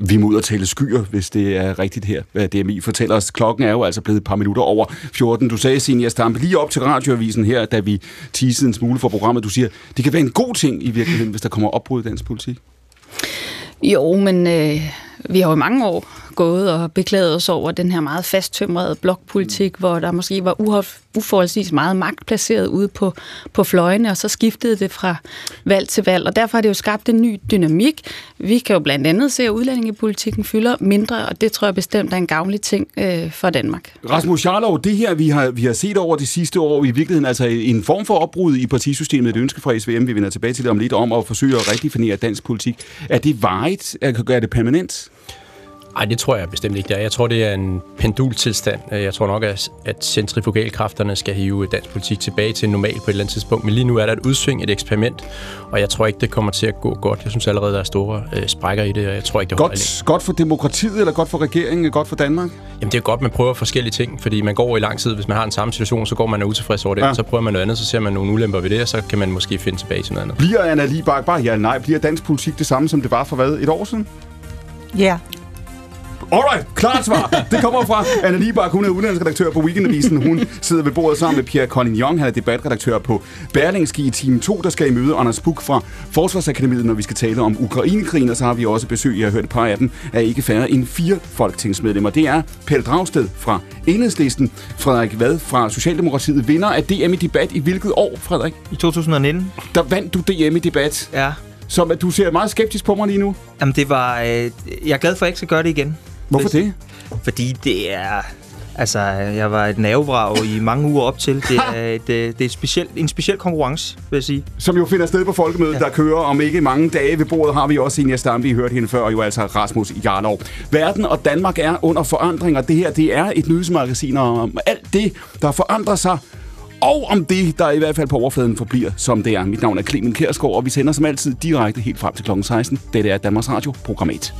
Vi må ud og tale skyer, hvis det er rigtigt her, hvad DMI fortæller os. Klokken er jo altså blevet et par minutter over 14. Du sagde, Signe Stampe, lige op til radioavisen her, da vi teasede en smule for programmet, du siger, det kan være en god ting i virkeligheden, hvis der kommer opbrud i dansk politik. Jo, men øh, vi har jo mange år gået og beklaget os over den her meget fasttømrede blokpolitik, hvor der måske var uforholdsvis meget magt placeret ude på, på fløjene, og så skiftede det fra valg til valg, og derfor har det jo skabt en ny dynamik. Vi kan jo blandt andet se, at udlændingepolitikken fylder mindre, og det tror jeg bestemt er en gavnlig ting øh, for Danmark. Rasmus Jarlov, det her, vi har, vi har set over de sidste år, i virkeligheden altså en form for opbrud i partisystemet, et ønske fra SVM, vi vender tilbage til det om lidt, om at forsøge at rigtig dansk politik. Er det vejet? Er det permanent? Nej, det tror jeg bestemt ikke. Det er. Jeg tror, det er en pendultilstand. Jeg tror nok, at centrifugalkræfterne skal hive dansk politik tilbage til normal på et eller andet tidspunkt. Men lige nu er der et udsving, et eksperiment, og jeg tror ikke, det kommer til at gå godt. Jeg synes allerede, der er store øh, sprækker i det, og jeg tror ikke, det godt, godt for demokratiet, eller godt for regeringen, godt for Danmark? Jamen, det er godt, man prøver forskellige ting, fordi man går i lang tid. Hvis man har en samme situation, så går man utilfreds over det, ja. så prøver man noget andet, så ser man nogle ulemper ved det, og så kan man måske finde tilbage til noget andet. Bliver Anna Libak, bare ja nej, bliver dansk politik det samme, som det var for hvad, et år siden? Ja. Alright, klart svar. Det kommer fra Anna Libak. Hun er udenlandsredaktør på Weekendavisen. Hun sidder ved bordet sammen med Pierre Colin Han er debatredaktør på Berlingske i Team 2, der skal i møde Anders Buk fra Forsvarsakademiet, når vi skal tale om Ukrainekrigen. Og så har vi også besøg, jeg har hørt et par af dem, af ikke færre end fire folketingsmedlemmer. Det er Pelle Dragsted fra Enhedslisten, Frederik Vad fra Socialdemokratiet, vinder af DM i debat i hvilket år, Frederik? I 2019. Der vandt du DM i debat. Ja. Som at du ser meget skeptisk på mig lige nu. Jamen det var... Øh, jeg er glad for, at jeg ikke skal gøre det igen. Hvorfor det? Fordi det er... Altså, jeg var et nervevrag i mange uger op til. Det er, et, det er et speciel, en speciel konkurrence, vil jeg sige. Som jo finder sted på Folkemødet, ja. der kører om ikke mange dage. Ved bordet har vi også Senior Stampe, I hørte hende før, og jo altså Rasmus Jarlov. Verden og Danmark er under forandring, og det her det er et nyhedsmagasin om alt det, der forandrer sig og om det, der i hvert fald på overfladen forbliver, som det er. Mit navn er Clemen Kærsgaard, og vi sender som altid direkte helt frem til kl. 16. Dette er Danmarks Radio, program 1.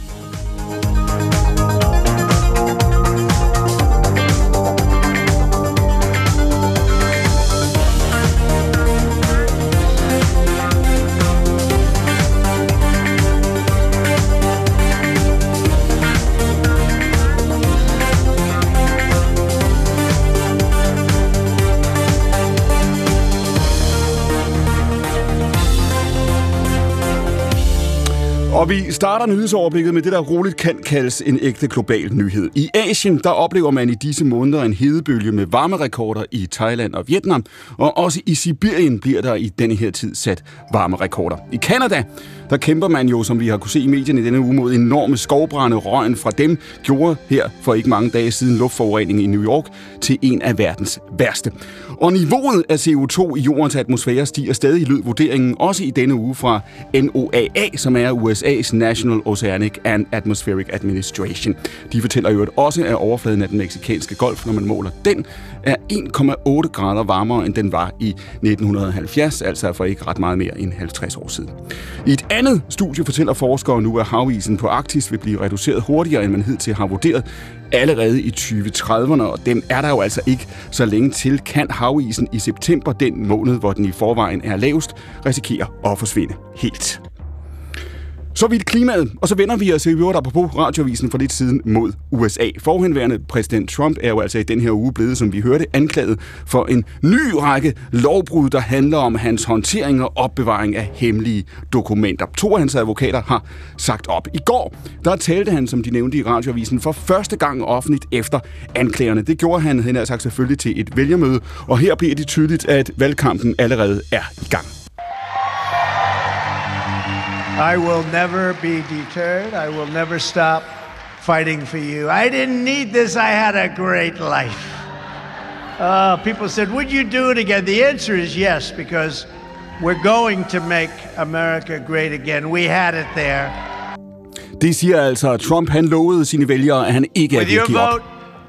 Og vi starter nyhedsoverblikket med det, der roligt kan kaldes en ægte global nyhed. I Asien, der oplever man i disse måneder en hedebølge med varmerekorder i Thailand og Vietnam, og også i Sibirien bliver der i denne her tid sat varmerekorder. I Kanada, der kæmper man jo, som vi har kunne se i medierne i denne uge, mod enorme skovbrænde. Røgen fra dem gjorde her for ikke mange dage siden luftforurening i New York til en af verdens værste. Og niveauet af CO2 i jordens atmosfære stiger stadig, lød vurderingen også i denne uge fra NOAA, som er USA's National Oceanic and Atmospheric Administration. De fortæller jo også, at overfladen af den meksikanske golf, når man måler den, er 1,8 grader varmere, end den var i 1970, altså for ikke ret meget mere end 50 år siden. I et andet studie fortæller forskere nu, at havisen på Arktis vil blive reduceret hurtigere, end man hidtil har vurderet, allerede i 2030'erne, og den er der jo altså ikke så længe til, kan havisen i september, den måned, hvor den i forvejen er lavest, risikere at forsvinde helt. Så vidt klimaet, og så vender vi os i øvrigt på radiovisen for lidt siden mod USA. Forhenværende præsident Trump er jo altså i den her uge blevet, som vi hørte, anklaget for en ny række lovbrud, der handler om hans håndtering og opbevaring af hemmelige dokumenter. To af hans advokater har sagt op. I går, der talte han, som de nævnte i radiovisen, for første gang offentligt efter anklagerne. Det gjorde han, han har sagt selvfølgelig til et vælgermøde, og her bliver det tydeligt, at valgkampen allerede er i gang. I will never be deterred. I will never stop fighting for you. I didn't need this. I had a great life. Uh, people said, Would you do it again? The answer is yes, because we're going to make America great again. We had it there. Det siger altså, at Trump han lovede sine vælgere, at han ikke er With your vote,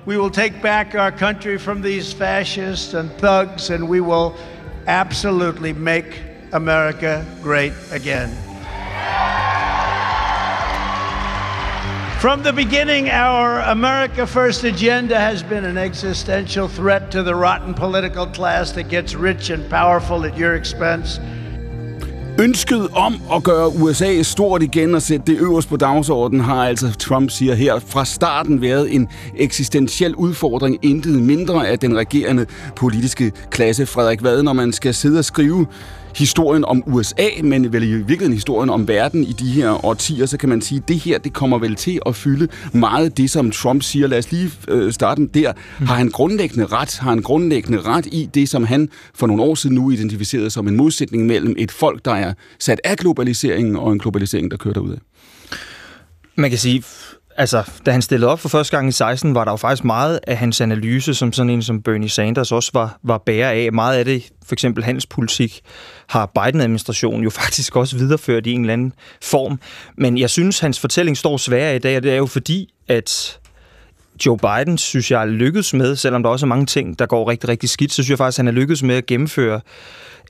we will take back our country from these fascists and thugs, and we will absolutely make America great again. From the beginning, our America First agenda has been an existential threat to the rotten political class that gets rich and powerful at your expense. Ønsket om at gøre USA stort igen og sætte det øverst på dagsordenen har altså, Trump siger her, fra starten været en eksistentiel udfordring. Intet mindre af den regerende politiske klasse. Frederik Vad, når man skal sidde og skrive historien om USA, men vel i virkeligheden historien om verden i de her årtier, så kan man sige, at det her det kommer vel til at fylde meget det, som Trump siger. Lad os lige øh, starte der. Har han grundlæggende ret? Har han grundlæggende ret i det, som han for nogle år siden nu identificerede som en modsætning mellem et folk, der er sat af globaliseringen, og en globalisering, der kører derudad? Man kan sige, altså, da han stillede op for første gang i 16, var der jo faktisk meget af hans analyse, som sådan en som Bernie Sanders også var, var bærer af. Meget af det, for eksempel handelspolitik, har Biden-administrationen jo faktisk også videreført i en eller anden form. Men jeg synes, hans fortælling står sværere i dag, og det er jo fordi, at Joe Biden, synes jeg, er lykkedes med, selvom der også er mange ting, der går rigtig, rigtig skidt, så synes jeg faktisk, at han er lykkedes med at gennemføre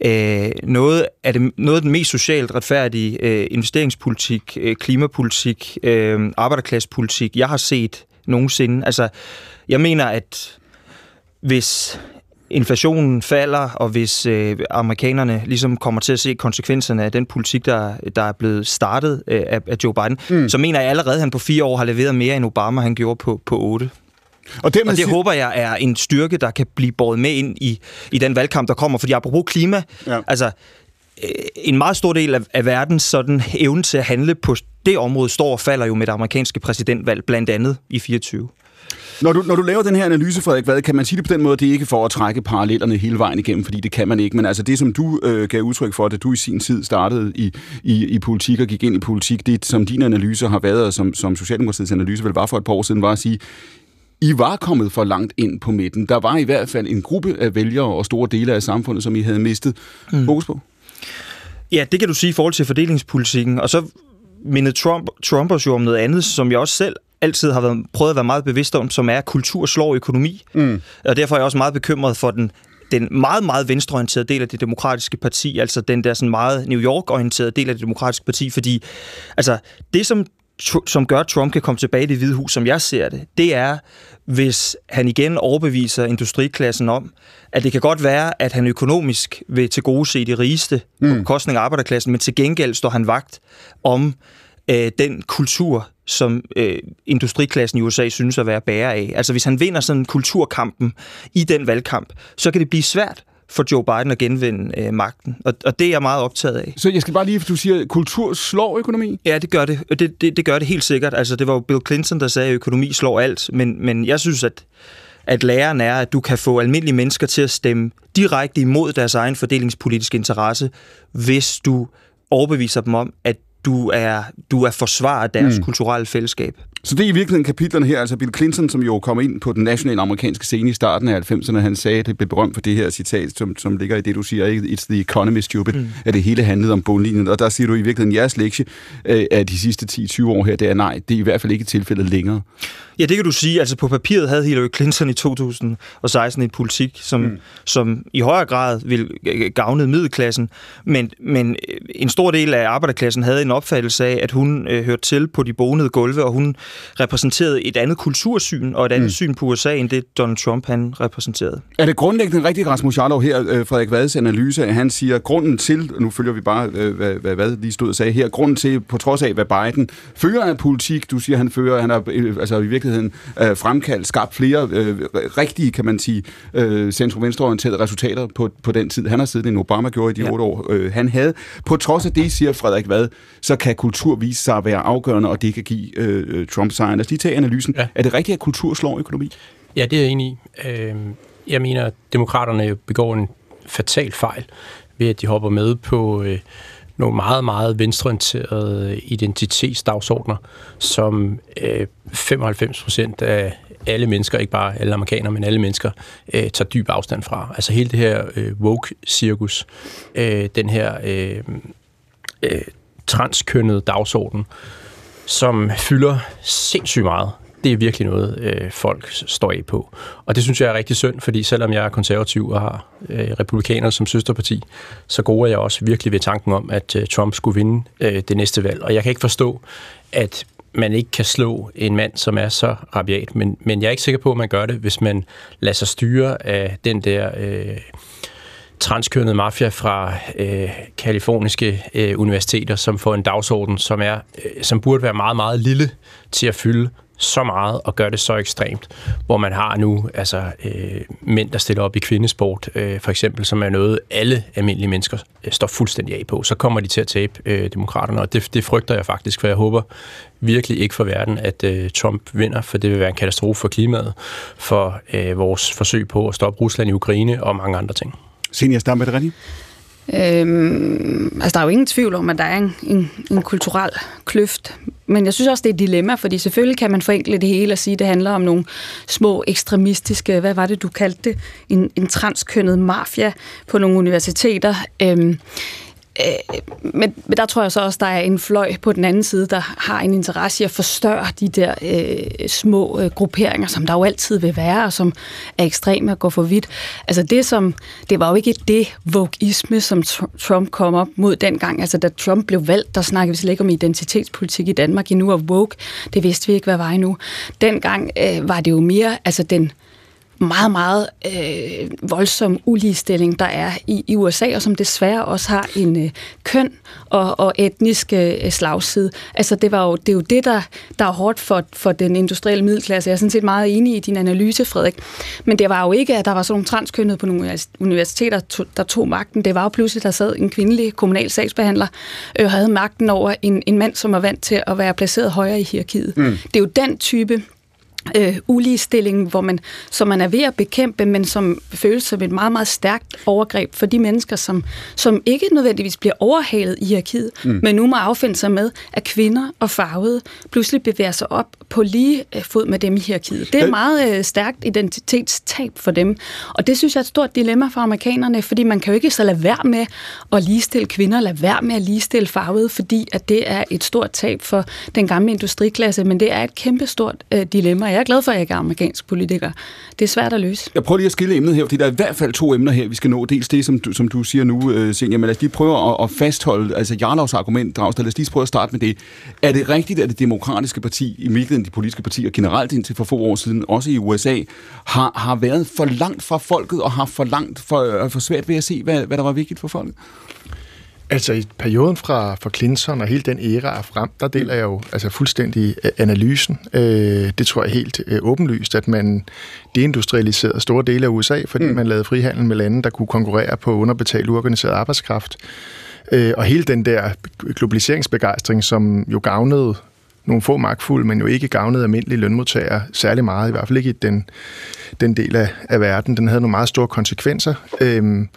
øh, noget, af det, noget af den mest socialt retfærdige øh, investeringspolitik, øh, klimapolitik, øh, arbejderklassepolitik, jeg har set nogensinde. Altså, jeg mener, at hvis inflationen falder, og hvis øh, amerikanerne ligesom kommer til at se konsekvenserne af den politik, der, der er blevet startet øh, af, af Joe Biden, mm. så mener jeg allerede, at han på fire år har leveret mere, end Obama han gjorde på, på otte. Og, og det siger... håber jeg er en styrke, der kan blive båret med ind i, i den valgkamp, der kommer. Fordi apropos klima, ja. altså øh, en meget stor del af, af verdens sådan evne til at handle på det område står og falder jo med det amerikanske præsidentvalg, blandt andet i 24. Når du, når du laver den her analyse, Frederik, hvad, kan man sige det på den måde, det er ikke for at trække parallellerne hele vejen igennem, fordi det kan man ikke, men altså det, som du øh, gav udtryk for, da du i sin tid startede i, i, i politik og gik ind i politik, det som dine analyser har været, og som, som Socialdemokratiets analyse vel var for et par år siden, var at sige, i var kommet for langt ind på midten. Der var i hvert fald en gruppe af vælgere og store dele af samfundet, som I havde mistet mm. fokus på. Ja, det kan du sige i forhold til fordelingspolitikken. Og så mindede Trump, Trump os jo om noget andet, som jeg også selv altid har været, prøvet at være meget bevidst om, som er kultur slår økonomi. Mm. Og derfor er jeg også meget bekymret for den den meget, meget venstreorienterede del af det demokratiske parti, altså den der sådan meget New York-orienterede del af det demokratiske parti, fordi altså, det, som som gør, at Trump kan komme tilbage i det hvide hus, som jeg ser det, det er, hvis han igen overbeviser industriklassen om, at det kan godt være, at han økonomisk vil til gode se de rigeste mm. på bekostning af arbejderklassen, men til gengæld står han vagt om øh, den kultur, som øh, industriklassen i USA synes at være bærer af. Altså hvis han vinder sådan kulturkampen i den valgkamp, så kan det blive svært for Joe Biden at genvinde øh, magten. Og, og det er jeg meget optaget af. Så jeg skal bare lige, for du siger, kultur slår økonomi? Ja, det gør det. Det, det, det gør det helt sikkert. Altså, det var jo Bill Clinton, der sagde, at økonomi slår alt. Men, men jeg synes, at, at læren er, at du kan få almindelige mennesker til at stemme direkte imod deres egen fordelingspolitiske interesse, hvis du overbeviser dem om, at du er, du er forsvarer af deres mm. kulturelle fællesskab. Så det er i virkeligheden kapitlerne her, altså Bill Clinton, som jo kom ind på den nationale amerikanske scene i starten af 90'erne, han sagde, det blev berømt for det her citat, som, som ligger i det, du siger, ikke? It's the economy stupid, mm. at det hele handlede om bundlinjen. Og der siger du i virkeligheden, jeres lektie øh, af de sidste 10-20 år her, det er nej, det er i hvert fald ikke tilfældet længere. Ja, det kan du sige. Altså på papiret havde Hillary Clinton i 2016 en politik, som, mm. som i højere grad vil gavne middelklassen, men, men en stor del af arbejderklassen havde en opfattelse af, at hun øh, hørte til på de bonede gulve, og hun repræsenterede et andet kultursyn og et andet mm. syn på USA, end det Donald Trump han repræsenterede. Er det grundlæggende rigtigt, Rasmus Jarlov her, øh, Frederik Vads analyse, at han siger, grunden til, nu følger vi bare, øh, hvad, hvad Vad lige stod og sagde her, grunden til, på trods af, hvad Biden fører af politik, du siger, han fører, han har altså i virkeligheden øh, fremkaldt, skabt flere øh, rigtige, kan man sige, øh, centrum-venstreorienterede resultater på, på den tid. Han har siddet, end Obama gjorde i de ja. otte år, øh, han havde. På trods af det, siger Frederik Vad, så kan kultur vise sig at være afgørende, og det kan give øh, Trump sejren. Lad os lige tage analysen. Ja. Er det rigtigt, at kultur slår økonomi? Ja, det er jeg enig i. Øh, jeg mener, at demokraterne begår en fatal fejl ved, at de hopper med på øh, nogle meget, meget venstreorienterede identitetsdagsordner, som øh, 95 procent af alle mennesker, ikke bare alle amerikanere, men alle mennesker, øh, tager dyb afstand fra. Altså hele det her øh, woke-cirkus, øh, den her øh, øh, transkønnede dagsorden, som fylder sindssygt meget. Det er virkelig noget, øh, folk står af på. Og det synes jeg er rigtig synd, fordi selvom jeg er konservativ og har øh, republikaner som søsterparti, så går jeg også virkelig ved tanken om, at øh, Trump skulle vinde øh, det næste valg. Og jeg kan ikke forstå, at man ikke kan slå en mand, som er så rabiat. Men, men jeg er ikke sikker på, at man gør det, hvis man lader sig styre af den der... Øh, transkønnet mafia fra øh, kaliforniske øh, universiteter, som får en dagsorden, som, er, øh, som burde være meget, meget lille til at fylde så meget og gør det så ekstremt, hvor man har nu altså øh, mænd, der stiller op i kvindesport, øh, for eksempel, som er noget, alle almindelige mennesker øh, står fuldstændig af på, så kommer de til at tabe øh, demokraterne, og det, det frygter jeg faktisk, for jeg håber virkelig ikke for verden, at øh, Trump vinder, for det vil være en katastrofe for klimaet, for øh, vores forsøg på at stoppe Rusland i Ukraine og mange andre ting. Senior Stampe, er det rigtigt? Øhm, altså, der er jo ingen tvivl om, at der er en, en, en kulturel kløft. Men jeg synes også, det er et dilemma, fordi selvfølgelig kan man forenkle det hele og sige, at det handler om nogle små ekstremistiske, hvad var det, du kaldte det? En, en transkønnet mafia på nogle universiteter. Øhm, Øh, men, men der tror jeg så også, der er en fløj på den anden side, der har en interesse i at forstørre de der øh, små øh, grupperinger, som der jo altid vil være, og som er ekstreme og går for vidt. Altså det som, det var jo ikke det vogisme, som Trump kom op mod dengang. Altså da Trump blev valgt, der snakkede vi slet ikke om identitetspolitik i Danmark endnu, og woke, det vidste vi ikke, hvad var endnu. Dengang øh, var det jo mere, altså den meget, meget øh, voldsom uligestilling, der er i, i USA, og som desværre også har en øh, køn og, og etnisk øh, slagside. Altså, det, var jo, det er jo det, der, der er hårdt for, for den industrielle middelklasse. Jeg er sådan set meget enig i din analyse, Frederik. Men det var jo ikke, at der var sådan nogle transkønnede på nogle universiteter, der tog magten. Det var jo pludselig, der sad en kvindelig kommunal sagsbehandler og øh, havde magten over en, en mand, som var vant til at være placeret højere i hierarkiet. Mm. Det er jo den type øh, uligestilling, hvor man, som man er ved at bekæmpe, men som føles som et meget, meget stærkt overgreb for de mennesker, som, som ikke nødvendigvis bliver overhalet i hierarkiet, mm. men nu må affinde sig med, at kvinder og farvede pludselig bevæger sig op på lige øh, fod med dem i hierarkiet. Det er et meget øh, stærkt identitetstab for dem, og det synes jeg er et stort dilemma for amerikanerne, fordi man kan jo ikke så lade være med at ligestille kvinder, lade være med at ligestille farvede, fordi at det er et stort tab for den gamle industriklasse, men det er et kæmpestort øh, dilemma, jeg er glad for, at jeg ikke er amerikansk politiker. Det er svært at løse. Jeg prøver lige at skille emnet her, fordi der er i hvert fald to emner her, vi skal nå. Dels det, som du, som du siger nu, øh, Senja, men lad os lige prøve at, at fastholde, altså Jarlovs argument, Dragsted, lad os lige prøve at starte med det. Er det rigtigt, at det demokratiske parti, i virkeligheden de politiske partier generelt indtil for få år siden, også i USA, har, har været for langt fra folket og har for langt for, øh, for svært ved at se, hvad, hvad der var vigtigt for folket? Altså i perioden fra, fra Clinton og hele den æra frem, der deler jeg jo altså fuldstændig øh, analysen. Øh, det tror jeg helt øh, åbenlyst, at man deindustrialiserede store dele af USA, fordi mm. man lavede frihandel med lande, der kunne konkurrere på underbetalt uorganiseret arbejdskraft. Øh, og hele den der globaliseringsbegejstring, som jo gavnede nogle få magtfulde, men jo ikke gavnede almindelige lønmodtagere særlig meget, i hvert fald ikke i den, den del af, af verden. Den havde nogle meget store konsekvenser. Øhm,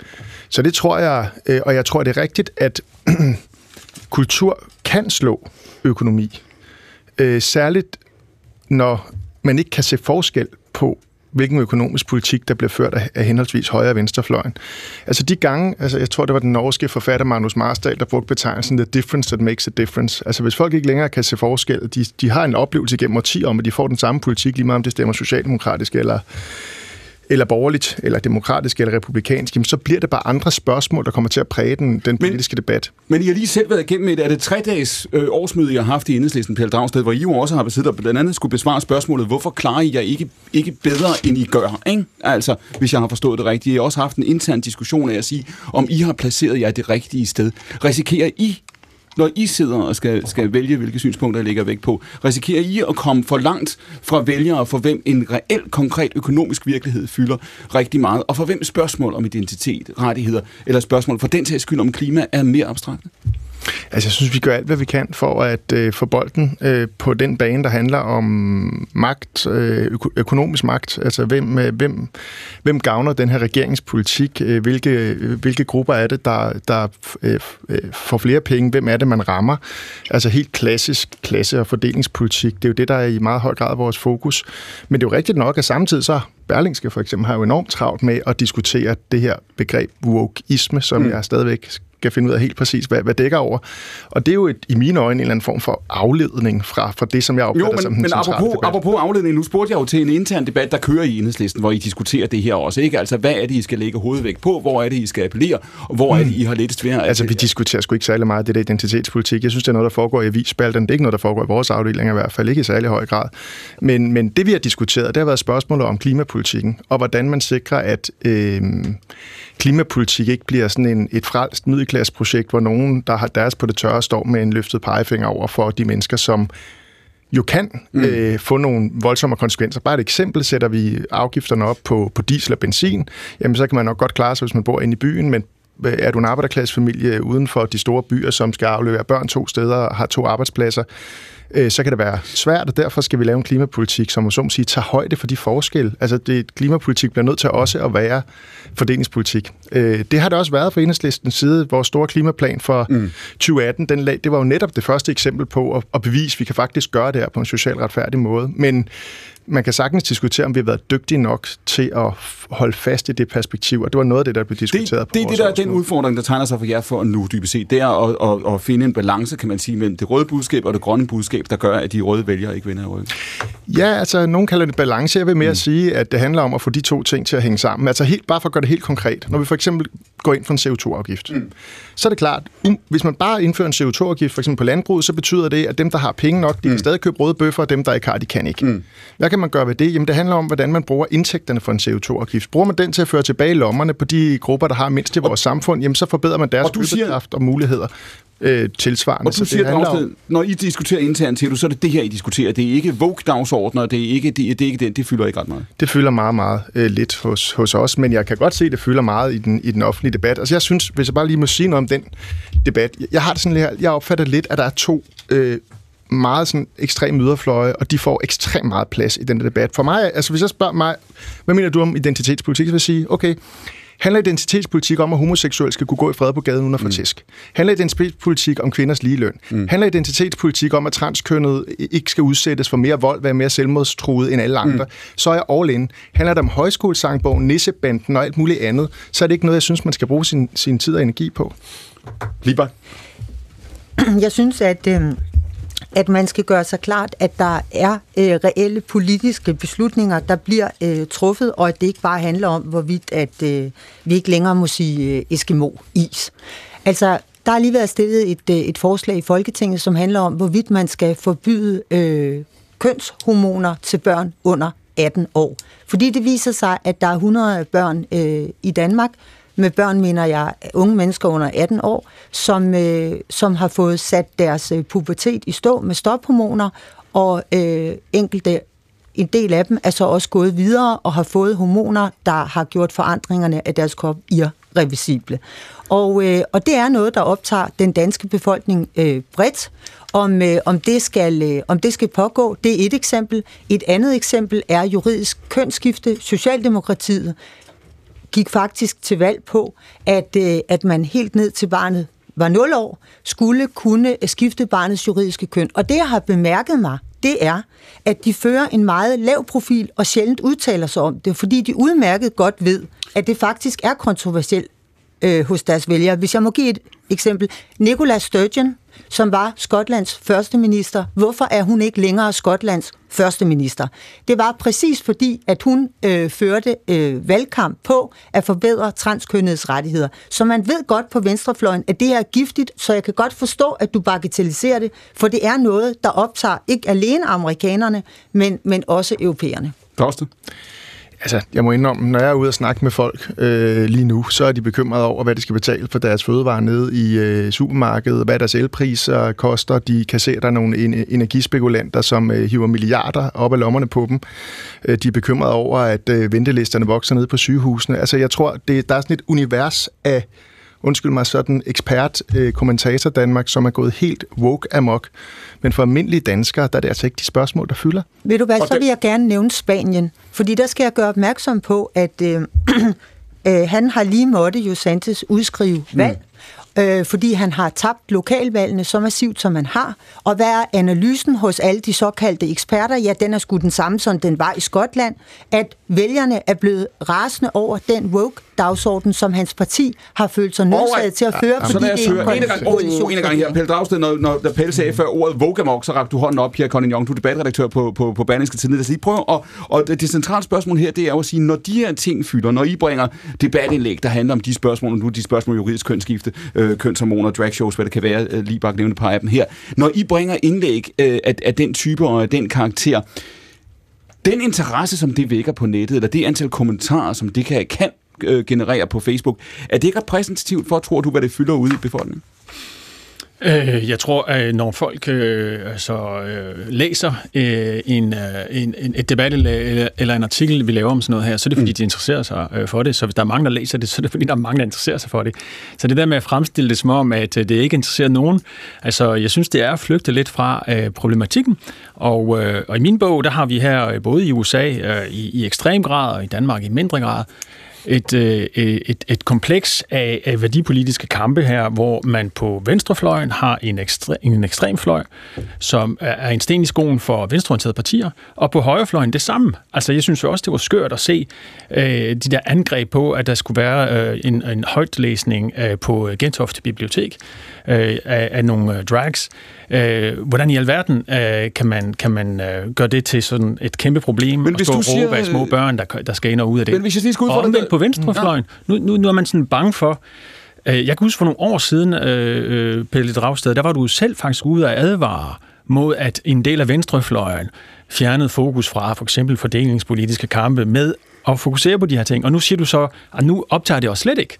så det tror jeg, øh, og jeg tror, det er rigtigt, at kultur kan slå økonomi. Øh, særligt når man ikke kan se forskel på, hvilken økonomisk politik, der bliver ført af, henholdsvis højre og venstrefløjen. Altså de gange, altså jeg tror, det var den norske forfatter Magnus Marsdal, der brugte betegnelsen The Difference That Makes a Difference. Altså hvis folk ikke længere kan se forskel, de, de har en oplevelse gennem årtier om, at de får den samme politik, lige meget om det stemmer socialdemokratisk eller eller borgerligt, eller demokratisk, eller republikansk, jamen, så bliver det bare andre spørgsmål, der kommer til at præge den, den politiske men, debat. Men I har lige selv været igennem et, er det tre dages øh, årsmøde, I har haft i Enhedslisten, Pelle Dragsted, hvor I jo også har besiddet og blandt andet skulle besvare spørgsmålet, hvorfor klarer I jer ikke, ikke bedre, end I gør? Ikke? Altså, hvis jeg har forstået det rigtigt. I har også haft en intern diskussion af at sige, om I har placeret jer det rigtige sted. Risikerer I når I sidder og skal, skal vælge, hvilke synspunkter I lægger væk på, risikerer I at komme for langt fra vælgere, for hvem en reel, konkret økonomisk virkelighed fylder rigtig meget, og for hvem spørgsmål om identitet, rettigheder, eller spørgsmål for den sags skyld om klima er mere abstrakte? Altså, jeg synes, vi gør alt, hvad vi kan for at øh, få bolden øh, på den bane, der handler om magt, øh, økonomisk magt. Altså, hvem, øh, hvem, hvem gavner den her regeringspolitik? Øh, hvilke, hvilke grupper er det, der, der øh, øh, får flere penge? Hvem er det, man rammer? Altså, helt klassisk klasse- og fordelingspolitik. Det er jo det, der er i meget høj grad vores fokus. Men det er jo rigtigt nok, at samtidig så Berlingske for eksempel har jo enormt travlt med at diskutere det her begreb wokeisme, som mm. jeg stadigvæk skal finde ud af helt præcis, hvad, hvad dækker over. Og det er jo et, i mine øjne en eller anden form for afledning fra, fra det, som jeg opfatter jo, men, som den men apropos, debat. apropos afledning, nu spurgte jeg jo til en intern debat, der kører i enhedslisten, hvor I diskuterer det her også. Ikke? Altså, hvad er det, I skal lægge hovedvægt på? Hvor er det, I skal appellere? Og hvor mm. er det, I har lidt svært? Altså, vi diskuterer sgu ikke særlig meget det der identitetspolitik. Jeg synes, det er noget, der foregår i avisspalten. Det er ikke noget, der foregår i vores afdeling i hvert fald, ikke i særlig høj grad. Men, men det, vi har diskuteret, det har været spørgsmålet om klimapolitik klimapolitikken, og hvordan man sikrer, at øh, klimapolitik ikke bliver sådan en, et frelst middelklasseprojekt, hvor nogen, der har deres på det tørre, står med en løftet pegefinger over for de mennesker, som jo kan mm. øh, få nogle voldsomme konsekvenser. Bare et eksempel, sætter vi afgifterne op på, på diesel og benzin, jamen så kan man nok godt klare sig, hvis man bor inde i byen, men øh, er du en arbejderklassefamilie uden for de store byer, som skal aflevere børn to steder og har to arbejdspladser, øh, så kan det være svært, og derfor skal vi lave en klimapolitik, som så må sige, tager højde for de forskelle. Altså, det, klimapolitik bliver nødt til også at være fordelingspolitik. Øh, det har det også været fra enhedslistens side. Vores store klimaplan for mm. 2018, den, det var jo netop det første eksempel på at, at bevise, at vi kan faktisk gøre det her på en socialt retfærdig måde. Men man kan sagtens diskutere, om vi har været dygtige nok til at holde fast i det perspektiv, og det var noget af det, der blev diskuteret det, på Det det, der er den udfordring, der tegner sig for jer for nu, dybest set. Det er at, at, at finde en balance, kan man sige, mellem det røde budskab og det grønne budskab, der gør, at de røde vælgere ikke vinder i ryggen. Ja, altså, nogen kalder det balance. Jeg vil mere mm. sige, at det handler om at få de to ting til at hænge sammen. Altså, helt, bare for at gøre det helt konkret. Når vi for eksempel går ind for en CO2-afgift, mm. så er det klart, um, hvis man bare indfører en CO2-afgift, for eksempel på landbruget, så betyder det, at dem, der har penge nok, de mm. kan stadig købe røde bøffer, og dem, der ikke har, de kan ikke. Mm. Hvad kan man gøre ved det? Jamen, det handler om, hvordan man bruger indtægterne for en CO2-afgift. Bruger man den til at føre tilbage lommerne på de grupper, der har mindst i vores og, samfund, jamen, så forbedrer man deres købekraft og muligheder øh, tilsvarende. Og du siger, det Dragsted, om... når I diskuterer internt, siger du, så er det det her, I diskuterer. Det er ikke Vogue-dagsordner, det er ikke det, det, er ikke det, det fylder ikke ret meget. Det fylder meget, meget øh, lidt hos, hos os, men jeg kan godt se, at det fylder meget i den, i den offentlige debat. Altså jeg synes, hvis jeg bare lige må sige noget om den debat, jeg har det sådan jeg opfatter lidt, at der er to øh, meget sådan ekstrem yderfløje, og de får ekstremt meget plads i den debat. For mig, altså hvis jeg spørger mig, hvad mener du om identitetspolitik, så vil jeg sige, okay, Handler identitetspolitik om, at homoseksuelle skal kunne gå i fred på gaden uden at få mm. tæsk? Handler identitetspolitik om kvinders ligeløn? Mm. Handler identitetspolitik om, at transkønnet ikke skal udsættes for mere vold, være mere selvmordstruet end alle andre? Mm. Så er jeg all in. Handler det om højskolesangbogen, nissebanden og alt muligt andet, så er det ikke noget, jeg synes, man skal bruge sin, sin tid og energi på. Lieber? Jeg synes, at... Øh at man skal gøre sig klart, at der er øh, reelle politiske beslutninger, der bliver øh, truffet, og at det ikke bare handler om, hvorvidt at øh, vi ikke længere må sige øh, Eskimo-is. Altså, der har lige været stillet et, øh, et forslag i Folketinget, som handler om, hvorvidt man skal forbyde øh, kønshormoner til børn under 18 år. Fordi det viser sig, at der er 100 børn øh, i Danmark, med børn mener jeg unge mennesker under 18 år, som, øh, som har fået sat deres øh, pubertet i stå med stophormoner, og øh, enkelte en del af dem er så også gået videre og har fået hormoner, der har gjort forandringerne af deres krop irreversible. Og, øh, og det er noget, der optager den danske befolkning øh, bredt. Om, øh, om, det skal, øh, om det skal pågå, det er et eksempel. Et andet eksempel er juridisk kønsskifte. Socialdemokratiet gik faktisk til valg på, at, øh, at man helt ned til barnet var 0 år, skulle kunne skifte barnets juridiske køn. Og det, jeg har bemærket mig, det er, at de fører en meget lav profil og sjældent udtaler sig om det, fordi de udmærket godt ved, at det faktisk er kontroversielt øh, hos deres vælgere. Hvis jeg må give et eksempel. Nicola Sturgeon, som var Skotlands første minister. Hvorfor er hun ikke længere Skotlands første minister? Det var præcis fordi, at hun øh, førte øh, valgkamp på at forbedre transkønnedes rettigheder. Så man ved godt på venstrefløjen, at det er giftigt, så jeg kan godt forstå, at du bagatelliserer det, for det er noget, der optager ikke alene amerikanerne, men, men også europæerne. Koste? Altså, jeg må indrømme, når jeg er ude og snakke med folk øh, lige nu, så er de bekymrede over, hvad de skal betale for deres fødevarer nede i øh, supermarkedet, hvad deres elpriser koster. De kan se, at der er nogle energispekulanter, som øh, hiver milliarder op af lommerne på dem. Øh, de er bekymrede over, at øh, ventelisterne vokser ned på sygehusene. Altså, jeg tror, det, der er sådan et univers af undskyld mig, sådan ekspert øh, kommentator Danmark, som er gået helt woke amok. Men for almindelige danskere, der er det altså ikke de spørgsmål, der fylder. Ved du hvad, så vil jeg gerne nævne Spanien. Fordi der skal jeg gøre opmærksom på, at øh, øh, han har lige måtte jo Santos udskrive valg. Mm øh, fordi han har tabt lokalvalgene så massivt, som han har. Og hvad er analysen hos alle de såkaldte eksperter? Ja, den er sgu den samme, som den var i Skotland, at vælgerne er blevet rasende over den woke-dagsorden, som hans parti har følt sig nødsaget til at føre, ja, fordi det er en gang, oh, en gang her. Pelle Dragsted, når, når der Pelle sagde før ordet woke så rakte du hånden op, her, Conny Young, du er debatredaktør på, på, på Berlingske Tidende. Lad os lige prøve, og, og det centrale spørgsmål her, det er jo at sige, når de her ting fylder, når I bringer debatindlæg, der handler om de spørgsmål, nu de spørgsmål juridisk kønsskifte, øh, kønshormoner, dragshows, hvad det kan være, øh, lige bare nævne et par af dem her. Når I bringer indlæg øh, af, af den type og af den karakter, Den interesse, som det vækker på nettet, eller det antal kommentarer, som det kan, kan øh, generere på Facebook, er det ikke repræsentativt for, tror du, hvad det fylder ud i befolkningen? Øh, jeg tror, at når folk øh, altså, øh, læser øh, en, øh, en, et debat eller, eller en artikel, vi laver om sådan noget her, så er det fordi, mm. de interesserer sig øh, for det. Så hvis der er mange, der læser det, så er det fordi, der er mange, der interesserer sig for det. Så det der med at fremstille det som om, at øh, det ikke interesserer nogen, altså jeg synes, det er at flygte lidt fra øh, problematikken. Og, øh, og i min bog, der har vi her, øh, både i USA øh, i, i ekstrem grad, og i Danmark i mindre grad, et, øh, et, et kompleks af, af værdipolitiske kampe her, hvor man på venstrefløjen har en, ekstre, en ekstrem fløj, som er en sten i skoen for venstreorienterede partier, og på højrefløjen det samme. Altså, jeg synes jo også, det var skørt at se øh, de der angreb på, at der skulle være øh, en, en højtlæsning øh, på Gentofte Bibliotek øh, af, af nogle øh, drags. Øh, hvordan i alverden øh, kan man, kan man øh, gøre det til sådan et kæmpe problem, men hvis og stå og råbe af små børn, der, der skal ind og ud af det? Men hvis jeg lige skal og på venstrefløjen, ja. nu, nu, nu er man sådan bange for, øh, jeg kan huske for nogle år siden, øh, øh, Pelle Dragsted, der var du selv faktisk ude at advare mod, at en del af venstrefløjen fjernede fokus fra for eksempel fordelingspolitiske kampe med at fokusere på de her ting. Og nu siger du så, at nu optager det os slet ikke.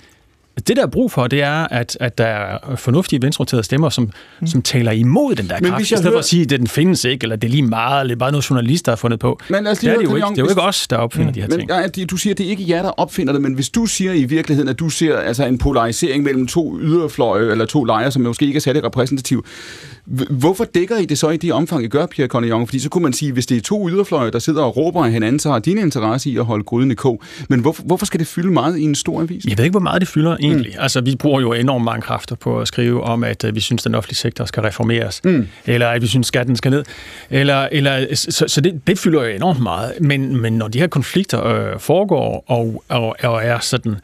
Det, der er brug for, det er, at, at der er fornuftige venstreorienterede stemmer, som, mm. som taler imod den der Men kraft, i stedet hører... for at sige, at den findes ikke, eller det er lige meget, eller det er bare noget, journalister har fundet på. Men altså, det, er det, jo ikke. det er jo ikke os, der opfinder mm. de her men, ting. Ja, du siger, at det er ikke jer, der opfinder det, men hvis du siger i virkeligheden, at du ser altså, en polarisering mellem to yderfløje, eller to lejre, som måske ikke er særlig repræsentativ, hvorfor dækker I det så i det omfang, I gør, Pierre Cornillon? Fordi så kunne man sige, hvis det er to yderfløje, der sidder og råber af hinanden, så har din interesse i at holde gryden i kog. Men hvorfor, hvorfor skal det fylde meget i en stor avis? Jeg ved ikke, hvor meget det fylder egentlig. Mm. Altså, vi bruger jo enormt mange kræfter på at skrive om, at uh, vi synes, den offentlige sektor skal reformeres, mm. eller at vi synes, at skatten skal ned. Eller, eller, så så det, det fylder jo enormt meget. Men, men når de her konflikter øh, foregår og, og, og er sådan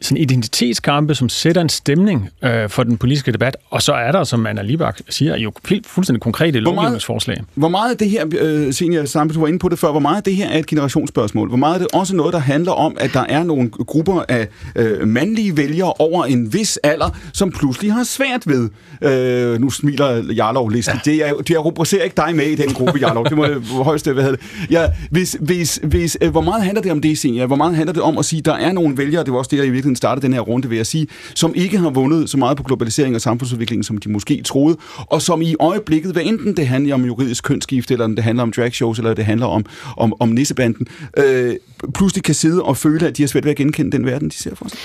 sådan identitetskampe, som sætter en stemning øh, for den politiske debat, og så er der, som Anna Libak siger, jo helt fuldstændig konkrete lovgivningsforslag. Hvor meget af det her, øh, Senior Sampe, du var inde på det før, hvor meget af det her er et generationsspørgsmål? Hvor meget er det også noget, der handler om, at der er nogle grupper af øh, mandlige vælgere over en vis alder, som pludselig har svært ved, øh, nu smiler Jarlov listen, ja. det er, det er rubricerer ikke dig med i den gruppe, Jarlov, det må jeg højst hvad hedder det. Ja, hvis, hvis, hvis, øh, hvor meget handler det om det, Senior? Hvor meget handler det om at sige, der er nogle vælgere, det var også det, jeg i virkeligheden startede den her runde ved at sige, som ikke har vundet så meget på globalisering og samfundsudvikling, som de måske troede, og som i øjeblikket, hvad enten det handler om juridisk kønsskift, eller det handler om dragshows, eller det handler om, om, om nissebanden, øh, pludselig kan sidde og føle, at de har svært ved at genkende den verden, de ser for sig.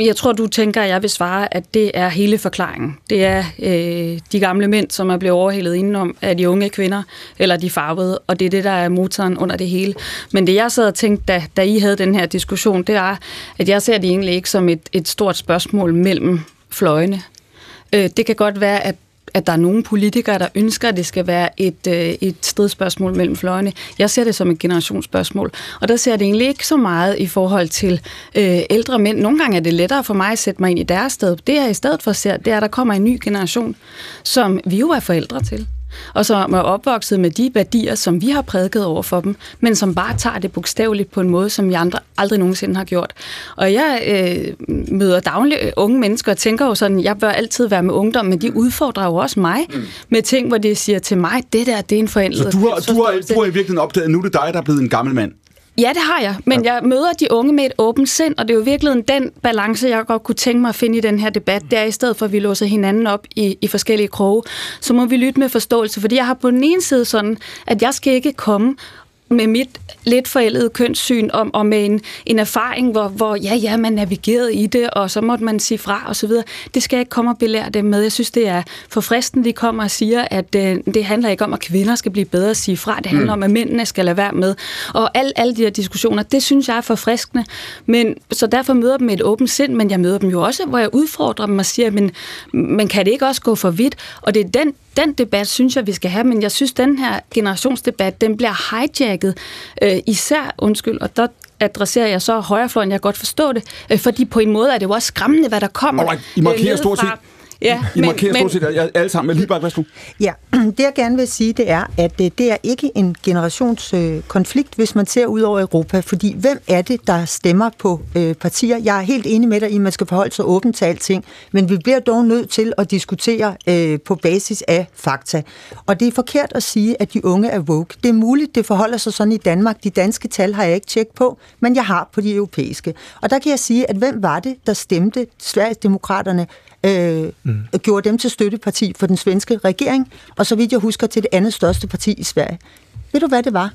Jeg tror, du tænker, at jeg vil svare, at det er hele forklaringen. Det er øh, de gamle mænd, som er blevet overhældet indenom af de unge kvinder, eller de farvede, og det er det, der er motoren under det hele. Men det, jeg sad og tænkte, da, da I havde den her diskussion, det er, at jeg ser det egentlig ikke som et, et stort spørgsmål mellem fløjene. Øh, det kan godt være, at at der er nogle politikere, der ønsker, at det skal være et, øh, et stridsspørgsmål mellem fløjene. Jeg ser det som et generationsspørgsmål, og der ser jeg det egentlig ikke så meget i forhold til øh, ældre mænd. Nogle gange er det lettere for mig at sætte mig ind i deres sted. Det jeg i stedet for ser, det er, at der kommer en ny generation, som vi jo er forældre til og som er opvokset med de værdier, som vi har prædiket over for dem, men som bare tager det bogstaveligt på en måde, som vi andre aldrig nogensinde har gjort. Og jeg øh, møder dagligt unge mennesker og tænker jo sådan, jeg bør altid være med ungdom, men de udfordrer jo også mig mm. med ting, hvor de siger til mig, det der, det er en forældret. Så du har, du har, du har i virkeligheden opdaget, at nu er det dig, der er blevet en gammel mand? Ja, det har jeg, men ja. jeg møder de unge med et åbent sind, og det er jo virkelig den balance, jeg godt kunne tænke mig at finde i den her debat. Det er i stedet for, at vi låser hinanden op i, i forskellige kroge, så må vi lytte med forståelse, fordi jeg har på den ene side sådan, at jeg skal ikke komme med mit lidt forældede kønssyn om, og med en, en erfaring, hvor, hvor ja, ja, man navigerede i det, og så måtte man sige fra og så videre. Det skal jeg ikke komme og belære dem med. Jeg synes, det er for fristen, de kommer og siger, at øh, det handler ikke om, at kvinder skal blive bedre at sige fra. Det handler mm. om, at mændene skal lade være med. Og alle, alle de her diskussioner, det synes jeg er forfriskende. Men, så derfor møder jeg dem med et åbent sind, men jeg møder dem jo også, hvor jeg udfordrer dem og siger, men, men kan det ikke også gå for vidt? Og det er den den debat synes jeg, vi skal have, men jeg synes, den her generationsdebat, den bliver hijacket, øh, især, undskyld, og der adresserer jeg så højrefløjen, jeg kan godt forstå det, øh, fordi på en måde er det jo også skræmmende, hvad der kommer Alright, I markerer øh, stort set Ja, I men, markerer stort set men, alle sammen. Men lige bare, værsgo. Ja, det jeg gerne vil sige, det er, at øh, det er ikke en generationskonflikt, hvis man ser ud over Europa. Fordi hvem er det, der stemmer på øh, partier? Jeg er helt enig med dig i, at man skal forholde sig åbent til alting. Men vi bliver dog nødt til at diskutere øh, på basis af fakta. Og det er forkert at sige, at de unge er woke. Det er muligt, det forholder sig sådan i Danmark. De danske tal har jeg ikke tjekket på, men jeg har på de europæiske. Og der kan jeg sige, at hvem var det, der stemte Sveriges Demokraterne øh, mm. gjorde dem til støtteparti for den svenske regering, og så vidt jeg husker til det andet største parti i Sverige. Ved du, hvad det var?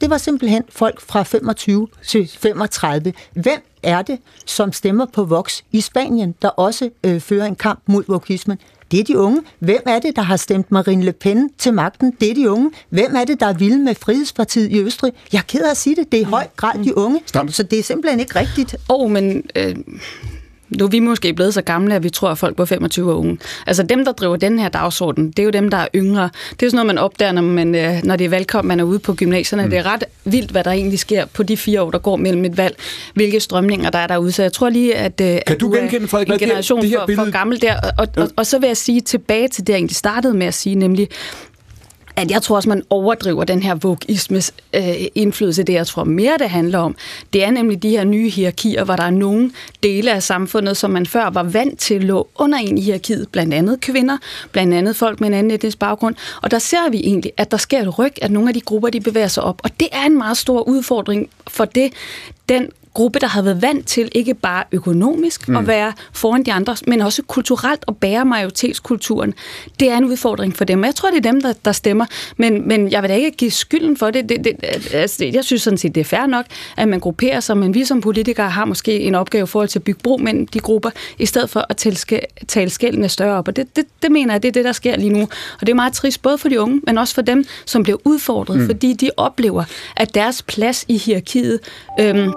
Det var simpelthen folk fra 25 til 35. Hvem er det, som stemmer på Vox i Spanien, der også øh, fører en kamp mod vokismen? Det er de unge. Hvem er det, der har stemt Marine Le Pen til magten? Det er de unge. Hvem er det, der er vilde med Frihedspartiet i Østrig? Jeg er ked af at sige det. Det er i høj grad de unge. Så det er simpelthen ikke rigtigt. Åh, oh, men øh, nu er vi måske blevet så gamle, at vi tror, at folk på 25 er unge. Altså dem, der driver den her dagsorden, det er jo dem, der er yngre. Det er jo sådan noget, man opdager, når, man, øh, når det er valgkamp, man er ude på gymnasierne. Mm. Det er ret vildt, hvad der egentlig sker på de fire år, der går mellem et valg. Hvilke strømninger der er derude. Så jeg tror lige, at, øh, kan at du, du genkende, Frederik, en generation det her, det her for, for gammel der. Og, og, ja. og, og så vil jeg sige tilbage til det, jeg egentlig startede med at sige, nemlig at jeg tror også, man overdriver den her vokismes øh, indflydelse. Det, jeg tror mere, det handler om, det er nemlig de her nye hierarkier, hvor der er nogle dele af samfundet, som man før var vant til lå under en i hierarkiet, blandt andet kvinder, blandt andet folk med en anden etnisk baggrund. Og der ser vi egentlig, at der sker et ryg, at nogle af de grupper, de bevæger sig op. Og det er en meget stor udfordring for det, den gruppe, der har været vant til ikke bare økonomisk mm. at være foran de andre, men også kulturelt at bære majoritetskulturen. Det er en udfordring for dem. Jeg tror, det er dem, der, der stemmer, men, men jeg vil da ikke give skylden for det. det, det altså, jeg synes sådan set, det er fair nok, at man grupperer sig, men vi som politikere har måske en opgave i forhold til at bygge bro mellem de grupper, i stedet for at tale, tale skældene større op. Og det, det, det mener jeg, det er det, der sker lige nu. Og det er meget trist, både for de unge, men også for dem, som bliver udfordret, mm. fordi de oplever, at deres plads i hierarkiet øhm,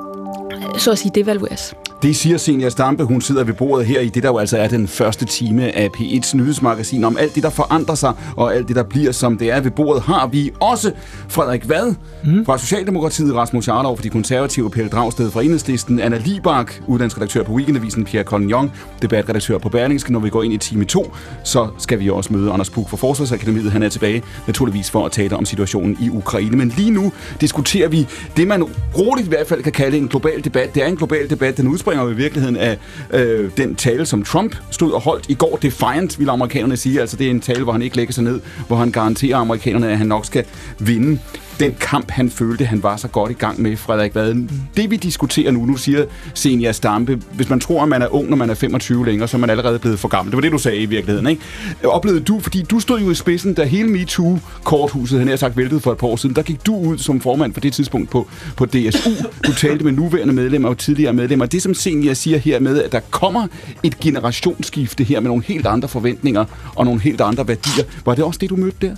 så at sige devalueres. Det siger Senior Stampe. Hun sidder ved bordet her i det, der jo altså er den første time af P1's nyhedsmagasin. Om alt det, der forandrer sig, og alt det, der bliver, som det er ved bordet, har vi også Frederik Vad mm. fra Socialdemokratiet, Rasmus Jarlov fra De Konservative, Pelle Dragsted fra Enhedslisten, Anna Libak, uddannsredaktør på Weekendavisen, Pierre Collignon, debatredaktør på Berlingske. Når vi går ind i time 2, så skal vi også møde Anders Puk fra Forsvarsakademiet. Han er tilbage naturligvis for at tale om situationen i Ukraine. Men lige nu diskuterer vi det, man roligt i hvert fald kan kalde en global debat. Det er en global debat, den udspringer jo i virkeligheden af øh, den tale, som Trump stod og holdt i går. Defiant, vil amerikanerne sige. Altså det er en tale, hvor han ikke lægger sig ned, hvor han garanterer amerikanerne, at han nok skal vinde den kamp, han følte, han var så godt i gang med, Frederik Vad. Det vi diskuterer nu, nu siger Senior Stampe, hvis man tror, at man er ung, når man er 25 længere, så er man allerede blevet for gammel. Det var det, du sagde i virkeligheden, ikke? Oplevede du, fordi du stod jo i spidsen, da hele MeToo-korthuset, han har sagt, væltede for et par år siden, der gik du ud som formand for det tidspunkt på, på DSU. Du talte med nuværende medlemmer og tidligere medlemmer. Det, som Senior siger her med, at der kommer et generationsskifte her med nogle helt andre forventninger og nogle helt andre værdier. Var det også det, du mødte der?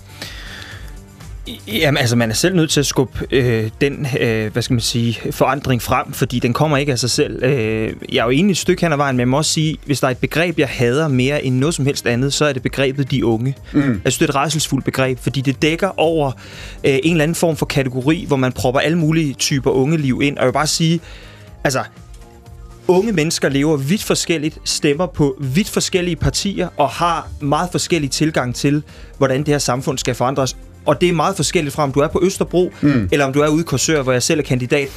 Jamen, altså, man er selv nødt til at skubbe øh, den, øh, hvad skal man sige, forandring frem, fordi den kommer ikke af sig selv. Øh, jeg er jo enig et stykke hen ad vejen, men jeg må også sige, hvis der er et begreb, jeg hader mere end noget som helst andet, så er det begrebet de unge. Mm. Jeg synes, det er et rejselsfuldt begreb, fordi det dækker over øh, en eller anden form for kategori, hvor man propper alle mulige typer unge liv ind. Og jeg vil bare sige, altså, unge mennesker lever vidt forskelligt, stemmer på vidt forskellige partier og har meget forskellig tilgang til, hvordan det her samfund skal forandres. Og det er meget forskelligt fra, om du er på Østerbro, mm. eller om du er ude i Korsør, hvor jeg selv er kandidat.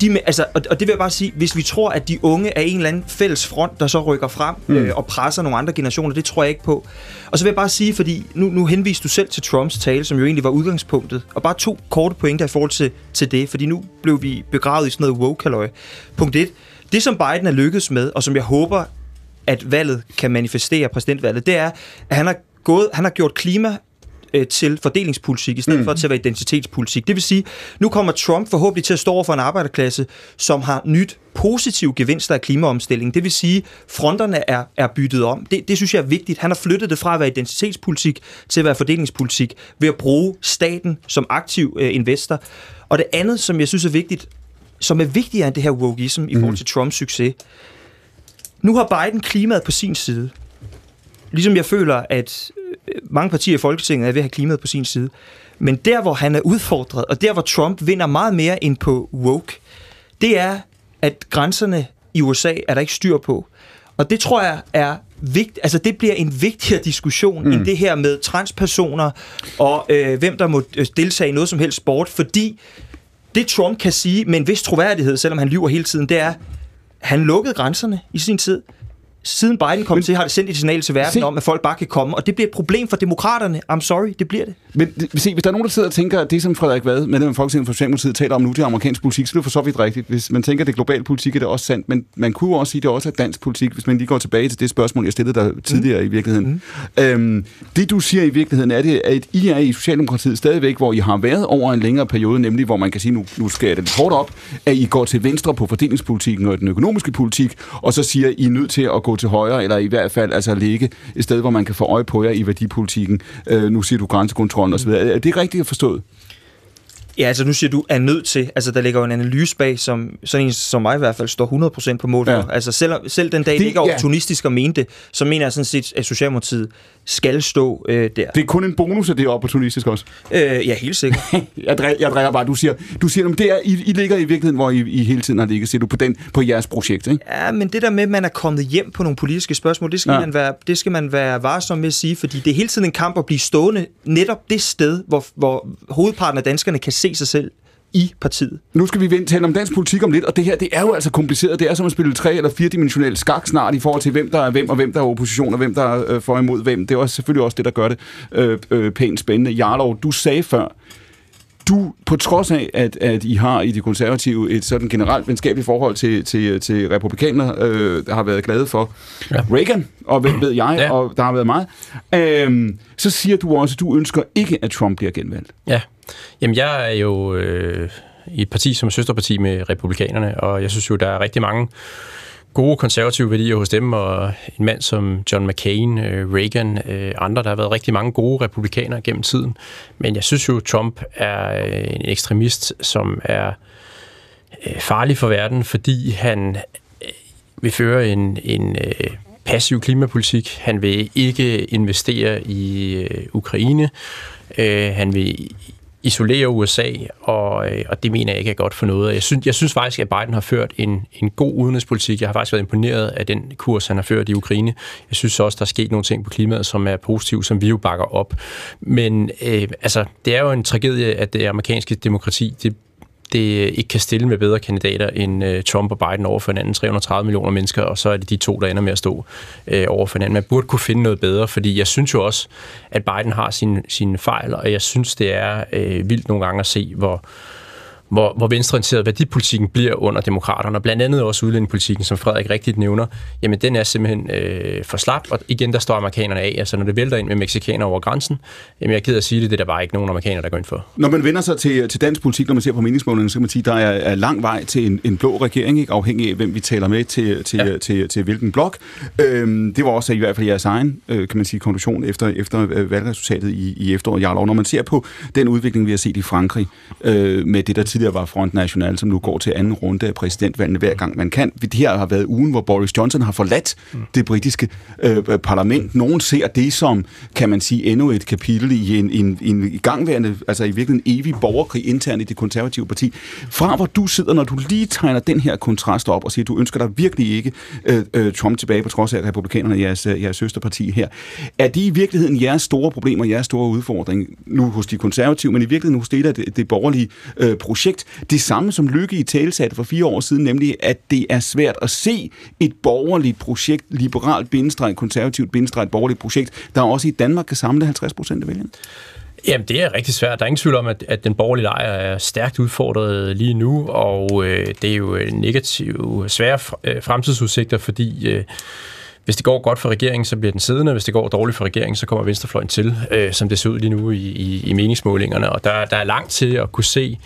De altså, og, og det vil jeg bare sige, hvis vi tror, at de unge er en eller anden fælles front, der så rykker frem mm. øh, og presser nogle andre generationer, det tror jeg ikke på. Og så vil jeg bare sige, fordi nu, nu henviste du selv til Trumps tale, som jo egentlig var udgangspunktet, og bare to korte pointer i forhold til, til det, fordi nu blev vi begravet i sådan noget woke Punkt 1. Det, som Biden er lykkedes med, og som jeg håber, at valget kan manifestere, præsidentvalget, det er, at han har, gået, han har gjort klima øh, til fordelingspolitik, i stedet mm. for til at være identitetspolitik. Det vil sige, nu kommer Trump forhåbentlig til at stå over for en arbejderklasse, som har nyt positive gevinster af klimaomstillingen. Det vil sige, fronterne er, er byttet om. Det, det synes jeg er vigtigt. Han har flyttet det fra at være identitetspolitik til at være fordelingspolitik ved at bruge staten som aktiv øh, investor. Og det andet, som jeg synes er vigtigt, som er vigtigere end det her wokeism i forhold mm. til Trumps succes, nu har Biden klimaet på sin side. Ligesom jeg føler, at mange partier i Folketinget er ved at have klimaet på sin side. Men der, hvor han er udfordret, og der, hvor Trump vinder meget mere end på woke, det er, at grænserne i USA er der ikke styr på. Og det tror jeg er vigt, altså det bliver en vigtigere diskussion mm. end det her med transpersoner og øh, hvem der må øh, deltage i noget som helst sport, fordi det Trump kan sige med en vis troværdighed, selvom han lyver hele tiden, det er, han lukkede grænserne i sin tid siden Biden kom men, til, har det sendt et signal til verden se, om, at folk bare kan komme, og det bliver et problem for demokraterne. I'm sorry, det bliver det. Men se, hvis der er nogen, der sidder og tænker, at det, som Frederik Vad, medlem af Folketinget for Socialdemokratiet, taler om nu, det er amerikansk politik, så er det for så vidt rigtigt. Hvis man tænker, at det global politik, er det også sandt, men man kunne også sige, at det også er dansk politik, hvis man lige går tilbage til det spørgsmål, jeg stillede dig tidligere mm. i virkeligheden. Mm. Øhm, det, du siger i virkeligheden, er det, at I er i Socialdemokratiet stadigvæk, hvor I har været over en længere periode, nemlig hvor man kan sige, nu, nu skal jeg det lidt hårdt op, at I går til venstre på fordelingspolitikken og den økonomiske politik, og så siger I er nødt til at gå til højre, eller I hvert fald altså ligge et sted, hvor man kan få øje på jer i værdipolitikken. Øh, nu siger du grænsekontrollen osv. Er det rigtigt forstået? Ja, altså nu siger du, er nødt til. Altså der ligger jo en analyse bag, som sådan en som mig i hvert fald står 100% på mål for. Ja. Altså selv, selv den dag, det, det ikke er opportunistisk ja. at mene det, så mener jeg sådan set, at Socialdemokratiet skal stå øh, der. Det er kun en bonus, at det er opportunistisk også? Øh, ja, helt sikkert. jeg, drejer, jeg drejer bare, du siger, du siger det er, I, I ligger i virkeligheden, hvor I, I hele tiden har ligget, siger du, på, den, på jeres projekt, ikke? Ja, men det der med, at man er kommet hjem på nogle politiske spørgsmål, det skal, ja. man, være, det skal man være varsom med at sige, fordi det er hele tiden en kamp at blive stående netop det sted, hvor, hvor hovedparten af danskerne kan se sig selv i partiet. Nu skal vi tale om dansk politik om lidt, og det her, det er jo altså kompliceret. Det er som at spille tre- eller firedimensionel skak snart i forhold til, hvem der er hvem, og hvem der er opposition, og hvem der er øh, for imod hvem. Det er også selvfølgelig også det, der gør det øh, øh, pænt spændende. Jarlov, du sagde før, du, på trods af, at, at I har i de konservative et sådan generelt venskabeligt forhold til, til, til republikanere, øh, der har været glade for ja. Reagan, og hvem ved jeg, ja. og der har været meget, øh, så siger du også, at du ønsker ikke, at Trump bliver genvalgt. Ja. Jamen, jeg er jo øh, i et parti som er søsterparti med republikanerne, og jeg synes jo, der er rigtig mange gode konservative værdier hos dem, og en mand som John McCain, øh, Reagan, øh, andre, der har været rigtig mange gode republikanere gennem tiden. Men jeg synes jo, Trump er øh, en ekstremist, som er farlig for verden, fordi han vil føre en, en passiv klimapolitik. Han vil ikke investere i Ukraine. Han vil isolere USA, og, øh, og det mener jeg ikke er godt for noget. Jeg synes, jeg synes faktisk, at Biden har ført en, en god udenrigspolitik. Jeg har faktisk været imponeret af den kurs, han har ført i Ukraine. Jeg synes også, der er sket nogle ting på klimaet, som er positive, som vi jo bakker op. Men øh, altså, det er jo en tragedie, at det amerikanske demokrati det det ikke kan stille med bedre kandidater end øh, Trump og Biden over for hinanden, 330 millioner mennesker, og så er det de to, der ender med at stå øh, over for hinanden. Man burde kunne finde noget bedre, fordi jeg synes jo også, at Biden har sine, sin fejl, og jeg synes, det er øh, vildt nogle gange at se, hvor, hvor, hvor venstreorienteret værdipolitikken bliver under demokraterne, og blandt andet også udlændingepolitikken, som Frederik rigtigt nævner, jamen den er simpelthen øh, for slap, og igen, der står amerikanerne af. Altså når det vælter ind med mexikanere over grænsen, jamen jeg er ked af at sige det, det er der bare ikke nogen amerikanere, der går ind for. Når man vender sig til, til dansk politik, når man ser på meningsmålene, så kan man sige, der er, er lang vej til en, en blå regering, ikke? afhængig af, hvem vi taler med til, til, ja. til, til, til hvilken blok. Øhm, det var også i hvert fald jeres egen, øh, kan man sige, konklusion efter, efter øh, valgresultatet i, i efteråret, Jarlov. Når man ser på den udvikling, vi har set i Frankrig, øh, med det, der tidligere var Front National, som nu går til anden runde af præsidentvalgene hver gang man kan. Det her har været ugen, hvor Boris Johnson har forladt mm. det britiske øh, parlament. Nogen ser det som, kan man sige, endnu et kapitel i en, en, en igangværende, altså i virkeligheden en evig borgerkrig internt i det konservative parti. Fra hvor du sidder, når du lige tegner den her kontrast op og siger, at du ønsker dig virkelig ikke øh, øh, Trump tilbage, på trods af at republikanerne, jeres, øh, jeres søsterparti her. Er det i virkeligheden jeres store problemer, jeres store udfordring, nu hos de konservative, men i virkeligheden hos det, der det, det borgerlige øh, projekt? Det samme som Lykke i talsatte for fire år siden, nemlig at det er svært at se et borgerligt projekt, liberalt bindestreg, konservativt bindestreg, et borgerligt projekt, der også i Danmark kan samle 50 procent af vælgerne. Jamen, det er rigtig svært. Der er ingen tvivl om, at, at den borgerlige lejr er stærkt udfordret lige nu, og øh, det er jo øh, negative, svære øh, fremtidsudsigter, fordi øh, hvis det går godt for regeringen, så bliver den siddende. Hvis det går dårligt for regeringen, så kommer venstrefløjen til, øh, som det ser ud lige nu i, i, i meningsmålingerne. Og der, der er langt til at kunne se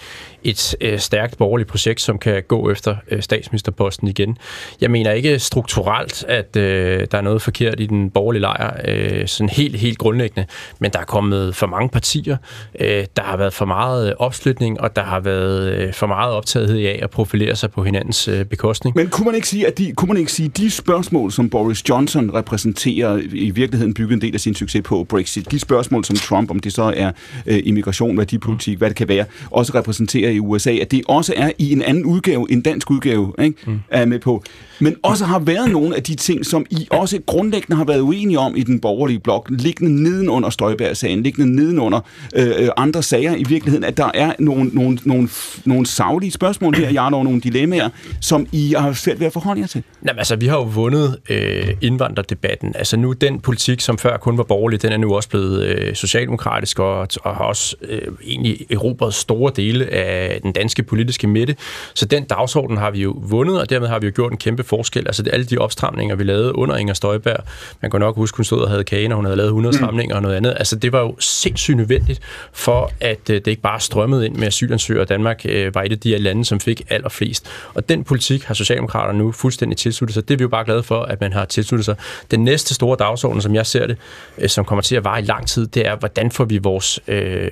et øh, stærkt borgerligt projekt, som kan gå efter øh, statsministerposten igen. Jeg mener ikke strukturelt, at øh, der er noget forkert i den borgerlige lejr, øh, sådan helt, helt grundlæggende, men der er kommet for mange partier, øh, der har været for meget øh, opslutning, og der har været øh, for meget optagethed af at profilere sig på hinandens øh, bekostning. Men kunne man ikke sige, at de, kunne man ikke sige, de spørgsmål, som Boris Johnson repræsenterer, i virkeligheden bygget en del af sin succes på Brexit, de spørgsmål som Trump, om det så er øh, immigration, værdipolitik, hvad det kan være, også repræsenterer i USA, at det også er i en anden udgave, en dansk udgave, ikke? Mm. er med på. Men også har været nogle af de ting, som I også grundlæggende har været uenige om i den borgerlige blok, liggende nedenunder Støjberg-sagen, liggende nedenunder øh, andre sager i virkeligheden, at der er nogle, nogle, nogle, nogle savlige spørgsmål her, Jarlov, nogle dilemmaer, som I har svært ved at forholde jer til. Jamen, altså, vi har jo vundet øh, indvandrerdebatten. Altså nu, den politik, som før kun var borgerlig, den er nu også blevet øh, socialdemokratisk og, og har også øh, egentlig erobret store dele af den danske politiske midte. Så den dagsorden har vi jo vundet, og dermed har vi jo gjort en kæmpe forskel. Altså det, alle de opstramninger, vi lavede under Inger Støjberg, man kan nok huske, hun stod og havde kage, når hun havde lavet 100 stramninger og noget andet. Altså det var jo sindssygt nødvendigt for, at øh, det ikke bare strømmede ind med asylansøgere. Danmark øh, var et af de lande, som fik allerflest. Og den politik har Socialdemokraterne nu fuldstændig tilsluttet sig. Det er vi jo bare glade for, at man har tilsluttet sig. Den næste store dagsorden, som jeg ser det, øh, som kommer til at vare i lang tid, det er, hvordan får vi vores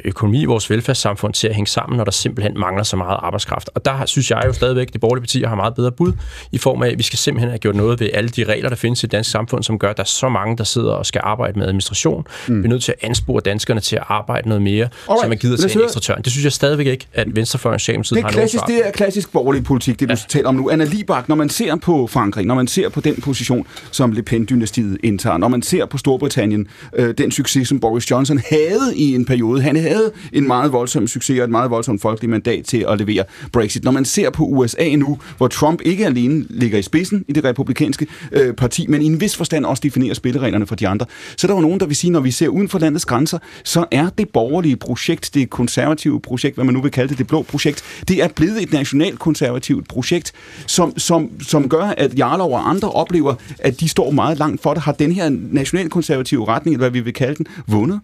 økonomi, vores velfærdssamfund til at hænge sammen, når der simpelthen mangler så meget arbejdskraft. Og der synes jeg jo stadigvæk, at de borgerlige partier har meget bedre bud i form af, vi skal simpelthen have gjort noget ved alle de regler, der findes i det danske samfund, som gør, at der er så mange, der sidder og skal arbejde med administration. Mm. Vi er nødt til at anspore danskerne til at arbejde noget mere, Alright. så man gider tage en ekstra tørn. Det synes jeg stadigvæk ikke, at Venstrefløjen og Socialdemokratiet har klassisk, Det er klassisk borgerlig politik, det du ja. taler om nu. Anna Libak, når man ser på Frankrig, når man ser på den position, som Le Pen-dynastiet indtager, når man ser på Storbritannien, øh, den succes, som Boris Johnson havde i en periode, han havde en meget voldsom succes og et meget voldsomt folkeligt mandat til at levere Brexit. Når man ser på USA nu, hvor Trump ikke alene ligger i spidsen i det republikanske øh, parti, men i en vis forstand også definerer spillereglerne for de andre, så der var nogen, der vil sige, når vi ser uden for landets grænser, så er det borgerlige projekt, det konservative projekt, hvad man nu vil kalde det, det blå projekt, det er blevet et nationalkonservativt projekt, som, som, som gør, at Jarlov og andre oplever, at de står meget langt for det. Har den her nationalkonservative retning, eller hvad vi vil kalde den, vundet?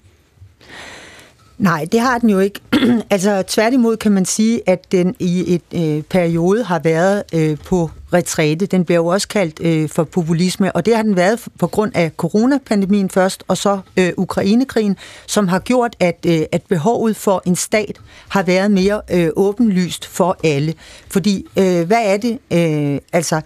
Nej, det har den jo ikke. altså tværtimod kan man sige, at den i et øh, periode har været øh, på retræte. Den bliver jo også kaldt øh, for populisme, og det har den været på grund af coronapandemien først, og så øh, Ukrainekrigen, som har gjort, at, øh, at behovet for en stat har været mere øh, åbenlyst for alle. Fordi, øh, hvad er det? Øh, altså,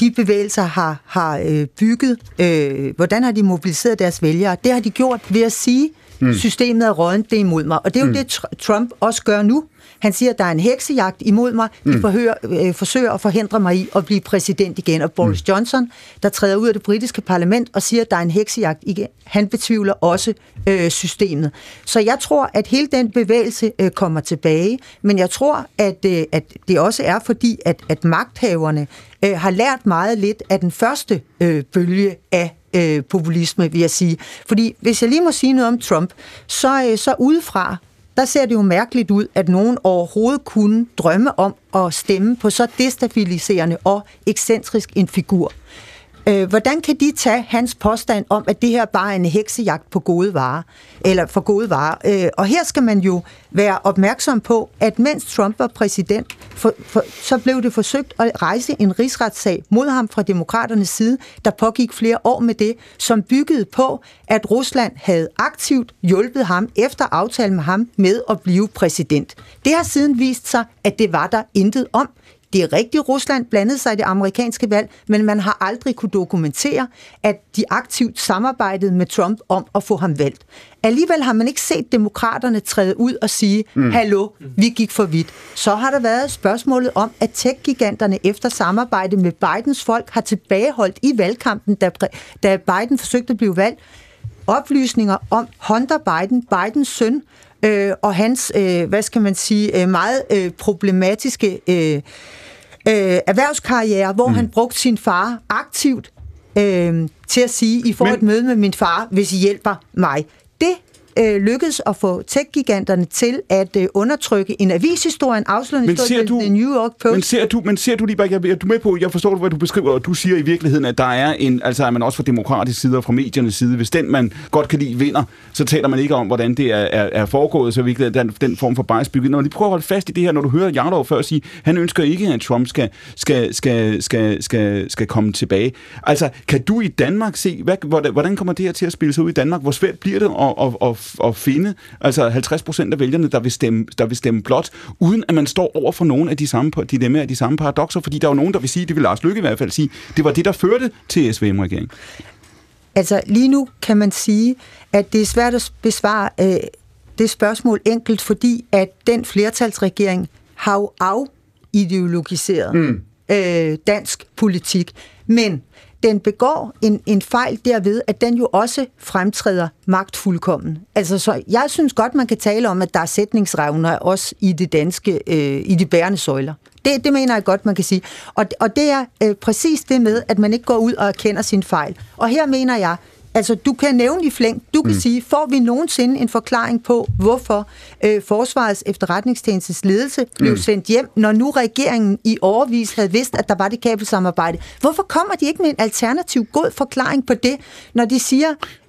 de bevægelser har, har øh, bygget, øh, hvordan har de mobiliseret deres vælgere? Det har de gjort ved at sige, Mm. Systemet er rådent, det er imod mig. Og det er jo mm. det, Trump også gør nu. Han siger, at der er en heksejagt imod mig. De mm. forhører, øh, forsøger at forhindre mig i at blive præsident igen. Og Boris mm. Johnson, der træder ud af det britiske parlament og siger, at der er en heksejagt igen, han betvivler også øh, systemet. Så jeg tror, at hele den bevægelse øh, kommer tilbage. Men jeg tror, at, øh, at det også er fordi, at, at magthaverne øh, har lært meget lidt af den første øh, bølge af øh, populisme, vil jeg sige. Fordi hvis jeg lige må sige noget om Trump, så, øh, så udefra, der ser det jo mærkeligt ud, at nogen overhovedet kunne drømme om at stemme på så destabiliserende og ekscentrisk en figur. Øh, hvordan kan de tage hans påstand om, at det her bare er en heksejagt på gode varer, eller for gode varer? Øh, og her skal man jo være opmærksom på, at mens Trump var præsident, for, for, så blev det forsøgt at rejse en rigsretssag mod ham fra demokraternes side, der pågik flere år med det, som byggede på, at Rusland havde aktivt hjulpet ham efter aftale med ham med at blive præsident. Det har siden vist sig, at det var der intet om. Det er rigtigt, Rusland blandede sig i det amerikanske valg, men man har aldrig kunne dokumentere, at de aktivt samarbejdede med Trump om at få ham valgt. Alligevel har man ikke set demokraterne træde ud og sige, mm. hallo, vi gik for vidt. Så har der været spørgsmålet om, at tech-giganterne efter samarbejde med Bidens folk har tilbageholdt i valgkampen, da, da Biden forsøgte at blive valgt, oplysninger om Hunter Biden, Bidens søn, øh, og hans, øh, hvad skal man sige, øh, meget øh, problematiske øh, øh, erhvervskarriere, hvor mm. han brugte sin far aktivt øh, til at sige, I får Men... et møde med min far, hvis I hjælper mig. Det øh, lykkedes at få tech-giganterne til at øh, undertrykke en avishistorie, en afslørende historie, du, New York Post. Men ser du, men ser du lige bare, jeg, er du med på, jeg forstår, hvad du beskriver, og du siger i virkeligheden, at der er en, altså er man også fra demokratisk side og fra mediernes side, hvis den, man godt kan lide, vinder, så taler man ikke om, hvordan det er, er, er foregået, så virkelig den, den form for bias bygget. Når de prøver at holde fast i det her, når du hører Jarlov før sige, han ønsker ikke, at Trump skal, skal, skal, skal, skal, skal komme tilbage. Altså, kan du i Danmark se, hvad, hvordan kommer det her til at spille sig ud i Danmark? Hvor svært bliver det at, at, at at finde altså 50 procent af vælgerne, der vil, stemme, der vil stemme blot, uden at man står over for nogle af de samme dilemmaer, de samme paradoxer, fordi der er jo nogen, der vil sige, det vil Lars Lykke i hvert fald sige, det var det, der førte til SVM-regeringen. Altså lige nu kan man sige, at det er svært at besvare øh, det spørgsmål enkelt, fordi at den flertalsregering har jo afideologiseret mm. øh, dansk politik. Men den begår en, en fejl derved, at den jo også fremtræder magtfuldkommen. Altså, så jeg synes godt, man kan tale om, at der er sætningsrevner også i det danske, øh, i de bærende søjler. Det, det mener jeg godt, man kan sige. Og, og det er øh, præcis det med, at man ikke går ud og erkender sin fejl. Og her mener jeg, Altså, du kan nævne i flæng, du kan mm. sige, får vi nogensinde en forklaring på, hvorfor øh, Forsvarets efterretningstjenestes ledelse blev mm. sendt hjem, når nu regeringen i overvis havde vidst, at der var det kabelsamarbejde? Hvorfor kommer de ikke med en alternativ god forklaring på det, når de siger,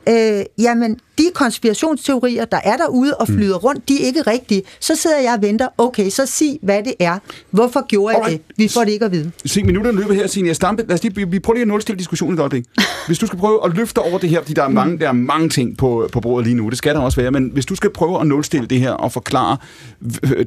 øh, jamen, de konspirationsteorier, der er derude og flyder mm. rundt, de er ikke rigtige. Så sidder jeg og venter, okay, så sig, hvad det er. Hvorfor gjorde jeg det? Vi får det ikke at vide. Se, minutterne løber her, Signe Stampe. Lad os lige, vi prøver lige at nulstille diskussionen et øjeblik. Hvis du skal prøve at løfte over det her, fordi der er mange, der er mange ting på, på bordet lige nu, det skal der også være, men hvis du skal prøve at nulstille det her og forklare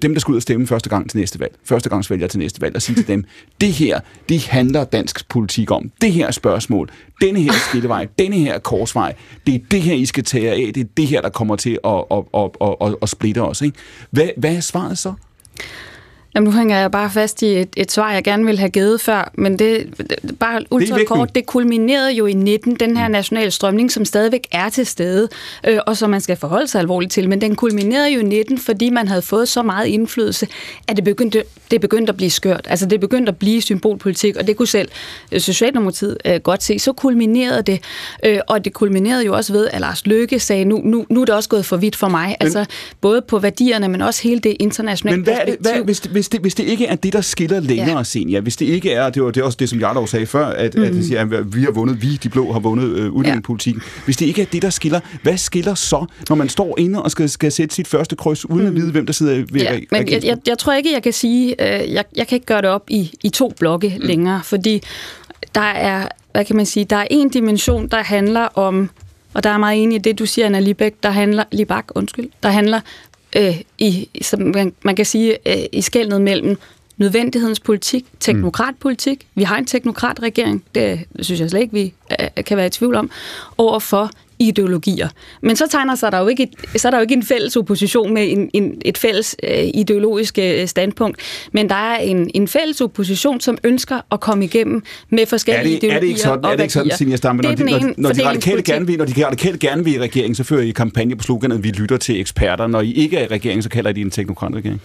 dem, der skal ud og stemme første gang til næste valg, første gangs vælger til næste valg, og sige til dem, det her, det handler dansk politik om. Det her spørgsmål, denne her skillevej, denne her korsvej, det er det her, I skal tage af, det er det her, der kommer til at, at, at, at, at, at splitte os. Ikke? Hvad, hvad er svaret så? Jamen, nu hænger jeg bare fast i et, et svar, jeg gerne ville have givet før, men det, det bare ultra det det kulminerede jo i 19, den her nationale strømning, som stadigvæk er til stede, øh, og som man skal forholde sig alvorligt til, men den kulminerede jo i 19, fordi man havde fået så meget indflydelse, at det begyndte, det begyndte at blive skørt. Altså, det begyndte at blive symbolpolitik, og det kunne selv øh, Socialdemokratiet øh, godt se. Så kulminerede det, øh, og det kulminerede jo også ved, at Lars Løkke sagde, nu, nu, nu er det også gået for vidt for mig, men, altså både på værdierne, men også hele det internationale men hvad perspektiv. Hvad, hvis, hvis hvis det, hvis det ikke er det, der skiller længere, ja. Senior, hvis det ikke er, det var, det er også det, som Jarlov sagde før, at, mm. at, at, at vi har vundet, vi, de blå, har vundet øh, udlændingepolitikken. Ja. Hvis det ikke er det, der skiller, hvad skiller så, når man står inde og skal, skal sætte sit første kryds, uden mm. at vide, hvem der sidder ved ja, men jeg, jeg, jeg tror ikke, jeg kan sige, øh, jeg, jeg kan ikke gøre det op i, i to blokke mm. længere, fordi der er, hvad kan man sige, der er en dimension, der handler om og der er meget enig i det, du siger, Anna Libæk, der handler, Libak, undskyld, der handler øh, i, som man, man kan sige, øh, i skældnet mellem nødvendighedens politik, teknokratpolitik. Mm. Vi har en teknokratregering, det synes jeg slet ikke, vi øh, kan være i tvivl om, over for ideologier. Men så tegner sig der jo ikke, et, så er der jo ikke en fælles opposition med en, en, et fælles øh, ideologisk øh, standpunkt, men der er en, en fælles opposition, som ønsker at komme igennem med forskellige er det, ideologier er det ikke sådan, og Er det ikke sådan, Signe Stampe, når, de, når, når, de radikale gerne vil, når de radikale gerne vil i regeringen, så fører I kampagne på sloganet, vi lytter til eksperter. Når I ikke er i regeringen, så kalder I en teknokratregering.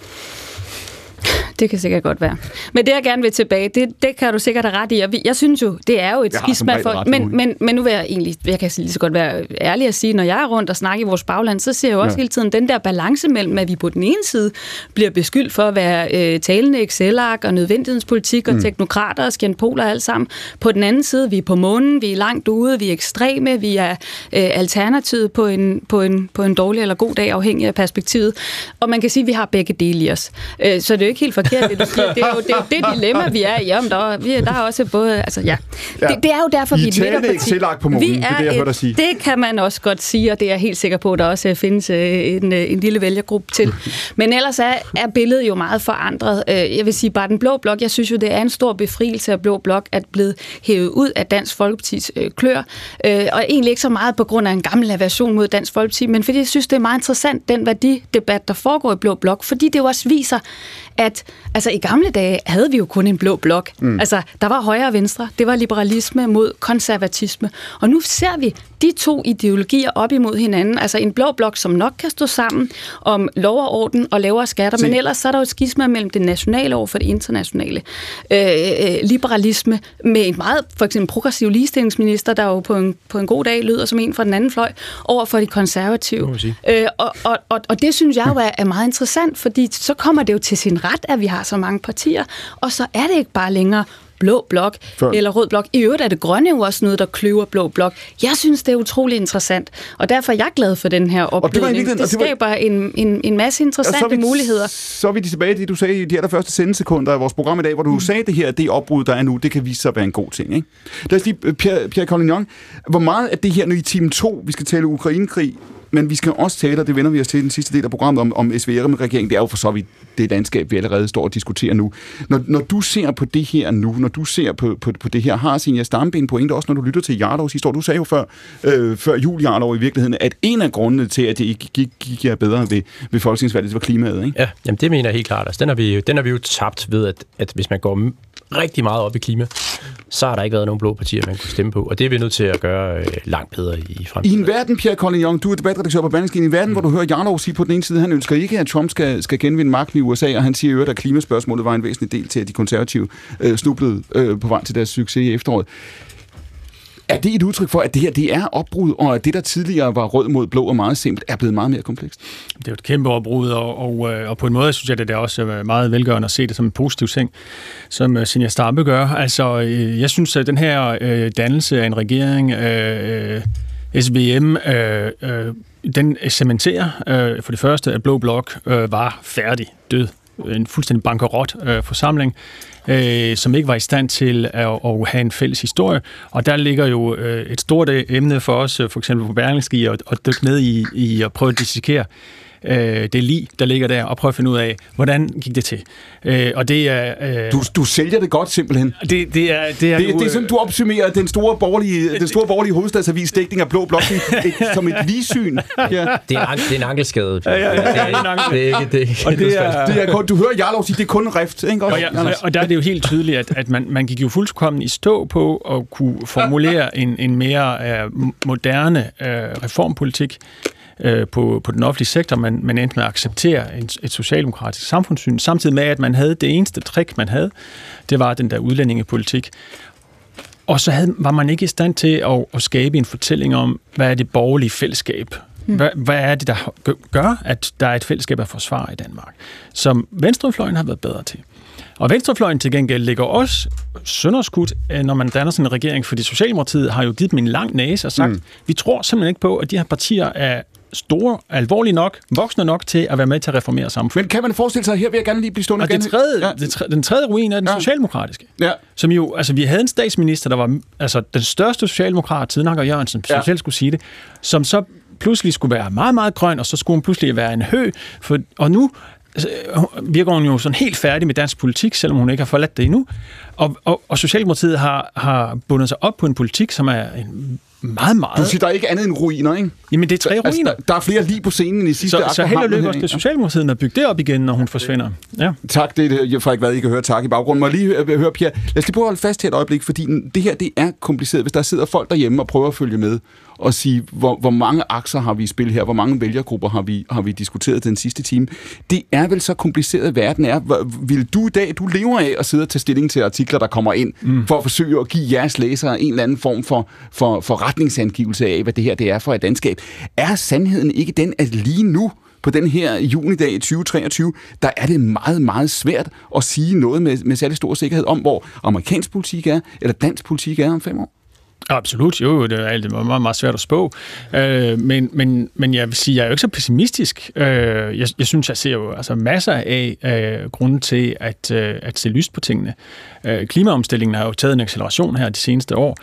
Det kan sikkert godt være. Men det, jeg gerne vil tilbage, det, det kan du sikkert have ret i. Jeg synes jo, det er jo et skisma for... Men, men, men nu vil jeg egentlig, jeg kan lige så godt være ærlig at sige, når jeg er rundt og snakker i vores bagland, så ser jeg jo også ja. hele tiden den der balance mellem, at vi på den ene side bliver beskyldt for at være øh, talende Excel-ark og nødvendighedspolitik og mm. teknokrater og skjernpoler alt sammen. På den anden side, vi er på månen, vi er langt ude, vi er ekstreme, vi er øh, alternativet på en, på, en, på en dårlig eller god dag, afhængig af perspektivet. Og man kan sige, at vi har begge dele i os. Øh, så det er jo ikke helt forkert, det du siger. Det er jo det, er jo det dilemma, vi er i. Om der, vi, der er også både... Altså, ja. ja. Det, det, er jo derfor, I vi er et midterparti. på morgen, vi er det, jeg hørte sige. Det kan man også godt sige, og det er jeg helt sikker på, at der også findes øh, en, øh, en lille vælgergruppe til. Men ellers er, er billedet jo meget forandret. Øh, jeg vil sige, bare den blå blok, jeg synes jo, det er en stor befrielse af blå blok, at blevet hævet ud af Dansk Folkepartis klør. Og egentlig ikke så meget på grund af en gammel aversion mod Dansk Folkeparti, men fordi jeg synes, det er meget interessant, den værdidebat, der foregår i blå blok, fordi det jo også viser, at altså, i gamle dage havde vi jo kun en blå blok. Mm. Altså, der var højre og venstre. Det var liberalisme mod konservatisme. Og nu ser vi de to ideologier op imod hinanden. Altså en blå blok, som nok kan stå sammen om lov og orden og lavere skatter, Se. men ellers så er der jo et skisma mellem det nationale over for det internationale. Øh, øh, liberalisme med en meget, for eksempel progressiv ligestillingsminister, der jo på en, på en god dag lyder som en fra den anden fløj, over for de konservative. Øh, og, og, og, og det synes jeg jo er, er meget interessant, fordi så kommer det jo til sin ret, at vi har så mange partier, og så er det ikke bare længere blå blok Før. eller rød blok. I øvrigt er det grønne jo også noget, der kløver blå blok. Jeg synes, det er utrolig interessant, og derfor er jeg glad for den her opblødning. Det, det skaber var... en, en, en masse interessante så vi, muligheder. Så er vi tilbage til det, du sagde i de allerførste sendesekunder af vores program i dag, hvor du mm. sagde det her, det opbrud, der er nu, det kan vise sig at være en god ting. Ikke? Lad os lige, Pierre, Pierre Collignon, hvor meget af det her nu i time 2, vi skal tale Ukrainekrig, men vi skal også tale, og det vender vi os til i den sidste del af programmet, om, om SVR-regeringen. Det er jo for så vidt det landskab, vi allerede står og diskuterer nu. Når, når du ser på det her nu, når du ser på, på, på det her, har Sinja Stamben pointe også, når du lytter til Jarlovs historie. Du sagde jo før, øh, før jul Jarlov i virkeligheden, at en af grundene til, at det ikke gik, gik jer bedre ved, ved folketingsvalget, det var klimaet, ikke? Ja, jamen det mener jeg helt klart. Altså, den, har vi, den har vi jo tabt ved, at, at hvis man går rigtig meget op i klima, så har der ikke været nogen blå partier, man kunne stemme på. Og det er vi nødt til at gøre øh, langt bedre i, i fremtiden. I en verden, Pierre Collignon, du er chefredaktør på Berlingske, i verden, mm. hvor du hører Jarlov sige på den ene side, han ønsker ikke, at Trump skal, skal genvinde magten i USA, og han siger jo, at klimaspørgsmålet var en væsentlig del til, at de konservative øh, snublede øh, på vej til deres succes i efteråret. Er det et udtryk for, at det her det er opbrud, og at det, der tidligere var rød mod blå og meget simpelt, er blevet meget mere komplekst? Det er jo et kæmpe opbrud, og, og, øh, og på en måde synes jeg, at det er også øh, meget velgørende at se det som en positiv ting, som øh, Sinja Starbe gør. Altså, øh, jeg synes, at den her øh, dannelse af en regering, øh, SVM, øh, øh, den cementerer øh, for det første, at Blå Blok øh, var færdig, død en fuldstændig bankerot øh, forsamling, øh, som ikke var i stand til at, at have en fælles historie. Og der ligger jo øh, et stort øh, emne for os, øh, for eksempel på Berlingske, at, at dykke ned i, i at prøve at dissekere øh, det lig, der ligger der, og prøve at finde ud af, hvordan gik det til. Øh, og det er... Øh, du, du sælger det godt, simpelthen. Det, det er... Det er, det, det er sådan, du opsummerer den store borgerlige, den store borgerlige hovedstadsavis dækning af Blå Blok som et ligesyn. Ja. Det, er en, det er en ankelskade. Ja, ja, ja, det, er, det er ikke... Det er, og det er, det er kun, du hører Jarlov sige, det er kun rift, ikke også? Og, ja, og der er det jo helt tydeligt, at, at man, man gik jo fuldkommen i stå på at kunne formulere en, en mere uh, moderne uh, reformpolitik, øh, på, på den offentlige sektor, men man endte med at acceptere en, et socialdemokratisk samfundssyn, samtidig med, at man havde det eneste trick, man havde, det var den der udlændingepolitik. Og så havde, var man ikke i stand til at, at skabe en fortælling om, hvad er det borgerlige fællesskab? Hmm. Hvad, hvad er det, der gør, at der er et fællesskab af forsvar i Danmark? Som Venstrefløjen har været bedre til. Og Venstrefløjen til gengæld ligger også sønderskudt, øh, når man danner sådan en regering, fordi Socialdemokratiet har jo givet dem en lang næse og sagt, mm. vi tror simpelthen ikke på, at de her partier er store, alvorlige nok, voksne nok til at være med til at reformere samfundet. Men kan man forestille sig, her vil jeg gerne lige blive stående og igen. Det tredje, ja. det tredje, den tredje ruin er den ja. socialdemokratiske. Ja. Som jo, altså vi havde en statsminister, der var altså, den største socialdemokrat, siden Anker Jørgensen, ja. selv skulle sige det, som så pludselig skulle være meget, meget grøn, og så skulle hun pludselig være en hø. For, og nu altså, virker hun jo sådan helt færdig med dansk politik, selvom hun ikke har forladt det endnu. Og, og, og Socialdemokratiet har, har bundet sig op på en politik, som er en meget, meget... Du siger, der er ikke andet end ruiner, ikke? Jamen, det er tre altså, ruiner. Der, der er flere lige på scenen i sidste Så, så held og lykke også til Socialdemokratiet med at bygge det op igen, når hun forsvinder. Ja. Tak, det er Frederik Vad, I kan høre tak i baggrunden. Må jeg lige høre, Pierre, lad os lige prøve at holde fast her et øjeblik, fordi det her, det er kompliceret. Hvis der sidder folk derhjemme og prøver at følge med, og sige, hvor, hvor mange akser har vi i spil her, hvor mange vælgergrupper har vi, har vi diskuteret den sidste time. Det er vel så kompliceret, verden er. Vil du i dag, du lever af at sidde og tage stilling til artikler, der kommer ind, mm. for at forsøge at give jeres læsere en eller anden form for, for, for retningsangivelse af, hvad det her det er for et landskab. Er sandheden ikke den, at lige nu, på den her junidag i 2023, der er det meget, meget svært at sige noget med, med særlig stor sikkerhed om, hvor amerikansk politik er, eller dansk politik er om fem år. Absolut, jo, det er alt meget, meget svært at spå. Øh, men, men, men jeg vil sige, jeg er jo ikke så pessimistisk. Øh, jeg, jeg synes, jeg ser jo altså, masser af øh, grunde til at, øh, at se lyst på tingene. Øh, klimaomstillingen har jo taget en acceleration her de seneste år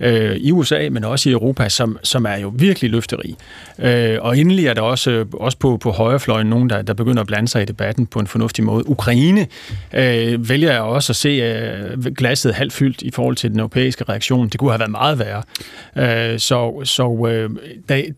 øh, i USA, men også i Europa, som, som er jo virkelig løfterig. Øh, og endelig er der også, også på, på højrefløjen nogen, der, der begynder at blande sig i debatten på en fornuftig måde. Ukraine øh, vælger jeg også at se øh, glasset halvt fyldt i forhold til den europæiske reaktion. Det kunne have været meget værre. Øh, så så øh,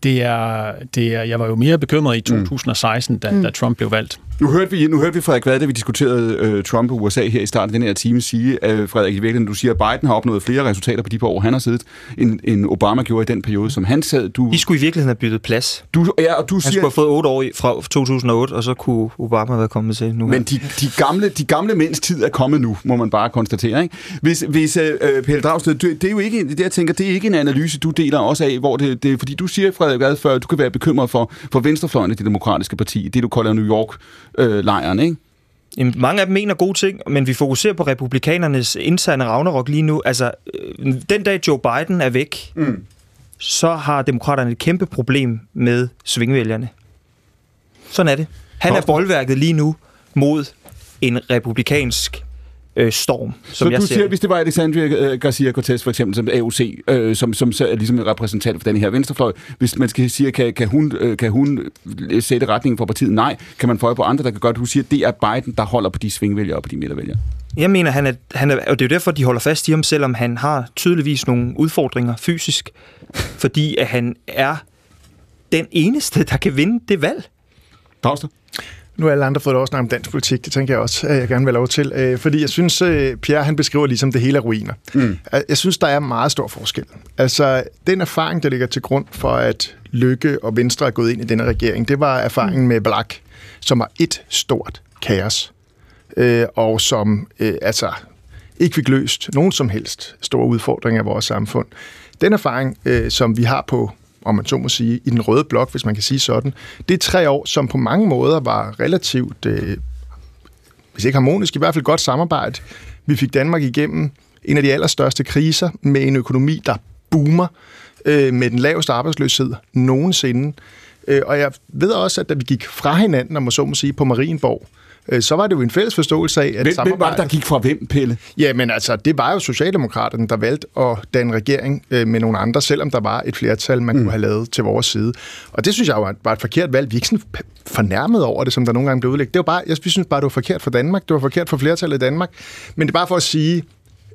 det, er, det er, jeg var jo mere bekymret i 2016, mm. da, da Trump blev valgt. Nu hørte vi, nu hørte vi Frederik Vad, da vi diskuterede øh, Trump og USA her i starten af den her time, sige, at Frederik, i virkeligheden, du siger, at Biden har opnået flere resultater på de par år, han har siddet, end, end Obama gjorde i den periode, som han sad. Du, de skulle i virkeligheden have byttet plads. Du, ja, og du han siger, skulle have fået otte år fra 2008, og så kunne Obama være kommet til nu. Men de, de, gamle, de gamle mænds tid er kommet nu, må man bare konstatere. Ikke? Hvis, hvis uh, Pelle Dragsted, det, det, er jo ikke, det jeg tænker, det er ikke en analyse, du deler også af, hvor det, det fordi du siger, Frederik Vad, før, du kan være bekymret for, for venstrefløjen af det demokratiske parti, det du kalder New York-lejren, øh, ikke? Jamen, mange af dem mener gode ting, men vi fokuserer på republikanernes interne ragnarok lige nu. Altså, øh, den dag Joe Biden er væk, mm. så har demokraterne et kæmpe problem med svingvælgerne. Sådan er det. Han er boldværket lige nu mod en republikansk øh, storm, som Så jeg du ser siger, det. hvis det var Alexandria øh, Garcia-Cortez for eksempel, som AUC, øh, som, som så er ligesom en repræsentant for den her venstrefløj, hvis man skal sige, kan, kan, hun, øh, kan hun øh, sætte retningen for partiet? Nej. Kan man føje på andre, der kan godt? Hun siger, det er Biden, der holder på de svingvælgere og på de midtervælgere. Jeg mener, han er, han er, og det er jo derfor, de holder fast i ham, selvom han har tydeligvis nogle udfordringer fysisk, fordi at han er den eneste, der kan vinde det valg. Pauster? Nu har alle andre fået lov at snakke om dansk politik, det tænker jeg også, at jeg gerne vil have lov til. Øh, Fordi jeg synes, øh, Pierre han beskriver ligesom det hele er ruiner. Mm. Jeg synes, der er meget stor forskel. Altså, den erfaring, der ligger til grund for, at Lykke og Venstre er gået ind i denne regering, det var erfaringen med Black, som var et stort kaos. Øh, og som altså ikke fik løst nogen som helst store udfordringer i vores samfund. Den erfaring, som vi har på om man så må sige, i den røde blok, hvis man kan sige sådan. Det er tre år, som på mange måder var relativt, øh, hvis ikke harmonisk, i hvert fald godt samarbejde. Vi fik Danmark igennem en af de allerstørste kriser med en økonomi, der boomer øh, med den laveste arbejdsløshed nogensinde. Øh, og jeg ved også, at da vi gik fra hinanden, om man så må sige, på Marienborg, øh, så var det jo en fælles forståelse af, at Hvem, hvem var det, der samarbejdet- gik fra hvem, Pelle? Jamen altså, det var jo Socialdemokraterne, der valgte at danne regering øh, med nogle andre, selvom der var et flertal, man mm. kunne have lavet til vores side. Og det synes jeg jo var- var et forkert valg. Vi er ikke sådan fornærmet over det, som der nogle gange blev udlægget. Det var bare, jeg synes bare, det var forkert for Danmark. Det var forkert for flertallet i Danmark. Men det er bare for at sige,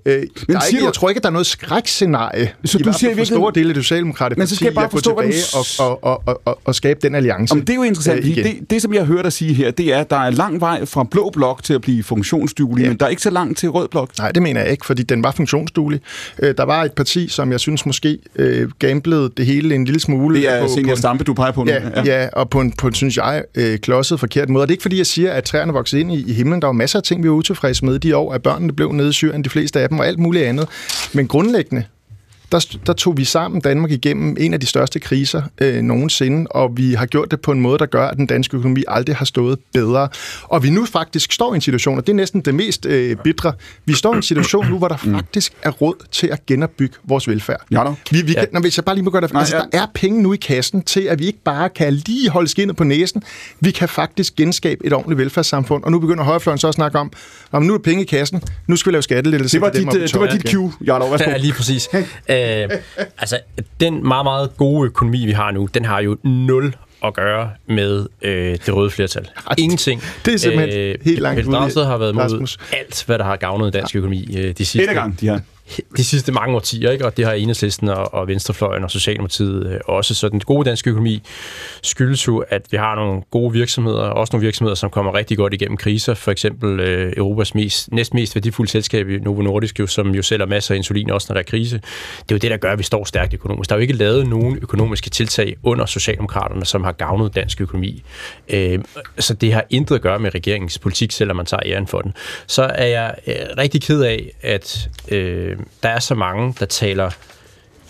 øh, er siger ikke, du- jeg tror ikke, at der er noget skrækscenarie, Så i du siger for store virkeligheden- dele af det socialdemokratiske Men så skal jeg bare forstå, du tilbage s- og, og, og, og, og skabe den alliance. Jamen, det er jo interessant, øh, det, det, som jeg hørt dig sige her, det er, at der er lang vej fra blå blok til at blive funktionsduelig, Ja. men der er ikke så langt til rød blok. Nej, det mener jeg ikke, fordi den var funktionsduelig. Øh, der var et parti, som jeg synes måske øh, gamblede det hele en lille smule. Det er på, Senior Stampe, du peger på nu. Ja, ja. ja, og på en, på en synes jeg, øh, klodset forkert måde. Og det er ikke, fordi jeg siger, at træerne voksede ind i, i himlen. Der var masser af ting, vi var utilfredse med de år, at børnene blev nede i Syrien, de fleste af dem, og alt muligt andet. Men grundlæggende, der, der tog vi sammen Danmark igennem en af de største kriser øh, nogensinde, og vi har gjort det på en måde, der gør, at den danske økonomi aldrig har stået bedre. Og vi nu faktisk står i en situation, og det er næsten det mest øh, bitre, vi står i en situation nu, hvor der faktisk er råd til at genopbygge vores velfærd. Ja, da. Vi, vi kan, når, hvis jeg bare lige må gøre det, Nej, altså, ja. der er penge nu i kassen til, at vi ikke bare kan lige holde skinnet på næsen. Vi kan faktisk genskabe et ordentligt velfærdssamfund. Og nu begynder højrefløjen så at snakke om, om nu er penge i kassen, nu skal vi lave skattelettelser. Det var dit, øh, det var dit cue, Jarlov. Værsgo. Ja, lige præcis. Øh, altså, den meget, meget gode økonomi, vi har nu, den har jo nul at gøre med øh, det røde flertal. Ingenting. det er simpelthen helt langt Pelle ude har været Rasmus. alt, hvad der har gavnet dansk økonomi øh, de sidste, Et gang, de her de sidste mange årtier, ikke? og det har Enhedslisten og, og Venstrefløjen og Socialdemokratiet øh, også. Så den gode danske økonomi skyldes jo, at vi har nogle gode virksomheder, også nogle virksomheder, som kommer rigtig godt igennem kriser. For eksempel øh, Europas mest, næstmest værdifulde selskab, Novo Nordisk, jo, som jo sælger masser af insulin, også når der er krise. Det er jo det, der gør, at vi står stærkt økonomisk. Der er jo ikke lavet nogen økonomiske tiltag under Socialdemokraterne, som har gavnet dansk økonomi. Øh, så det har intet at gøre med regeringens politik, selvom man tager æren for den. Så er jeg øh, rigtig ked af, at øh, Øh, der er så mange, der taler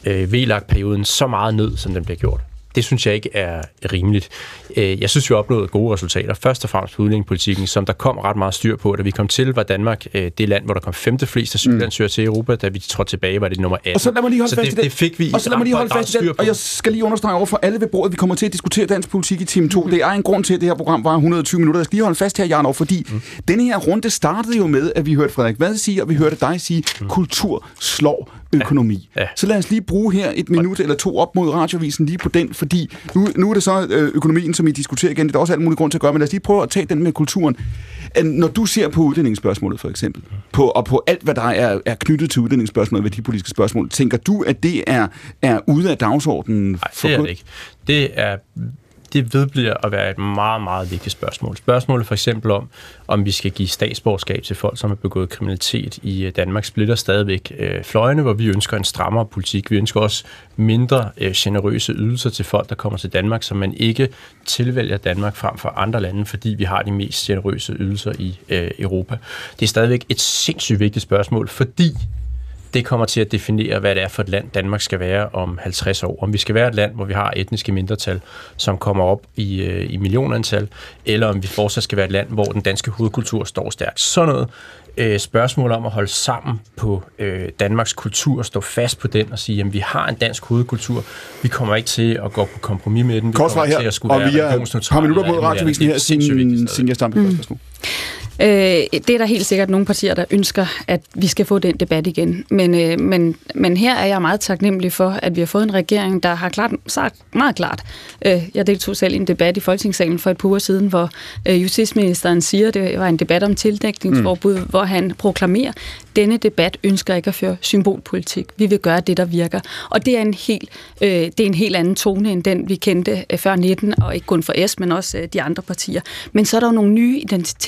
øh, VLAG-perioden så meget ned, som den bliver gjort. Det synes jeg ikke er rimeligt. Øh, Jeg synes, vi har opnået gode resultater. Først og fremmest på udlændingepolitikken, som der kom ret meget styr på. Da vi kom til, var Danmark øh, det land, hvor der kom femte flest asylansøgere til Europa. Da vi trådte tilbage, var det nummer 18. Og så lad mig lige holde så fast det, i det. det fik vi og så lad mig lige holde fast i det. Og jeg skal lige understrege over for alle ved bordet, vi kommer til at diskutere dansk politik i time 2. Mm. Det er en grund til, at det her program var 120 minutter. Jeg skal lige holde fast her, Jarnov, fordi mm. denne her runde startede jo med, at vi hørte Frederik Vad sige, og vi hørte dig sige, mm. kultur slår økonomi. Ja. Ja. Så lad os lige bruge her et minut eller to op mod radiovisen lige på den, fordi nu, nu er det så øh, økonomien, som I diskuterer igen. Det er også alt muligt grund til at gøre, men lad os lige prøve at tage den med kulturen. Når du ser på uddannelsesspørgsmålet for eksempel, på, og på alt, hvad der er, er knyttet til uddannelsesspørgsmålet, værdipolitiske spørgsmål, tænker du, at det er, er ude af dagsordenen? Nej, det er det ikke. Det er det vedbliver at være et meget, meget vigtigt spørgsmål. Spørgsmålet for eksempel om, om vi skal give statsborgerskab til folk, som har begået kriminalitet i øh, Danmark, splitter stadigvæk øh, fløjene, hvor vi ønsker en strammere politik. Vi ønsker også mindre øh, generøse ydelser til folk, der kommer til Danmark, så man ikke tilvælger Danmark frem for andre lande, fordi vi har de mest generøse ydelser i øh, Europa. Det er stadigvæk et sindssygt vigtigt spørgsmål, fordi det kommer til at definere, hvad det er for et land, Danmark skal være om 50 år. Om vi skal være et land, hvor vi har etniske mindretal, som kommer op i, øh, i millionantal, eller om vi fortsat skal være et land, hvor den danske hovedkultur står stærkt. Sådan noget øh, spørgsmål om at holde sammen på øh, Danmarks kultur, stå fast på den og sige, at vi har en dansk hovedkultur. Vi kommer ikke til at gå på kompromis med den. Vi Kort kommer til her, at skulle og være vi er et par minutter Det er her, sin, sin jeg stampe mm. Øh, det er der helt sikkert nogle partier, der ønsker, at vi skal få den debat igen. Men, øh, men, men her er jeg meget taknemmelig for, at vi har fået en regering, der har klart, sagt meget klart. Øh, jeg deltog selv i en debat i Folketingssalen for et par uger siden, hvor øh, justitsministeren siger, det var en debat om tildækningsforbud, mm. hvor han proklamerer, denne debat ønsker ikke at føre symbolpolitik. Vi vil gøre det, der virker. Og det er en helt, øh, det er en helt anden tone, end den, vi kendte øh, før 19, og ikke kun for S, men også øh, de andre partier. Men så er der jo nogle nye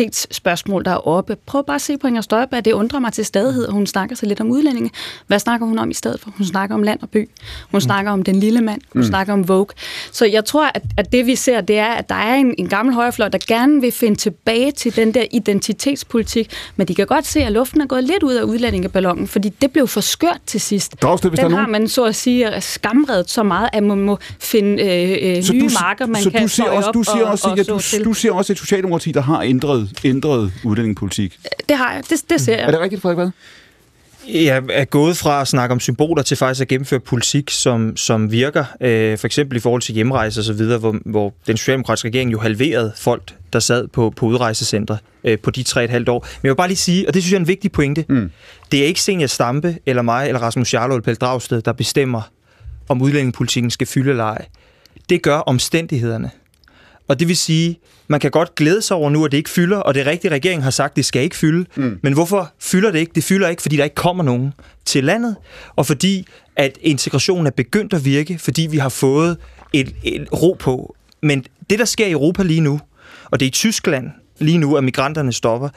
identitetsspørgsmål, der er oppe. Prøv bare at se på Inger Støjberg. Det undrer mig til stadighed, at hun snakker så lidt om udlændinge. Hvad snakker hun om i stedet for? Hun snakker om land og by. Hun mm. snakker om den lille mand. Hun mm. snakker om Vogue. Så jeg tror, at, at det vi ser, det er, at der er en, en gammel højrefløj, der gerne vil finde tilbage til den der identitetspolitik, men de kan godt se, at luften er gået lidt ud af udlændingeballongen, fordi det blev for skørt til sidst. Dragsted, hvis den har nogen... man så at sige skamredet så meget, at man må finde øh, øh, Så nye du, marker, man så kan du ser også, op du siger og, også, og at så du, til. du ser også et socialdemokrati, der har ændret, ændret udlændingepolitik. Det har jeg. Det, det ser jeg. Er det rigtigt, Frederik Vad? Jeg er gået fra at snakke om symboler til faktisk at gennemføre politik, som, som virker. Øh, for eksempel i forhold til hjemrejse og så videre, hvor, hvor den socialdemokratiske regering jo halverede folk, der sad på, på udrejsecentre øh, på de tre et halvt år. Men jeg vil bare lige sige, og det synes jeg er en vigtig pointe, mm. det er ikke Senior Stampe, eller mig, eller Rasmus Jarlov eller Pelle Dragsted, der bestemmer, om udlændingepolitikken skal fylde eller ej. Det gør omstændighederne. Og det vil sige, man kan godt glæde sig over nu, at det ikke fylder, og det rigtige regering har sagt, at det skal ikke fylde. Mm. Men hvorfor fylder det ikke? Det fylder ikke, fordi der ikke kommer nogen til landet, og fordi at integrationen er begyndt at virke, fordi vi har fået et, et ro på. Men det, der sker i Europa lige nu, og det er i Tyskland lige nu, at migranterne stopper,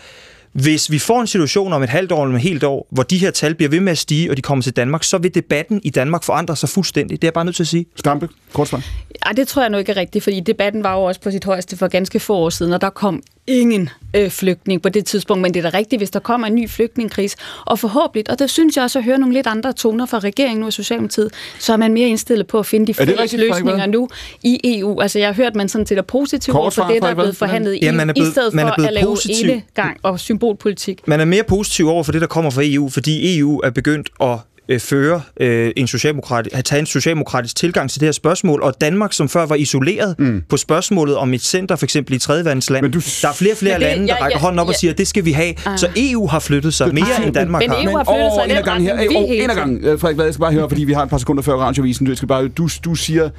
hvis vi får en situation om et halvt år eller et helt år, hvor de her tal bliver ved med at stige, og de kommer til Danmark, så vil debatten i Danmark forandre sig fuldstændig. Det er jeg bare nødt til at sige. Stampe, kort svar. Ej, det tror jeg nu ikke er rigtigt, fordi debatten var jo også på sit højeste for ganske få år siden, og der kom ingen øh, flygtning på det tidspunkt, men det er da rigtigt, hvis der kommer en ny flygtningekris, og forhåbentlig, og der synes jeg også at høre nogle lidt andre toner fra regeringen og Socialdemokratiet, så er man mere indstillet på at finde de fælles løsninger nu i EU. Altså jeg har hørt, at man sådan til er positiv for det, der er blevet forhandlet i Ja, EU, man blevet- i stedet man er for blevet at lave positiv. ene gang og symbolpolitik. Man er mere positiv over for det, der kommer fra EU, fordi EU er begyndt at øh, føre øh, en socialdemokratisk, have taget en socialdemokratisk tilgang til det her spørgsmål, og Danmark, som før var isoleret mm. på spørgsmålet om et center, for eksempel i tredjeverdensland, Men du- der er flere og flere Men det- lande, der ja, rækker ja, hånden op og ja. siger, at det skal vi have. Så EU har flyttet sig mere, end Danmark men har. EU har flyttet sig i den her. retning, vi Åh, hele en. Øh, Frederik Vad, jeg skal bare høre, fordi vi har et par sekunder før radiovisen. Du, skal bare, du, du siger,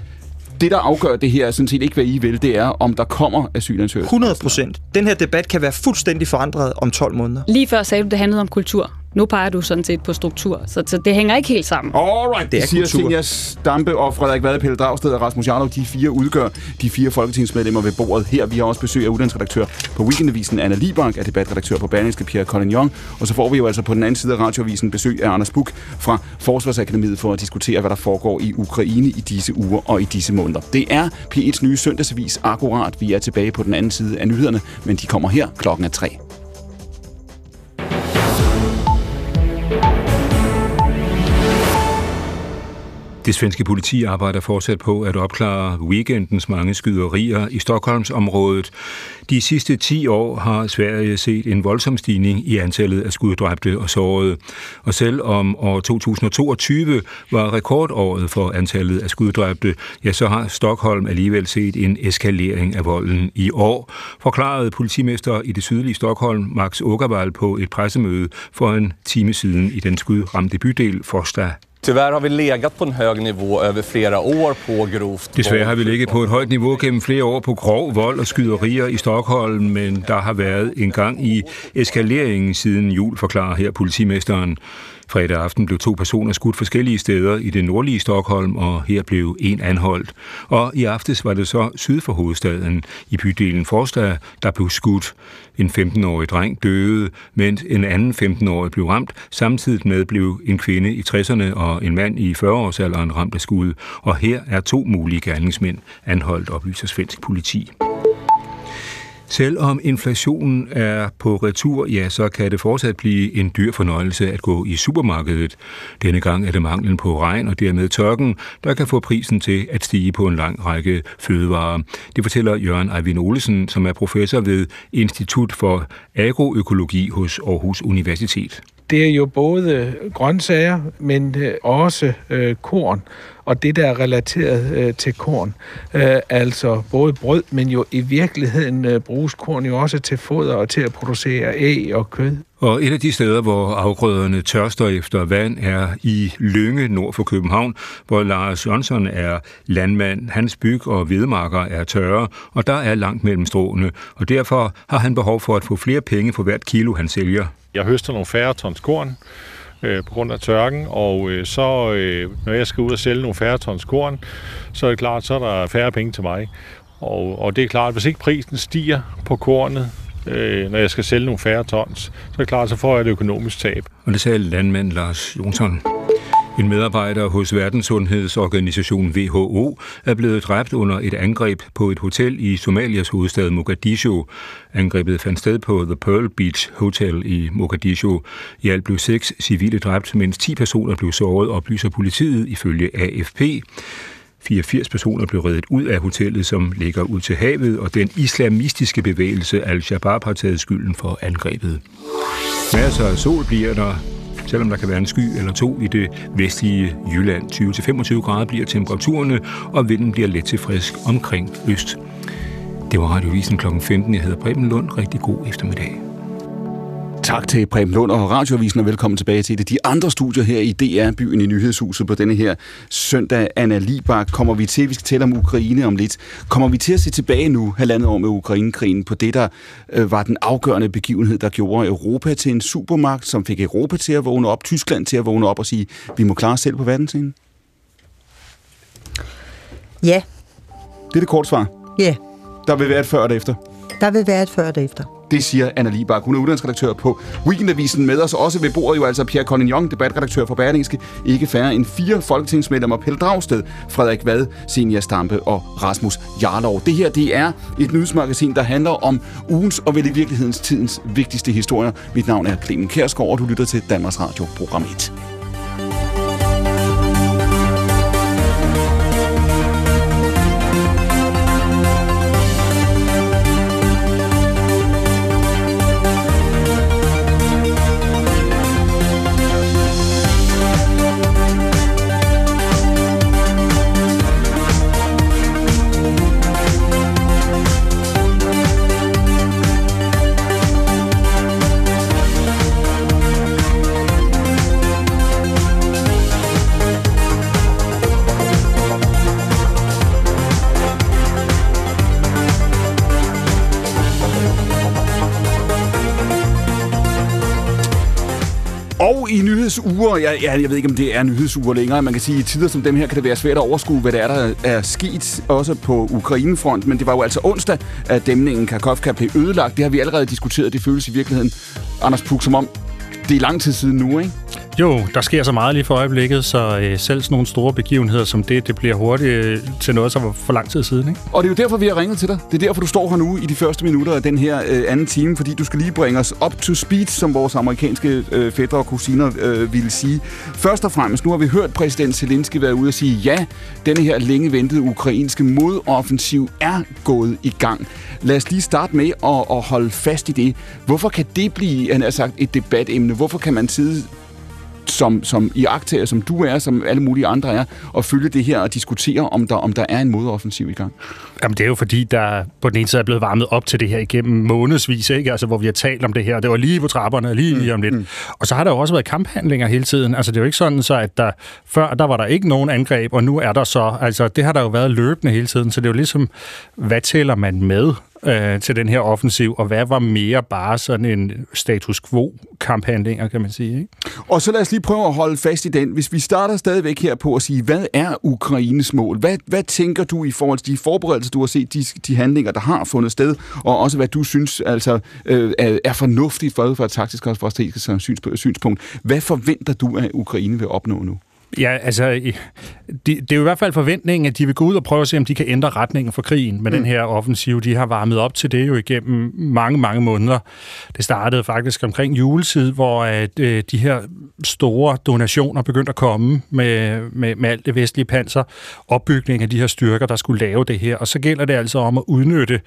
det der afgør det her er sådan set ikke, hvad I vil, det er, om der kommer asylansøgere. 100 procent. Den her debat kan være fuldstændig forandret om 12 måneder. Lige før sagde du, det handlede om kultur. Nu peger du sådan set på struktur, så, så det hænger ikke helt sammen. Alright, det, Det er siger kultur. Senior Stampe og Frederik Vade, Pelle Dragsted og Rasmus Jarlov. De fire udgør de fire folketingsmedlemmer ved bordet her. Vi har også besøg af udlandsredaktør på Weekendavisen, Anna Libak, er debatredaktør på Berlingske, Pierre Collignon. Og så får vi jo altså på den anden side af radioavisen besøg af Anders Buk fra Forsvarsakademiet for at diskutere, hvad der foregår i Ukraine i disse uger og i disse måneder. Det er P1's nye søndagsavis Akkurat. Vi er tilbage på den anden side af nyhederne, men de kommer her klokken er tre. Det svenske politi arbejder fortsat på at opklare weekendens mange skyderier i Stockholmsområdet. De sidste 10 år har Sverige set en voldsom stigning i antallet af skuddræbte og sårede. Og selvom år 2022 var rekordåret for antallet af skuddræbte, ja, så har Stockholm alligevel set en eskalering af volden i år, forklarede politimester i det sydlige Stockholm, Max Åkervald, på et pressemøde for en time siden i den skudramte bydel Forsta Tyvärr har vi legat på en hög nivå över flera år på grovt Desværre har vi ligget på et højt niveau gennem flere år på grov vold og skyderier i Stockholm, men der har været en gang i eskaleringen siden jul, forklarer her politimesteren. Fredag aften blev to personer skudt forskellige steder i det nordlige Stockholm, og her blev en anholdt. Og i aftes var det så syd for hovedstaden, i bydelen Forstad, der blev skudt. En 15-årig dreng døde, mens en anden 15-årig blev ramt. Samtidig med blev en kvinde i 60'erne og en mand i 40-årsalderen ramt af skud. Og her er to mulige gerningsmænd anholdt, oplyser svensk politi. Selvom inflationen er på retur, ja, så kan det fortsat blive en dyr fornøjelse at gå i supermarkedet. Denne gang er det manglen på regn og dermed tørken, der kan få prisen til at stige på en lang række fødevarer. Det fortæller Jørgen Eivind Olesen, som er professor ved Institut for Agroøkologi hos Aarhus Universitet det er jo både grøntsager, men øh, også øh, korn, og det, der er relateret øh, til korn. Øh, altså både brød, men jo i virkeligheden øh, bruges korn jo også til foder og til at producere æg og kød. Og et af de steder, hvor afgrøderne tørster efter vand, er i Lønge nord for København, hvor Lars Jonsson er landmand. Hans byg og hvedemarker er tørre, og der er langt mellem stråene. Og derfor har han behov for at få flere penge for hvert kilo, han sælger. Jeg høster nogle færre tons korn øh, på grund af tørken, og øh, så øh, når jeg skal ud og sælge nogle færre tons korn, så er det klart, så er der færre penge til mig. Og, og det er klart, hvis ikke prisen stiger på kornet, øh, når jeg skal sælge nogle færre tons, så er det klart, så får jeg et økonomisk tab. Og det sagde landmand Lars Jonsson. En medarbejder hos Verdenssundhedsorganisationen WHO er blevet dræbt under et angreb på et hotel i Somalias hovedstad Mogadishu. Angrebet fandt sted på The Pearl Beach Hotel i Mogadishu. I alt blev seks civile dræbt, mens 10 personer blev såret, oplyser politiet ifølge AFP. 84 personer blev reddet ud af hotellet, som ligger ud til havet, og den islamistiske bevægelse Al-Shabaab har taget skylden for angrebet. Masser af sol bliver der, selvom der kan være en sky eller to i det vestlige Jylland. 20-25 grader bliver temperaturerne, og vinden bliver let til frisk omkring øst. Det var Radiovisen kl. 15. Jeg hedder Preben Lund. Rigtig god eftermiddag. Tak til Preben Lund og Radioavisen, og velkommen tilbage til det. De andre studier her i DR-byen i Nyhedshuset på denne her søndag. Anna Libak kommer vi til. Vi skal tale om Ukraine om lidt. Kommer vi til at se tilbage nu, halvandet år med Ukrainekrigen, på det, der øh, var den afgørende begivenhed, der gjorde Europa til en supermagt, som fik Europa til at vågne op, Tyskland til at vågne op og sige, vi må klare os selv på verdensscenen? Ja. Det er det kort svar. Ja. Der vil være et før og et efter. Der vil være et før og et efter. Det siger Anna Libak. Hun er udlandsredaktør på Weekendavisen med os. Også ved bordet jo altså Pierre Collignon, debatredaktør for Berlingske. Ikke færre end fire folketingsmedlemmer. Pelle Dragsted, Frederik Vad, Senia Stampe og Rasmus Jarlov. Det her det er et nyhedsmagasin, der handler om ugens og vel i virkelighedens tidens vigtigste historier. Mit navn er Clemen Kærsgaard, og du lytter til Danmarks Radio, program 1. nyhedsuger, jeg, jeg, jeg ved ikke, om det er nyhedsuger længere, man kan sige, at i tider som dem her kan det være svært at overskue, hvad det er, der er sket, også på Ukrainefront, men det var jo altså onsdag, at dæmningen Karkovka blev ødelagt. Det har vi allerede diskuteret, det føles i virkeligheden, Anders Puk, som om det er lang tid siden nu, ikke? Jo, der sker så meget lige for øjeblikket, så øh, selv sådan nogle store begivenheder som det, det bliver hurtigt øh, til noget, som var for lang tid siden. Ikke? Og det er jo derfor, vi har ringet til dig. Det er derfor, du står her nu i de første minutter af den her øh, anden time, fordi du skal lige bringe os up to speed, som vores amerikanske øh, fædre og kusiner øh, ville sige. Først og fremmest, nu har vi hørt præsident Zelensky være ude og sige, ja, denne her længe ventede ukrainske modoffensiv er gået i gang. Lad os lige starte med at, at holde fast i det. Hvorfor kan det blive, han har sagt, et debatemne? Hvorfor kan man sidde som, som i aktager, som du er, som alle mulige andre er, og følge det her og diskutere, om der, om der er en modoffensiv i gang? Jamen, det er jo fordi, der på den ene side er blevet varmet op til det her igennem månedsvis, ikke? Altså, hvor vi har talt om det her. Det var lige på trapperne, lige mm, om lidt. Mm. Og så har der jo også været kamphandlinger hele tiden. Altså, det er jo ikke sådan, så at der, før der var der ikke nogen angreb, og nu er der så. Altså, det har der jo været løbende hele tiden. Så det er jo ligesom, hvad tæller man med? Øh, til den her offensiv, og hvad var mere bare sådan en status quo-kamphandlinger, kan man sige. Ikke? Og så lad os lige prøve at holde fast i den. Hvis vi starter stadigvæk her på at sige, hvad er Ukraines mål? Hvad, hvad tænker du i forhold til de forberedelser, du har set, de, de handlinger, der har fundet sted, og også hvad du synes altså, øh, er fornuftigt for, for et taktisk og strategisk synspunkt. Hvad forventer du, at Ukraine vil opnå nu? Ja, altså, det, det er jo i hvert fald forventningen, at de vil gå ud og prøve at se, om de kan ændre retningen for krigen med mm. den her offensiv. De har varmet op til det jo igennem mange, mange måneder. Det startede faktisk omkring juletid, hvor at, øh, de her store donationer begyndte at komme med, med, med alt det vestlige panser, opbygning af de her styrker, der skulle lave det her. Og så gælder det altså om at udnytte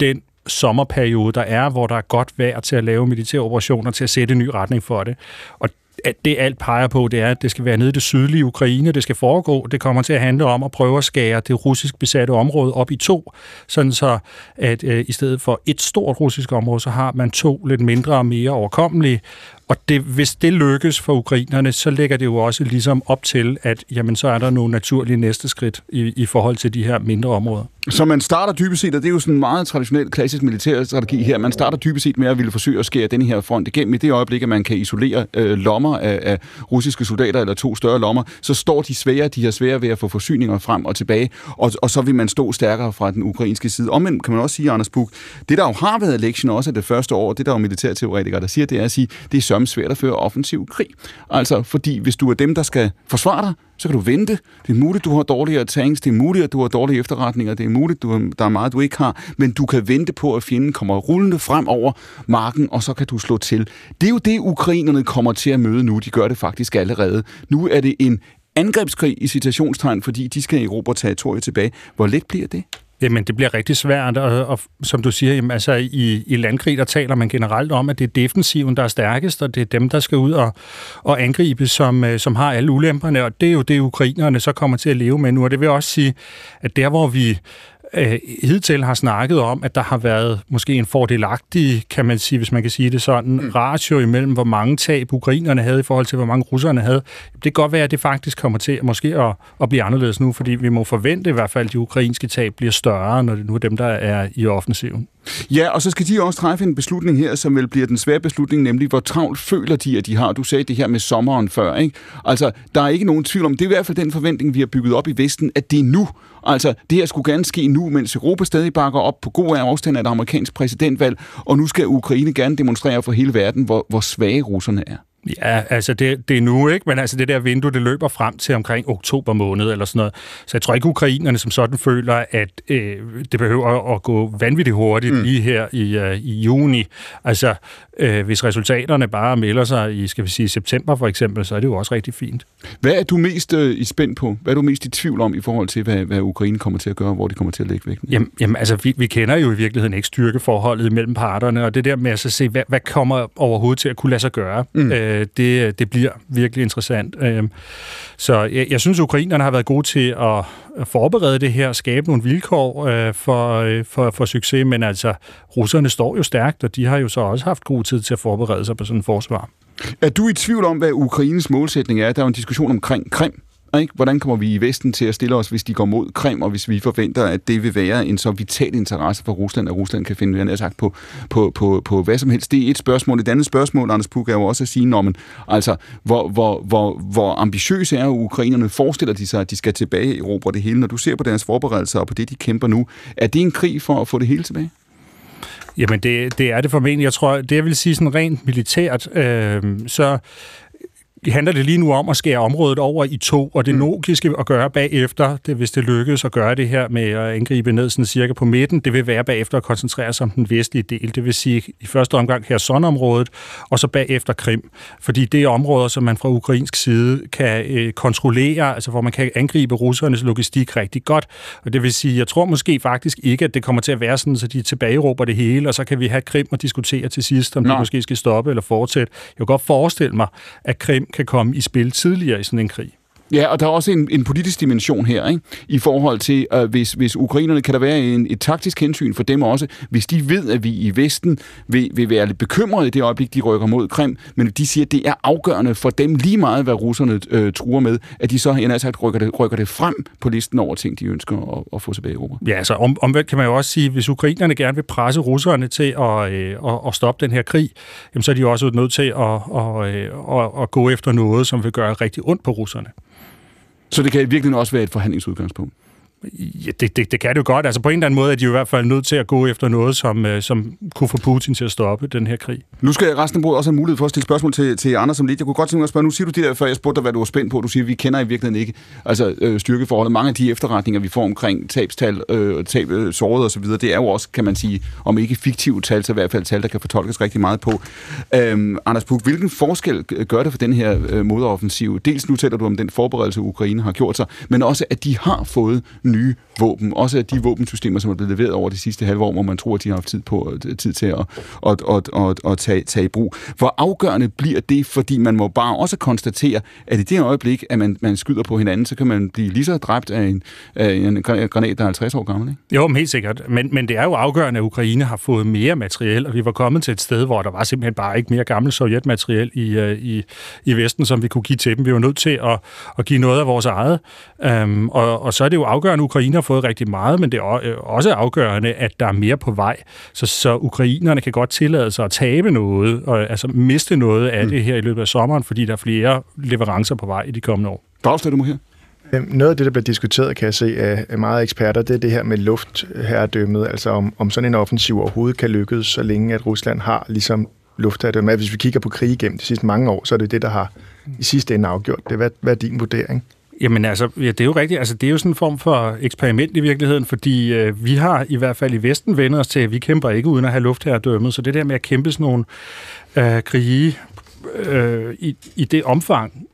den sommerperiode, der er, hvor der er godt vejr til at lave militære operationer, til at sætte en ny retning for det. Og at det alt peger på, det er, at det skal være nede i det sydlige Ukraine, det skal foregå. Det kommer til at handle om at prøve at skære det russisk besatte område op i to, sådan så at øh, i stedet for et stort russisk område, så har man to lidt mindre og mere overkommelige. Og det, hvis det lykkes for ukrainerne, så lægger det jo også ligesom op til, at jamen, så er der nogle naturlige næste skridt i, i forhold til de her mindre områder. Så man starter dybest set, og det er jo sådan en meget traditionel klassisk militær strategi her, man starter dybest set med at ville forsøge at skære den her front igennem. I det øjeblik, at man kan isolere øh, lommer af, af russiske soldater, eller to større lommer, så står de svære, de har svære ved at få forsyninger frem og tilbage, og, og så vil man stå stærkere fra den ukrainske side. Omvendt kan man også sige, Anders Buk, det der jo har været lektion også det første år, det der jo militærteoretikere, der siger, det er at sige, det er sørme svært at føre offensiv krig. Altså, fordi hvis du er dem, der skal forsvare dig, så kan du vente. Det er muligt, du har dårligere tanks, det er muligt, at du har dårlige efterretninger, det er muligt, du har, der er meget, du ikke har, men du kan vente på, at fjenden kommer rullende frem over marken, og så kan du slå til. Det er jo det, ukrainerne kommer til at møde nu. De gør det faktisk allerede. Nu er det en angrebskrig i citationstegn, fordi de skal erobre territoriet tilbage. Hvor let bliver det? Jamen, det bliver rigtig svært, og, og som du siger, jamen, altså, i, i landkrig, der taler man generelt om, at det er defensiven, der er stærkest, og det er dem, der skal ud og, og angribe, som, øh, som har alle ulemperne, og det er jo det, ukrainerne så kommer til at leve med nu, og det vil også sige, at der, hvor vi øh, hidtil har snakket om, at der har været måske en fordelagtig, kan man sige, hvis man kan sige det sådan, mm. ratio imellem, hvor mange tab ukrainerne havde i forhold til, hvor mange russerne havde. Det kan godt være, at det faktisk kommer til måske at, at blive anderledes nu, fordi vi må forvente i hvert fald, at de ukrainske tab bliver større, når det nu er dem, der er i offensiven. Ja, og så skal de også træffe en beslutning her, som vel bliver den svære beslutning, nemlig hvor travlt føler de, at de har. Du sagde det her med sommeren før, ikke? Altså, der er ikke nogen tvivl om, det er i hvert fald den forventning, vi har bygget op i Vesten, at det er nu. Altså, det her skulle gerne ske nu, mens Europa stadig bakker op på god afstand af et amerikansk præsidentvalg, og nu skal Ukraine gerne demonstrere for hele verden, hvor, hvor svage russerne er. Ja, altså det, det er nu, ikke? Men altså det der vindue, det løber frem til omkring oktober måned eller sådan noget. Så jeg tror ikke, ukrainerne som sådan føler, at øh, det behøver at gå vanvittigt hurtigt mm. lige her i, øh, i juni. Altså, øh, hvis resultaterne bare melder sig i, skal vi sige, september for eksempel, så er det jo også rigtig fint. Hvad er du mest øh, i spændt på? Hvad er du mest i tvivl om i forhold til, hvad, hvad Ukraine kommer til at gøre, hvor de kommer til at lægge vægten? Jamen, jamen altså, vi, vi kender jo i virkeligheden ikke styrkeforholdet mellem parterne, og det der med at så se, hvad, hvad kommer overhovedet til at kunne lade sig gøre, mm. øh, Øh, det, det bliver virkelig interessant. Øh, så jeg, jeg synes, ukrainerne har været gode til at forberede det her, skabe nogle vilkår øh, for, øh, for, for succes, men altså, russerne står jo stærkt, og de har jo så også haft god tid til at forberede sig på sådan en forsvar. Er du i tvivl om, hvad Ukraines målsætning er? Der er jo en diskussion omkring Krim. Ikke? Hvordan kommer vi i Vesten til at stille os, hvis de går mod Krim, og hvis vi forventer, at det vil være en så vital interesse for Rusland, at Rusland kan finde jeg sagt, på, på, på, på hvad som helst. Det er et spørgsmål. Et andet spørgsmål, Anders Puk, er jo også at sige, når man, altså, hvor, hvor, hvor, hvor ambitiøse er ukrainerne? Forestiller de sig, at de skal tilbage i Europa det hele? Når du ser på deres forberedelser og på det, de kæmper nu, er det en krig for at få det hele tilbage? Jamen, det, det er det formentlig. Jeg tror, det jeg vil sige sådan rent militært, øh, så handler det lige nu om at skære området over i to, og det mm. logiske at gøre bagefter, det, hvis det lykkes at gøre det her med at angribe ned sådan cirka på midten, det vil være bagefter at koncentrere sig om den vestlige del. Det vil sige i første omgang her området og så bagefter Krim. Fordi det er områder, som man fra ukrainsk side kan øh, kontrollere, altså hvor man kan angribe russernes logistik rigtig godt. Og det vil sige, jeg tror måske faktisk ikke, at det kommer til at være sådan, så de tilbageråber det hele, og så kan vi have Krim og diskutere til sidst, om Nå. det måske skal stoppe eller fortsætte. Jeg kan godt forestille mig, at Krim kan komme i spil tidligere i sådan en krig. Ja, og der er også en, en politisk dimension her, ikke? i forhold til, øh, hvis, hvis ukrainerne, kan der være en, et taktisk hensyn for dem også, hvis de ved, at vi i Vesten vil, vil være lidt bekymrede i det øjeblik, de rykker mod Krim, men de siger, at det er afgørende for dem lige meget, hvad russerne øh, truer med, at de så, endda sagt, rykker det, rykker det frem på listen over ting, de ønsker at, at få tilbage i Europa. Ja, altså om, omvendt kan man jo også sige, hvis ukrainerne gerne vil presse russerne til at, øh, at, at stoppe den her krig, jamen, så er de jo også nødt til at, at, øh, at, at gå efter noget, som vil gøre rigtig ondt på russerne. Så det kan virkelig også være et forhandlingsudgangspunkt? Ja, det, det, det kan det jo godt. Altså på en eller anden måde er de i hvert fald nødt til at gå efter noget, som, øh, som kunne få Putin til at stoppe den her krig. Nu skal resten af bordet også have mulighed for at stille spørgsmål til, til Anders som lidt. Jeg kunne godt tænke mig at spørge, nu siger du det der, før jeg spurgte dig, hvad du var spændt på. Du siger, at vi kender i virkeligheden ikke altså, øh, styrkeforholdet. Mange af de efterretninger, vi får omkring tabstal, øh, tab, øh, såret osv., det er jo også, kan man sige, om ikke fiktive tal, så i hvert fald tal, der kan fortolkes rigtig meget på. Øh, Anders Puk, hvilken forskel øh, gør det for den her øh, modoffensiv? Dels nu taler du om den forberedelse, Ukraine har gjort sig, men også, at de har fået nye våben. Også af de våbensystemer, som er blevet leveret over de sidste halve år, hvor man tror, at de har haft tid, på, øh, tid til at, at, at, at, at tage, tage i brug. Hvor afgørende bliver det, fordi man må bare også konstatere, at i det øjeblik, at man, man skyder på hinanden, så kan man blive lige så dræbt af en, af en granat, der er 50 år gammel. Ikke? Jo, men helt sikkert. Men, men det er jo afgørende, at Ukraine har fået mere materiel, og vi var kommet til et sted, hvor der var simpelthen bare ikke mere gammel sovjetmateriel i, øh, i, i Vesten, som vi kunne give til dem. Vi var nødt til at, at give noget af vores eget. Øhm, og, og så er det jo afgørende, Ukraine har fået rigtig meget, men det er øh, også afgørende, at der er mere på vej. Så, så ukrainerne kan godt tillade sig at tabe noget, og altså miste noget af mm. det her i løbet af sommeren, fordi der er flere leverancer på vej i de kommende år. Dragstad, du må her. Øhm, noget af det, der bliver diskuteret, kan jeg se, af meget eksperter, det er det her med luftherredømmet, altså om, om sådan en offensiv overhovedet kan lykkes, så længe at Rusland har ligesom luftherredømme. Hvis vi kigger på krig gennem de sidste mange år, så er det det, der har i sidste ende afgjort det. Hvad, hvad er din vurdering? Jamen altså, ja, det er jo rigtigt. Altså, det er jo sådan en form for eksperiment i virkeligheden, fordi øh, vi har i hvert fald i Vesten vendt os til, at vi kæmper ikke uden at have luftherredømmet. Så det der med at kæmpe sådan nogle øh, krige øh, i, i det omfang,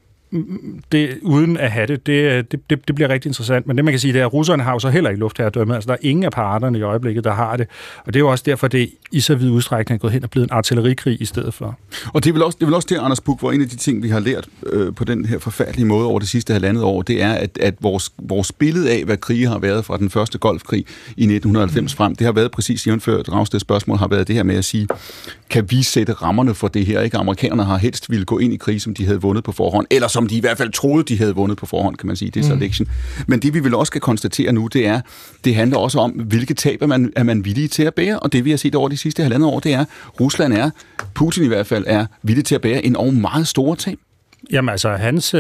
det, uden at have det, det, øh, det, det, det bliver rigtig interessant. Men det, man kan sige, det er, at russerne har jo så heller ikke luftherredømme. Altså, der er ingen af parterne i øjeblikket, der har det. Og det er jo også derfor, det i så vid udstrækning er gået hen og blevet en artillerikrig i stedet for. Og det er vel også, det er vel også det, Anders Buk, hvor en af de ting, vi har lært øh, på den her forfærdelige måde over det sidste halvandet år, det er, at, at vores, vores billede af, hvad krige har været fra den første golfkrig i 1990 frem, det har været præcis jævnført Ravsteds spørgsmål, har været det her med at sige, kan vi sætte rammerne for det her? Ikke? Amerikanerne har helst ville gå ind i krig, som de havde vundet på forhånd, eller som de i hvert fald troede, de havde vundet på forhånd, kan man sige. Det er mm. selection. Men det vi vil også skal konstatere nu, det er, det handler også om, hvilke tab er man, er man villig til at bære. Og det vi har set over de sidste halvandet år, det er, Rusland er, Putin i hvert fald, er villig til at bære en og meget store tab. Jamen altså, hans,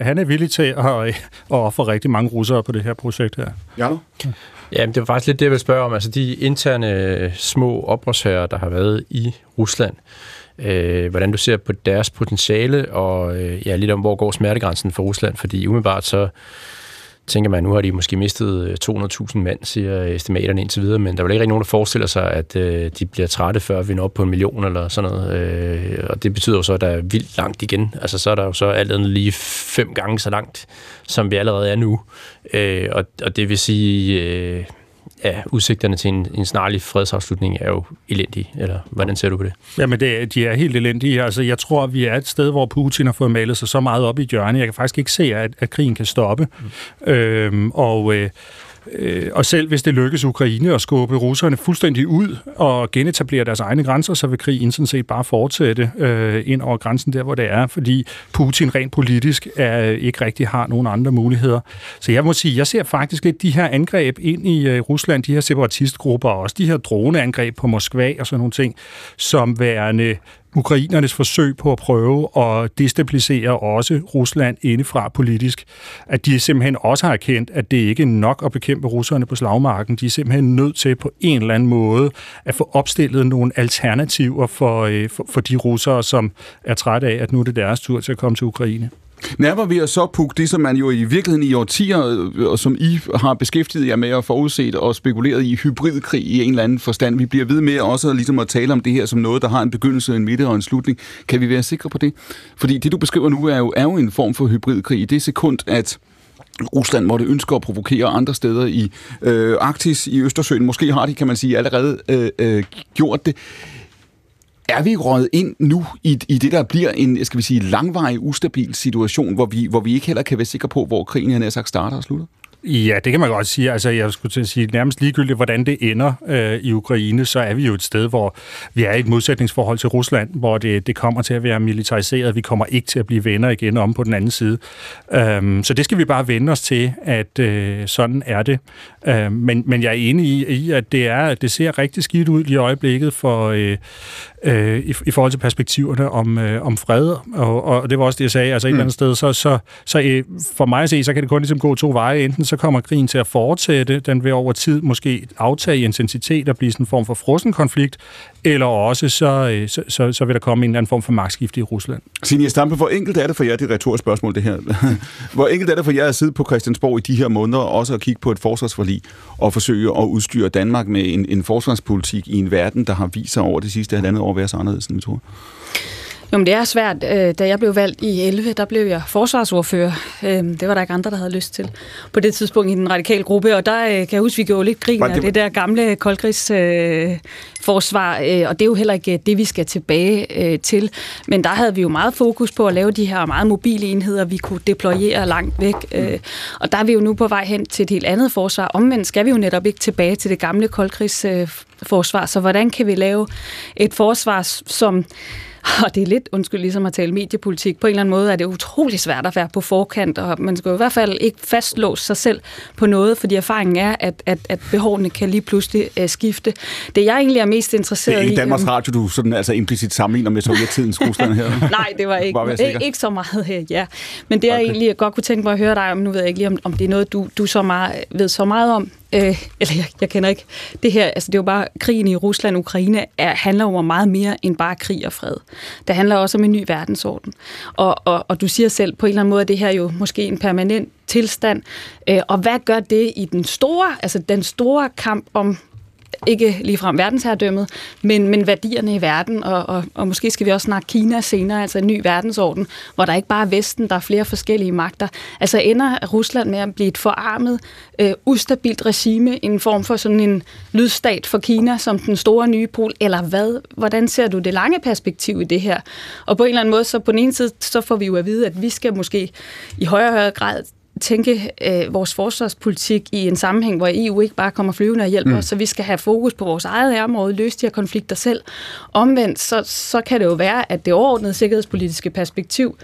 han er villig til at, at ofre rigtig mange russere på det her projekt her. Ja, du? Ja, det var faktisk lidt det, jeg ville spørge om. Altså de interne små oprørsherrer, der har været i Rusland, øh, Øh, hvordan du ser på deres potentiale, og øh, ja, lidt om, hvor går smertegrænsen for Rusland, fordi umiddelbart så tænker man, nu har de måske mistet øh, 200.000 mand, siger estimaterne indtil videre, men der er vel ikke rigtig nogen, der forestiller sig, at øh, de bliver trætte, før vi når op på en million eller sådan noget. Øh, og det betyder jo så, at der er vildt langt igen. Altså så er der jo så alt andet lige fem gange så langt, som vi allerede er nu. Øh, og, og det vil sige, øh, ja, udsigterne til en, en snarlig fredsafslutning er jo elendige, eller hvordan ser du på det? Jamen, det, de er helt elendige. Altså, jeg tror, vi er et sted, hvor Putin har fået malet sig så meget op i hjørnet. Jeg kan faktisk ikke se, at, at krigen kan stoppe. Mm. Øhm, og... Øh, Øh, og selv hvis det lykkes Ukraine at skubbe russerne fuldstændig ud og genetablere deres egne grænser, så vil krigen sådan set bare fortsætte øh, ind over grænsen der, hvor det er, fordi Putin rent politisk er, øh, ikke rigtig har nogen andre muligheder. Så jeg må sige, jeg ser faktisk lidt de her angreb ind i øh, Rusland, de her separatistgrupper, og også de her droneangreb på Moskva og sådan nogle ting, som værende ukrainernes forsøg på at prøve at destabilisere også Rusland indefra politisk, at de simpelthen også har erkendt, at det ikke er nok at bekæmpe russerne på slagmarken. De er simpelthen nødt til på en eller anden måde at få opstillet nogle alternativer for, øh, for, for de russere, som er trætte af, at nu er det deres tur til at komme til Ukraine. Nærmer vi os så Puk, det, som man jo i virkeligheden i årtier, øh, og som I har beskæftiget jer med at forudset og spekuleret i hybridkrig i en eller anden forstand. Vi bliver ved med også ligesom at tale om det her som noget, der har en begyndelse, en midte og en slutning. Kan vi være sikre på det? Fordi det, du beskriver nu, er jo, er jo en form for hybridkrig. I det sekund, at Rusland måtte ønske at provokere andre steder i øh, Arktis, i Østersøen. Måske har de, kan man sige, allerede øh, øh, gjort det. Er vi røget ind nu i, i det, der bliver en, skal vi sige, langvarig, ustabil situation, hvor vi, hvor vi ikke heller kan være sikre på, hvor krigen her sagt starter og slutter? Ja, det kan man godt sige. Altså, jeg skulle til at sige, nærmest ligegyldigt, hvordan det ender øh, i Ukraine, så er vi jo et sted, hvor vi er i et modsætningsforhold til Rusland, hvor det, det kommer til at være militariseret. Vi kommer ikke til at blive venner igen om på den anden side. Øhm, så det skal vi bare vende os til, at øh, sådan er det. Øhm, men, men jeg er enig i, i at det, er, det ser rigtig skidt ud i øjeblikket for, øh, øh, i, i forhold til perspektiverne om, øh, om fred. Og, og det var også det, jeg sagde. Altså et mm. eller andet sted, så, så, så øh, for mig at se, så kan det kun ligesom gå to veje. Enten så kommer krigen til at fortsætte, den vil over tid måske aftage i intensitet og blive sådan en form for frossen konflikt, eller også så, øh, så, så, så vil der komme en eller anden form for magtskifte i Rusland. Signe Stampe, hvor enkelt er det for jer, det retoriske spørgsmål det her, hvor enkelt er det for jer at sidde på Christiansborg i de her måneder, og også at kigge på et forsvarsforlig og forsøge at udstyre Danmark med en, en forsvarspolitik i en verden, der har vist sig over det sidste halvandet år at være så anderledes, end vi tror? Jo, men det er svært. Øh, Da jeg blev valgt i 11, der blev jeg forsvarsordfører. Øh, Det var der ikke andre, der havde lyst til på det tidspunkt i den radikale gruppe, og der øh, kan jeg huske, vi gjorde lidt grin af det- det der gamle koldkrigsforsvar, og det er jo heller ikke det, vi skal tilbage til. Men der havde vi jo meget fokus på at lave de her meget mobile enheder, vi kunne deployere langt væk. Øh, Og der er vi jo nu på vej hen til et helt andet forsvar. Omvendt skal vi jo netop ikke tilbage til det gamle koldkrigsforsvar, så hvordan kan vi lave et forsvar, som og det er lidt, undskyld, ligesom at tale mediepolitik. På en eller anden måde er det utrolig svært at være på forkant, og man skal i hvert fald ikke fastlåse sig selv på noget, fordi erfaringen er, at, at, at behovene kan lige pludselig uh, skifte. Det jeg egentlig er mest Det interesseret er i... ikke Danmarks øhm, Radio, du sådan altså implicit sammenligner med sovjettidens Rusland her. Nej, det var ikke, være ikke, så meget her, ja. Men det, jeg egentlig jeg godt kunne tænke mig at høre dig om, nu ved jeg ikke lige, om, om det er noget, du, du så meget, ved så meget om, øh, eller jeg, jeg kender ikke det her, altså det er jo bare, krigen i Rusland og Ukraine er, handler jo om meget mere end bare krig og fred. Det handler også om en ny verdensorden. Og, og, og du siger selv, på en eller anden måde, at det her jo måske en permanent tilstand. Øh, og hvad gør det i den store, altså den store kamp om ikke ligefrem verdensherredømmet, men, men værdierne i verden, og, og, og måske skal vi også snakke Kina senere, altså en ny verdensorden, hvor der ikke bare er Vesten, der er flere forskellige magter. Altså ender Rusland med at blive et forarmet, øh, ustabilt regime, en form for sådan en lydstat for Kina, som den store nye pol, eller hvad? Hvordan ser du det lange perspektiv i det her? Og på en eller anden måde, så på den ene side, så får vi jo at vide, at vi skal måske i højere og højere grad tænke øh, vores forsvarspolitik i en sammenhæng, hvor EU ikke bare kommer flyvende og hjælper Mm. os, så vi skal have fokus på vores eget nærområde, løse de her konflikter selv. Omvendt, så, så kan det jo være, at det overordnede sikkerhedspolitiske perspektiv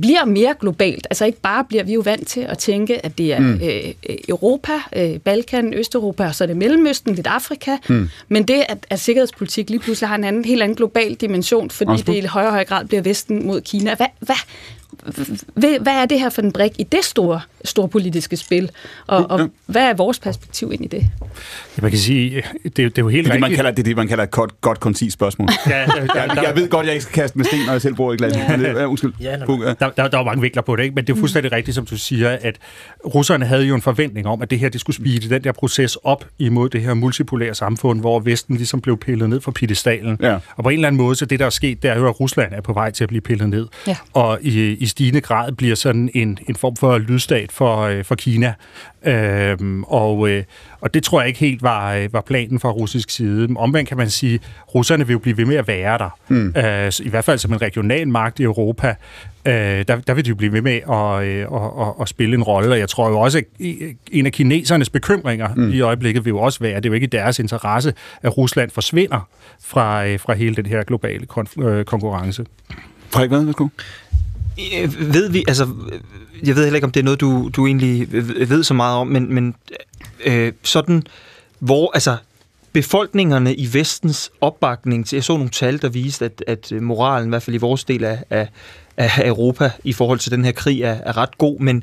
bliver mere globalt. Altså ikke bare bliver vi jo vant til at tænke, at det er Mm. mm. øh, Europa, øh, Balkan, Østeuropa, og så er det Mellemøsten, lidt Afrika. Mm. Men det, at, at sikkerhedspolitik lige pludselig har en anden, helt anden global dimension, fordi Også det i højere og højere grad bliver Vesten mod Kina. Hvad, hvad, hvad, hvad er det her for en brik i det store, store politiske spil? Og, og hvad er vores perspektiv ind i det? Ja, man kan sige, det, det er jo helt Det det, man rigtigt. kalder, det er det, man kalder et godt, godt koncist spørgsmål. Ja, der- der- jeg, jeg ved godt, jeg ikke skal kaste med sten, når jeg selv bor i glas. Men det- ja, undskyld. Ja. Der, der, der er jo mange vinkler på det, ikke? men det er fuldstændig rigtigt, som du siger, at russerne havde jo en forventning om, at det her det skulle speede den der proces op imod det her multipolære samfund, hvor Vesten ligesom blev pillet ned fra piedestalen. Ja. Og på en eller anden måde, så det der er sket, det er jo, at Rusland er på vej til at blive pillet ned. Ja. Og i, i stigende grad bliver sådan en, en form for lydstat for, øh, for Kina. Øhm, og, øh, og det tror jeg ikke helt var, øh, var planen fra russisk side. Omvendt kan man sige, at russerne vil jo blive ved med at være der. Mm. Øh, I hvert fald som en regional magt i Europa. Øh, der, der vil de jo blive ved med at, øh, at, at, at spille en rolle. Og jeg tror jo også, at en af kinesernes bekymringer mm. i øjeblikket vil jo også være, at det er jo ikke i deres interesse, at Rusland forsvinder fra, øh, fra hele den her globale konf- øh, konkurrence. Frederik, hvad? Værsgo. Øh, ved vi, altså, øh, jeg ved heller ikke, om det er noget, du, du egentlig ved så meget om, men, men øh, sådan, hvor, altså, befolkningerne i vestens opbakning til, jeg så nogle tal, der viste, at, at moralen, i hvert fald i vores del af, af, af Europa, i forhold til den her krig, er, er ret god, men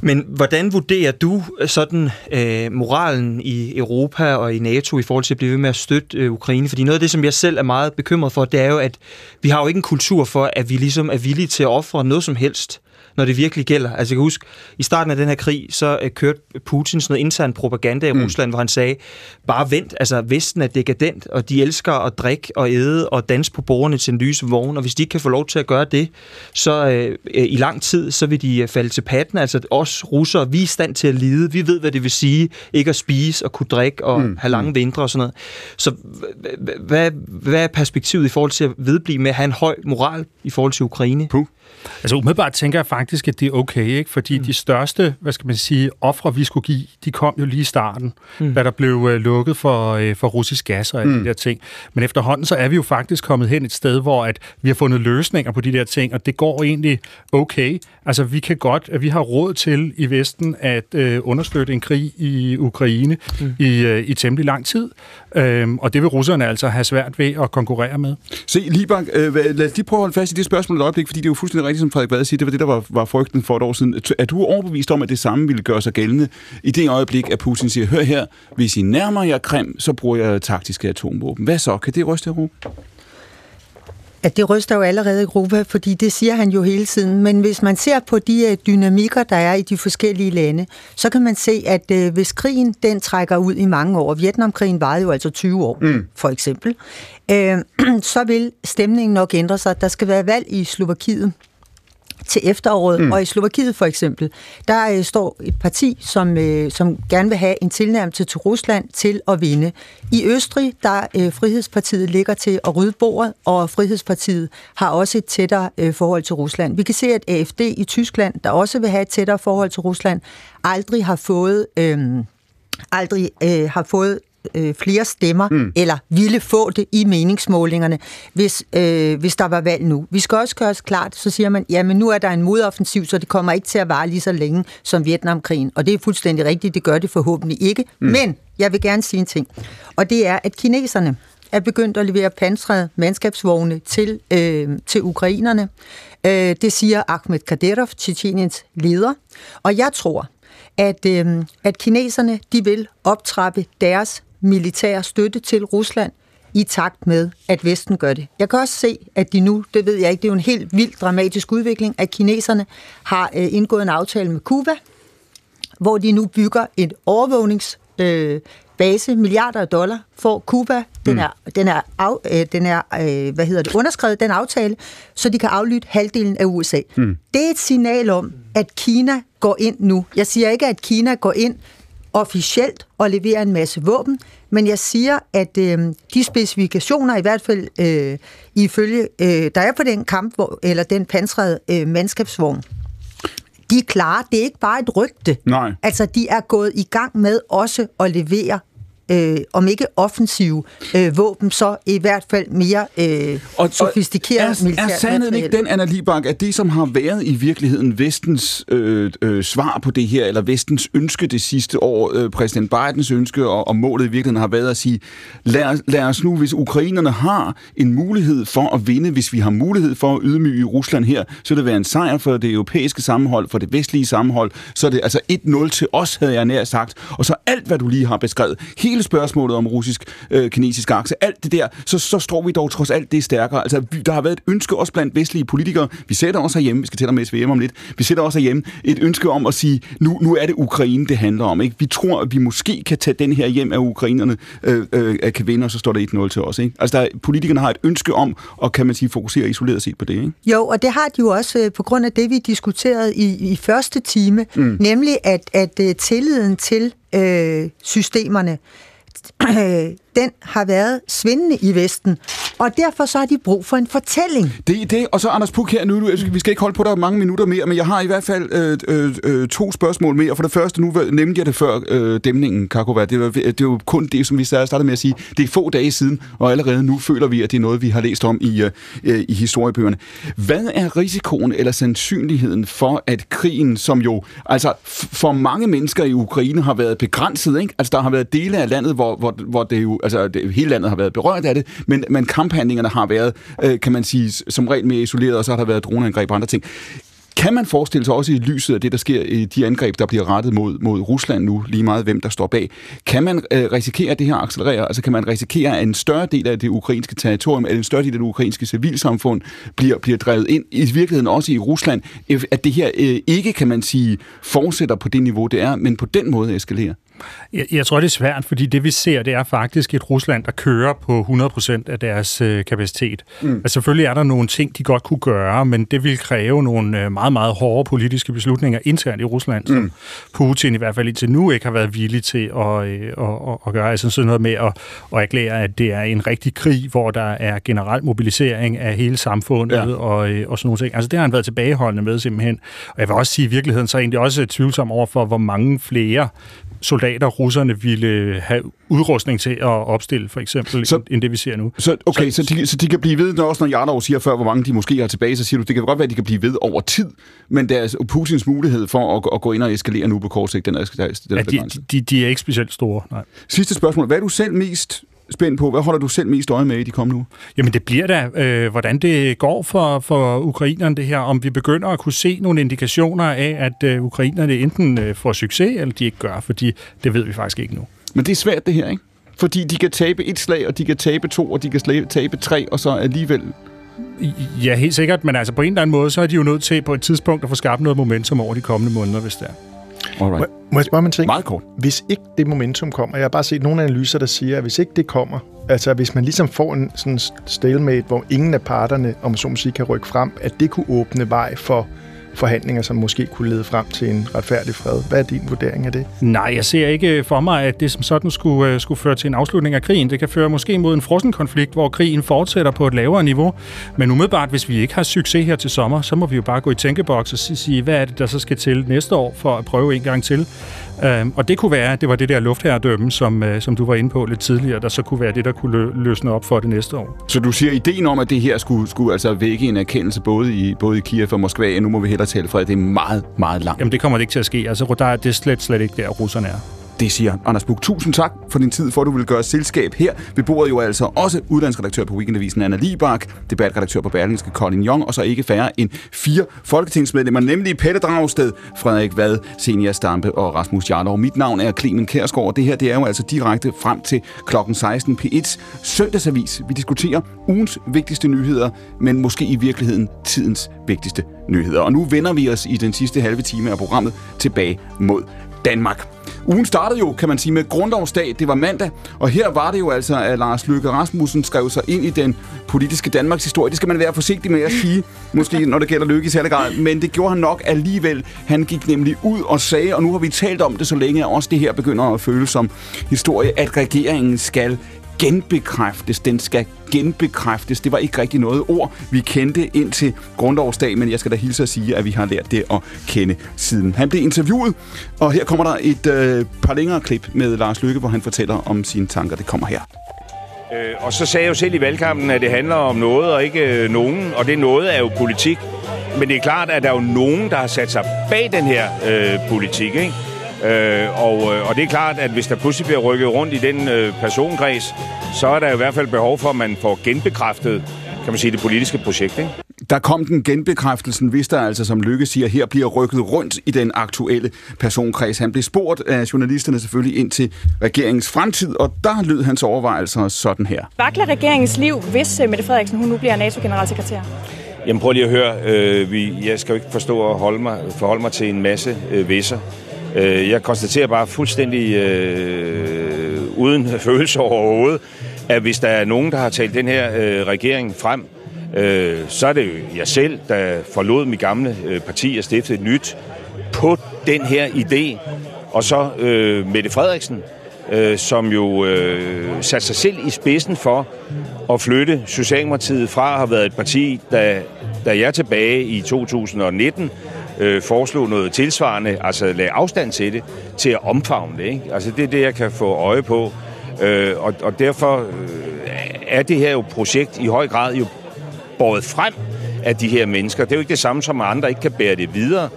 men hvordan vurderer du øh, sådan øh, moralen i Europa og i NATO i forhold til at blive ved med at støtte øh, Ukraine? Fordi noget af det, som jeg selv er meget bekymret for, det er jo, at vi har jo ikke en kultur for, at vi ligesom er villige til at ofre noget som helst når det virkelig gælder. Altså jeg kan huske, i starten af den her krig, så øh, kørte Putin sådan noget intern propaganda i mm. Rusland, hvor han sagde, bare vent, altså Vesten er dekadent, og de elsker at drikke og æde og danse på bordene til en lyse vogn, og hvis de ikke kan få lov til at gøre det, så øh, øh, i lang tid, så vil de øh, falde til patten. Altså os russere, vi er i stand til at lide. Vi ved, hvad det vil sige ikke at spise og kunne drikke og mm. have lange vintre og sådan noget. Så hvad, hvad er perspektivet i forhold til at vedblive med at have en høj moral i forhold til Ukraine? Puh. Altså umiddelbart tænker jeg faktisk, at det er okay, ikke? fordi mm. de største, hvad skal man sige, ofre vi skulle give, de kom jo lige i starten, mm. da der blev øh, lukket for, øh, for russisk gas og alle Mm. de der ting. Men efterhånden så er vi jo faktisk kommet hen et sted, hvor at vi har fundet løsninger på de der ting, og det går egentlig okay. Altså vi kan godt, at vi har råd til i Vesten at øh, understøtte en krig i Ukraine mm. i, øh, i temmelig lang tid, øhm, og det vil russerne altså have svært ved at konkurrere med. Se, Libak, øh, lad os lige prøve at holde fast i det spørgsmål et øjeblik, fordi det er jo fuldstændig rigtigt, som Frederik Vad siger. Det var det, der var, var frygten for et år siden. Er du overbevist om, at det samme ville gøre sig gældende i det øjeblik, at Putin siger, hør her, hvis I nærmer jer Krim, så bruger jeg taktiske atomvåben. Hvad så? Kan det ryste Europa? At det ryster jo allerede Europa, fordi det siger han jo hele tiden. Men hvis man ser på de øh, dynamikker, der er i de forskellige lande, så kan man se, at øh, hvis krigen den trækker ud i mange år, Vietnamkrigen varede jo altså 20 år, mm. for eksempel, øh, så vil stemningen nok ændre sig. Der skal være valg i Slovakiet til efteråret, mm. og i Slovakiet for eksempel, der øh, står et parti, som, øh, som gerne vil have en tilnærmelse til Rusland til at vinde. I Østrig, der øh, Frihedspartiet ligger til at rydde bordet, og Frihedspartiet har også et tættere øh, forhold til Rusland. Vi kan se, at AFD i Tyskland, der også vil have et tættere forhold til Rusland, aldrig har fået... Øh, aldrig øh, har fået øh, flere stemmer, mm. eller ville få det i meningsmålingerne, hvis, øh, hvis der var valg nu. Vi skal også gøre os klart, så siger man, jamen nu er der en modoffensiv, så det kommer ikke til at vare lige så længe som Vietnamkrigen. Og det er fuldstændig rigtigt, det gør det forhåbentlig ikke. Mm. Men jeg vil gerne sige en ting, og det er, at kineserne er begyndt at levere pansrede mandskabsvogne til, øh, til ukrainerne. Øh, det siger Ahmed Kaderov, Tjetjeniens leder. Og jeg tror, at, øh, at kineserne de vil optrappe deres militær støtte til Rusland i takt med, at Vesten gør det. Jeg kan også se, at de nu, det ved jeg ikke, det er jo en helt vild dramatisk udvikling, at kineserne har øh, indgået en aftale med Cuba, hvor de nu bygger et overvågnings øh, base, milliarder af dollar, for Cuba. Den mm. er, den er, af, øh, den er øh, hvad hedder det, underskrevet, den aftale, så de kan aflytte halvdelen af USA. Mm. Det er et signal om, at Kina går ind nu. Jeg siger ikke, at Kina går ind officielt og leverer en masse våben, men jeg siger, at øh, de specifikationer, i hvert fald øh, ifølge, øh, der er på den kamp, hvor, eller den pansrede øh, mandskabsvogn, de er klare. Det er ikke bare et rygte. Nej. Altså, de er gået i gang med også at levere øh, om ikke offensive øh, våben, så i hvert fald mere øh, og, sofistikeret militært Er sandheden ikke den, Anna Libak, at det, som har været i virkeligheden vestens øh, øh, svar på det her, eller vestens ønske det sidste år, øh, præsident Bidens ønske og, og målet i virkeligheden har været at sige, lad, lad os nu, hvis ukrainerne har en mulighed for at vinde, hvis vi har mulighed for at ydmyge Rusland her, så det være en sejr for det europæiske sammenhold, for det vestlige sammenhold, så er det altså 1-0 til os, havde jeg nær sagt, og så alt, hvad du lige har beskrevet, hele hele spørgsmålet om russisk-kinesisk øh, akse, alt det der, så, så står vi dog trods alt det stærkere. Altså, der har været et ønske også blandt vestlige politikere. Vi sætter også herhjemme, vi skal tælle med SVM om lidt, vi sætter også herhjemme et ønske om at sige, nu, nu er det Ukraine, det handler om. Ikke? Vi tror, at vi måske kan tage den her hjem af ukrainerne, øh, øh, kan vinde, og så står der 1-0 til os. Ikke? Altså, der, politikerne har et ønske om, og kan man sige, fokusere isoleret set på det. Ikke? Jo, og det har de jo også øh, på grund af det, vi diskuterede i, i første time, mm. nemlig at, at uh, tilliden til øh, systemerne. Øh, den har været svindende i Vesten, og derfor så har de brug for en fortælling. Det er det, og så Anders Puk her nu, vi skal ikke holde på dig mange minutter mere, men jeg har i hvert fald øh, øh, øh to spørgsmål mere. For det første, nu nævnte jeg det før øh, dæmningen, Kakova. Det var, det var kun det, som vi startede med at sige. Det er få dage siden, og allerede nu føler vi, at det er noget, vi har læst om i, øh, øh i historiebøgerne. Hvad er risikoen eller sandsynligheden for, at krigen, som jo altså for mange mennesker i Ukraine har været begrænset, ikke? altså der har været dele af landet, hvor, hvor, hvor det jo altså det, hele landet har været berørt af det, men, men kamphandlingerne har været, øh, kan man sige, som regel mere isoleret, og så har der været droneangreb og andre ting. Kan man forestille sig også i lyset af det, der sker i de angreb, der bliver rettet mod, mod Rusland nu, lige meget hvem der står bag, kan man øh, risikere, at det her accelererer? Altså kan man risikere, at en større del af det ukrainske territorium, eller en større del af det ukrainske civilsamfund bliver, bliver drevet ind, i virkeligheden også i Rusland, at det her øh, ikke, kan man sige, fortsætter på det niveau, det er, men på den måde eskalerer? Jeg, jeg tror, det er svært, fordi det vi ser, det er faktisk et Rusland, der kører på 100% af deres øh, kapacitet. Mm. Altså, selvfølgelig er der nogle ting, de godt kunne gøre, men det vil kræve nogle øh, meget, meget hårde politiske beslutninger internt i Rusland, som mm. Putin i hvert fald indtil nu ikke har været villig til at, øh, at, at, at gøre. Altså sådan noget med at, at erklære, at det er en rigtig krig, hvor der er generel mobilisering af hele samfundet ja. og, øh, og sådan nogle ting. Altså det har han været tilbageholdende med simpelthen. Og jeg vil også sige, at i virkeligheden så er jeg egentlig også tvivlsom over for, hvor mange flere soldater russerne ville have udrustning til at opstille, for eksempel, så, end det vi ser nu. Så, okay, så, så, de, så de kan blive ved, når også når Jarlov siger før, hvor mange de måske har tilbage, så siger du, det kan godt være, at de kan blive ved over tid, men deres, Putins mulighed for at, at gå ind og eskalere nu på kort sigt, den er, den er ja, de, de, de er ikke specielt store, nej. Sidste spørgsmål. Hvad er du selv mest spændt på. Hvad holder du selv mest øje med i de kommende uger? Jamen det bliver da, øh, hvordan det går for, for ukrainerne det her. Om vi begynder at kunne se nogle indikationer af, at øh, ukrainerne enten øh, får succes, eller de ikke gør, fordi det ved vi faktisk ikke nu. Men det er svært det her, ikke? Fordi de kan tabe et slag, og de kan tabe to, og de kan tabe tre, og så alligevel Ja, helt sikkert, men altså på en eller anden måde, så er de jo nødt til på et tidspunkt at få skabt noget momentum over de kommende måneder, hvis det er. Må, må jeg spørge om en ting? Meget kort. Hvis ikke det momentum kommer, jeg har bare set nogle analyser, der siger, at hvis ikke det kommer, altså hvis man ligesom får en sådan stalemate, hvor ingen af parterne, om så må sige, kan rykke frem, at det kunne åbne vej for forhandlinger, som måske kunne lede frem til en retfærdig fred. Hvad er din vurdering af det? Nej, jeg ser ikke for mig, at det som sådan skulle, øh, skulle føre til en afslutning af krigen. Det kan føre måske mod en frossen konflikt, hvor krigen fortsætter på et lavere niveau. Men umiddelbart, hvis vi ikke har succes her til sommer, så må vi jo bare gå i tænkeboks og sige, hvad er det, der så skal til næste år for at prøve en gang til. Uh, og det kunne være, at det var det der luftherredømme, som, uh, som du var inde på lidt tidligere, der så kunne være det, der kunne lø- løsne op for det næste år. Så du siger, ideen om, at det her skulle, skulle altså vække en erkendelse både i, både i Kiev og Moskva, nu må vi hellere tale fred, det er meget, meget langt. Jamen, det kommer det ikke til at ske. Altså, der er det slet, slet ikke der, russerne er. Det siger Anders Buk. Tusind tak for din tid, for at du vil gøre selskab her. Vi bor jo altså også udlandsredaktør på Weekendavisen Anna Libak, debatredaktør på Berlingske Colin Young, og så ikke færre end fire folketingsmedlemmer, nemlig Pelle Dragsted, Frederik Vad, Senior Stampe og Rasmus Jarlov. Mit navn er Clemen Kærsgaard, og det her det er jo altså direkte frem til klokken 16 P1 søndagsavis. Vi diskuterer ugens vigtigste nyheder, men måske i virkeligheden tidens vigtigste nyheder. Og nu vender vi os i den sidste halve time af programmet tilbage mod Danmark. Ugen startede jo, kan man sige, med grundlovsdag. Det var mandag, og her var det jo altså, at Lars Løkke Rasmussen skrev sig ind i den politiske Danmarks historie. Det skal man være forsigtig med at sige, måske når det gælder Løkke i særlig grad, men det gjorde han nok alligevel. Han gik nemlig ud og sagde, og nu har vi talt om det så længe, at også det her begynder at føles som historie, at regeringen skal genbekræftes. Den skal genbekræftes. Det var ikke rigtig noget ord, vi kendte ind til grundlovsdag, men jeg skal da hilse at sige, at vi har lært det at kende siden. Han blev interviewet, og her kommer der et øh, par længere klip med Lars Lykke, hvor han fortæller om sine tanker. Det kommer her. Øh, og så sagde jeg jo selv i valgkampen, at det handler om noget og ikke øh, nogen, og det noget er jo politik. Men det er klart, at der er jo nogen, der har sat sig bag den her øh, politik, ikke? Øh, og, øh, og det er klart, at hvis der pludselig bliver rykket rundt i den øh, personkreds, så er der i hvert fald behov for, at man får genbekræftet kan man sige, det politiske projekt. Ikke? Der kom den genbekræftelsen, hvis der altså, som Lykke siger, her bliver rykket rundt i den aktuelle personkreds. Han blev spurgt af journalisterne selvfølgelig ind til regeringens fremtid, og der lød hans overvejelser sådan her. Vakler regeringens liv, hvis øh, Mette Frederiksen hun nu bliver NATO-generalsekretær? Jamen prøv lige at høre. Øh, vi, jeg skal jo ikke forstå at holde mig, forholde mig til en masse øh, visser. Øh, jeg konstaterer bare fuldstændig øh, uden følelse overhovedet, at hvis der er nogen, der har talt den her øh, regering frem, øh, så er det jo jeg selv, der forlod mit gamle øh, parti og stiftede et nyt på den her idé. Og så øh, Mette Frederiksen, øh, som jo øh, satte sig selv i spidsen for at flytte Socialdemokratiet fra at have været et parti, da, da jeg tilbage i 2019 øh, foreslå noget tilsvarende, altså lade afstand til det, til at omfavne det. Ikke? Altså det er det, jeg kan få øje på. Øh, og, og derfor øh, er det her jo projekt i høj grad jo båret frem af de her mennesker. Det er jo ikke det samme som, at andre ikke kan bære det videre.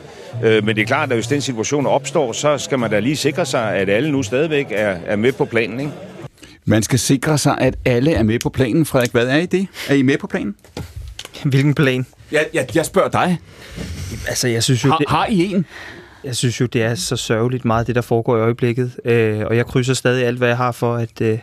Øh, men det er klart, at hvis den situation opstår, så skal man da lige sikre sig, at alle nu stadigvæk er, er med på planen. Ikke? Man skal sikre sig, at alle er med på planen. Frederik, hvad er I det? Er I med på planen? Hvilken plan? Jeg, jeg, jeg spørger dig. Altså, jeg synes jo... Har, det, har I en? Jeg synes jo, det er så sørgeligt meget, det der foregår i øjeblikket. Øh, og jeg krydser stadig alt, hvad jeg har for, at, øh,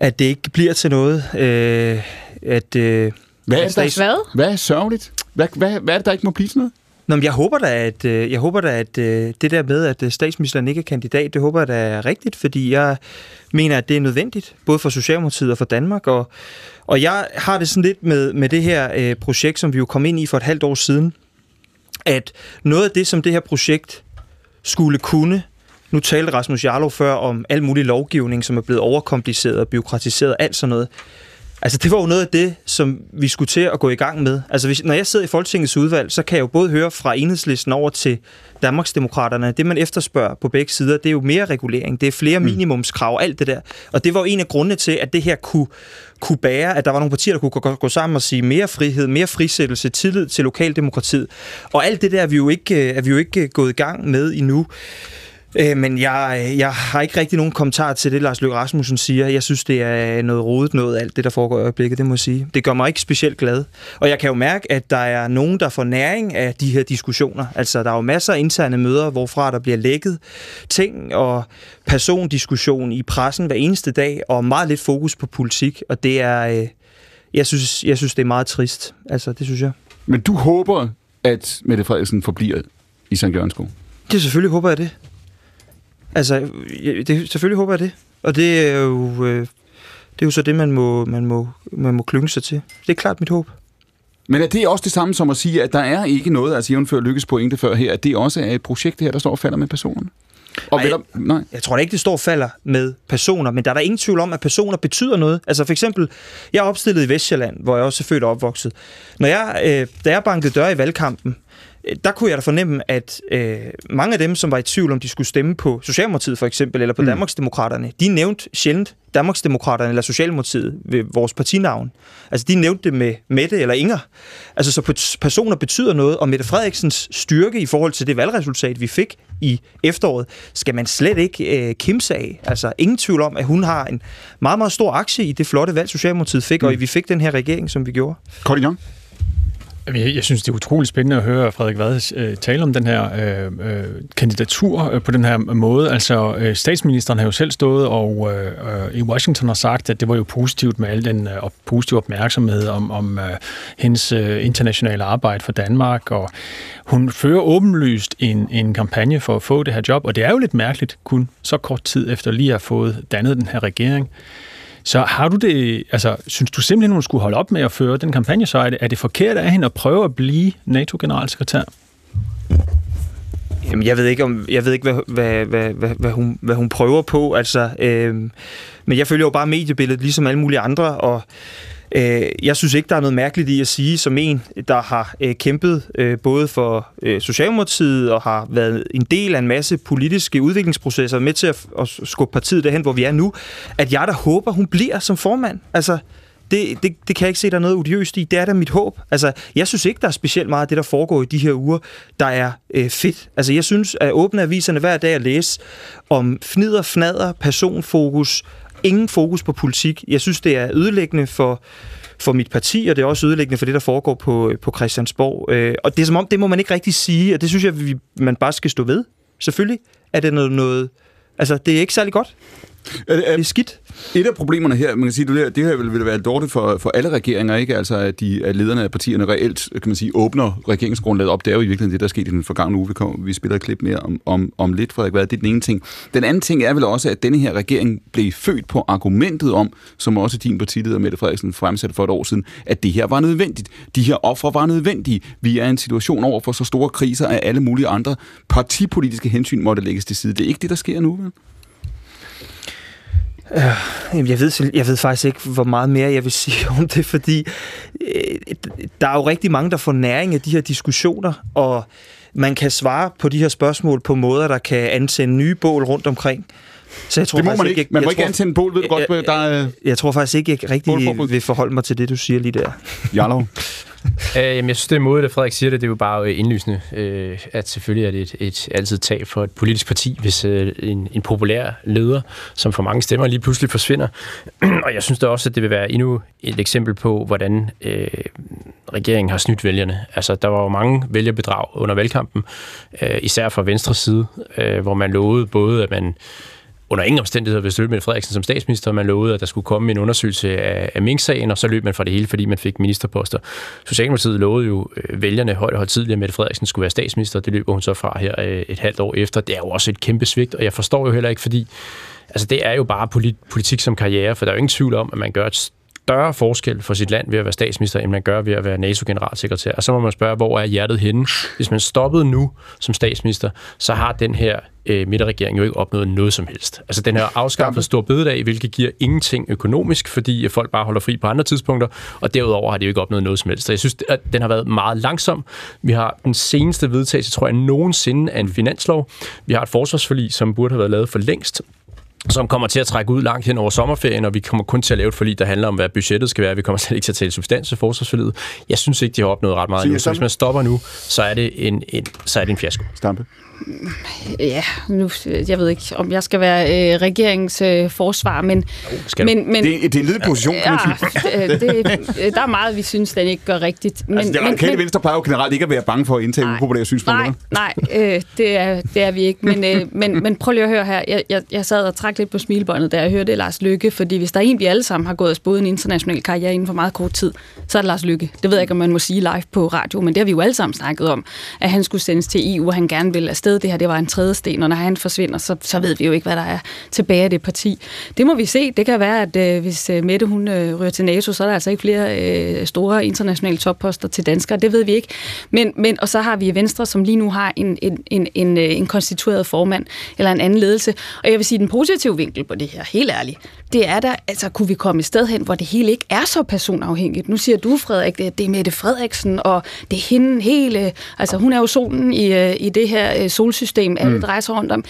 at det ikke bliver til noget. Øh, at, øh, Hvad er, at der, hvad? hvad er sørgeligt? Hvad, hvad, hvad er det, der ikke må blive til noget? Nå, men jeg håber da, at, øh, jeg håber da, at øh, det der med, at øh, statsministeren ikke er kandidat, det håber jeg da er rigtigt, fordi jeg mener, at det er nødvendigt, både for Socialdemokratiet og for Danmark. Og, og jeg har det sådan lidt med, med det her øh, projekt, som vi jo kom ind i for et halvt år siden, at noget af det, som det her projekt skulle kunne, nu talte Rasmus Jarlov før om al mulig lovgivning, som er blevet overkompliceret og byråkratiseret, alt sådan noget. Altså, det var jo noget af det, som vi skulle til at gå i gang med. Altså, hvis, når jeg sidder i Folketingets udvalg, så kan jeg jo både høre fra enhedslisten over til Danmarksdemokraterne. Det, man efterspørger på begge sider, det er jo mere regulering, det er flere minimumskrav, alt det der. Og det var jo en af grundene til, at det her kunne, kunne bære, at der var nogle partier, der kunne gå, gå sammen og sige mere frihed, mere frisættelse, tillid til lokaldemokratiet. Og alt det der er vi jo ikke, er vi jo ikke gået i gang med endnu. Øh, men jeg, jeg har ikke rigtig nogen kommentar til det, Lars Løkke Rasmussen siger. Jeg synes, det er noget rodet noget, alt det, der foregår i øjeblikket, det må jeg sige. Det gør mig ikke specielt glad. Og jeg kan jo mærke, at der er nogen, der får næring af de her diskussioner. Altså, der er jo masser af interne møder, hvorfra der bliver lækket ting og persondiskussion i pressen hver eneste dag, og meget lidt fokus på politik. Og det er... Øh, jeg synes, jeg synes, det er meget trist. Altså, det synes jeg. Men du håber, at Mette Frederiksen forbliver i St. Jørgensko? Det selvfølgelig håber jeg det. Altså, det, selvfølgelig håber jeg det. Og det er jo, øh, det er jo så det, man må, man, må, man må klynge sig til. Det er klart mit håb. Men er det også det samme som at sige, at der er ikke noget, altså jævnfør lykkes pointe før her, at det også er et projekt her, der står og falder med personerne? Og Nej, vel, nej. Jeg tror da ikke, det står og falder med personer, men der er der ingen tvivl om, at personer betyder noget. Altså for eksempel, jeg er opstillet i Vestjylland, hvor jeg også er født og opvokset. Når jeg, øh, da jeg bankede døre i valgkampen, der kunne jeg da fornemme, at øh, mange af dem, som var i tvivl om, de skulle stemme på Socialdemokratiet for eksempel, eller på mm. Danmarksdemokraterne, de nævnte sjældent Danmarksdemokraterne eller Socialdemokratiet ved vores partinavn. Altså, de nævnte det med Mette eller Inger. Altså, så pe- personer betyder noget, og Mette Frederiksens styrke i forhold til det valgresultat, vi fik i efteråret, skal man slet ikke øh, kimse af. Altså, ingen tvivl om, at hun har en meget, meget stor aktie i det flotte valg, Socialdemokratiet fik, mm. og vi fik den her regering, som vi gjorde. Jamen, jeg, jeg synes, det er utroligt spændende at høre Frederik Vad øh, tale om den her øh, øh, kandidatur øh, på den her måde. Altså, øh, statsministeren har jo selv stået og øh, øh i Washington har sagt, at det var jo positivt med al den øh, positive opmærksomhed om, om øh, hendes øh, internationale arbejde for Danmark, og hun fører åbenlyst en, en kampagne for at få det her job, og det er jo lidt mærkeligt, kun så kort tid efter lige at have fået dannet den her regering. Så har du det, altså, synes du simpelthen, hun skulle holde op med at føre den kampagne, så er det, er det forkert af hende at prøve at blive NATO-generalsekretær? Jamen, jeg ved ikke, om, jeg ved ikke hvad, hvad, hvad, hvad, hvad, hun, hvad hun prøver på. Altså, øh, men jeg følger jo bare mediebilledet, ligesom alle mulige andre, og øh, jeg synes ikke, der er noget mærkeligt i at sige, som en, der har øh, kæmpet øh, både for øh, Socialdemokratiet og har været en del af en masse politiske udviklingsprocesser med til at, at skubbe partiet derhen, hvor vi er nu, at jeg der håber, hun bliver som formand. Altså, det, det, det kan jeg ikke se, der er noget odiøst i. Det er da mit håb. Altså, jeg synes ikke, der er specielt meget af det, der foregår i de her uger, der er øh, fedt. Altså, jeg synes, at åbne aviserne hver dag at læse om fnider, fnader, personfokus, ingen fokus på politik. Jeg synes, det er ødelæggende for, for mit parti, og det er også ødelæggende for det, der foregår på, på Christiansborg. Øh, og det er som om, det må man ikke rigtig sige, og det synes jeg, vi, man bare skal stå ved. Selvfølgelig er det noget, noget altså, det er ikke særlig godt. Er, er, det er skidt. Et af problemerne her, man kan sige, det, det her vil, vil være dårligt for, for alle regeringer, ikke? Altså, at, de, at lederne af partierne reelt, kan man sige, åbner regeringsgrundlaget op. Det er jo i virkeligheden det, der er sket i den forgangne uge. Vi, kom, vi spiller et klip mere om, om, om lidt, Frederik Vad. Det er den ene ting. Den anden ting er vel også, at denne her regering blev født på argumentet om, som også din partileder Mette Frederiksen fremsatte for et år siden, at det her var nødvendigt. De her ofre var nødvendige. Vi er i en situation over for så store kriser, at alle mulige andre partipolitiske hensyn måtte lægges til side. Det er ikke det, der sker nu, vel? Øh, Jeg ved, jeg ved faktisk ikke, hvor meget mere jeg vil sige om det, fordi øh, der er jo rigtig mange, der får næring af de her diskussioner, og man kan svare på de her spørgsmål på måder, der kan antænde nye bål rundt omkring. Så jeg tror Det må faktisk man ikke. Man jeg må ikke tror- antænde bål, ved du godt, Jeg, der er... jeg, jeg tror faktisk ikke, jeg rigtig Bålforbud. vil forholde mig til det, du siger lige der. Jarlov? Øh, jamen, jeg synes, det er modigt, at Frederik siger det. Det er jo bare øh, indlysende, øh, at selvfølgelig er det et, et altid tab for et politisk parti, hvis øh, en, en populær leder, som får mange stemmer, lige pludselig forsvinder. og jeg synes da også, at det vil være endnu et eksempel på, hvordan øh, regeringen har snydt vælgerne. Altså, der var jo mange vælgerbedrag under valgkampen, øh, især fra venstre side, øh, hvor man lovede både, at man under ingen omstændigheder vil støtte Mette Frederiksen som statsminister. Man lovede, at der skulle komme en undersøgelse af, af Mink-sagen, og så løb man fra det hele, fordi man fik ministerposter. Socialdemokratiet lovede jo øh, vælgerne højt og højt tidligere, at Mette Frederiksen skulle være statsminister. Det løber hun så fra her øh, et halvt år efter. Det er jo også et kæmpe svigt, og jeg forstår jo heller ikke, fordi altså, det er jo bare polit- politik som karriere, for der er jo ingen tvivl om, at man gør et større forskel for sit land ved at være statsminister, end man gør ved at være NATO-generalsekretær. Og så må man spørge, hvor er hjertet henne? Hvis man stoppede nu som statsminister, så har den her øh, midterregering jo ikke opnået noget som helst. Altså den her afskaffet stor bededag, hvilket giver ingenting økonomisk, fordi folk bare holder fri på andre tidspunkter, og derudover har de jo ikke opnået noget som helst. Så jeg synes, at den har været meget langsom. Vi har den seneste vedtagelse, tror jeg, nogensinde af en finanslov. Vi har et forsvarsforlig, som burde have været lavet for længst, som kommer til at trække ud langt hen over sommerferien, og vi kommer kun til at lave et forlig, der handler om, hvad budgettet skal være. Vi kommer slet ikke til at tale substans til forsvarsforliget. Jeg synes ikke, de har opnået ret meget. Så hvis man stopper nu, så er det en, en, så er det en fiasko. Stampe? Ja, nu, jeg ved ikke, om jeg skal være øh, regeringens øh, forsvar, men... skal men, men det, det er en ledig position, kan man sige. Ja, det, det, der er meget, vi synes, den ikke gør rigtigt. Men, altså, det radikale men, venstre plejer jo generelt ikke at være bange for at indtage upopulære synspunkter. Nej, nej øh, det, er, det er vi ikke. Men, øh, men, men prøv lige at høre her. Jeg, jeg, jeg sad og trak lidt på smilbåndet, da jeg hørte Lars Lykke, fordi hvis der er en, vi alle sammen har gået og spået en international karriere inden for meget kort tid, så er det Lars Lykke. Det ved jeg ikke, om man må sige live på radio, men det har vi jo alle sammen snakket om, at han skulle sendes til EU, og han gerne vil afsted. Det her, det var en tredje sten, og når han forsvinder, så, så ved vi jo ikke, hvad der er tilbage af det parti. Det må vi se. Det kan være, at øh, hvis øh, Mette hun øh, rører til NATO, så er der altså ikke flere øh, store internationale topposter til danskere. Det ved vi ikke. Men, men, og så har vi Venstre, som lige nu har en, en, en, en, øh, en konstitueret formand, eller en anden ledelse. Og jeg vil sige, den positive vinkel på det her, helt ærligt, det er der, altså kunne vi komme et sted hen, hvor det hele ikke er så personafhængigt. Nu siger du, Frederik, det er Mette Frederiksen, og det er hende hele, altså hun er jo solen i, øh, i det her solsystem, alle mm. drejer sig rundt om.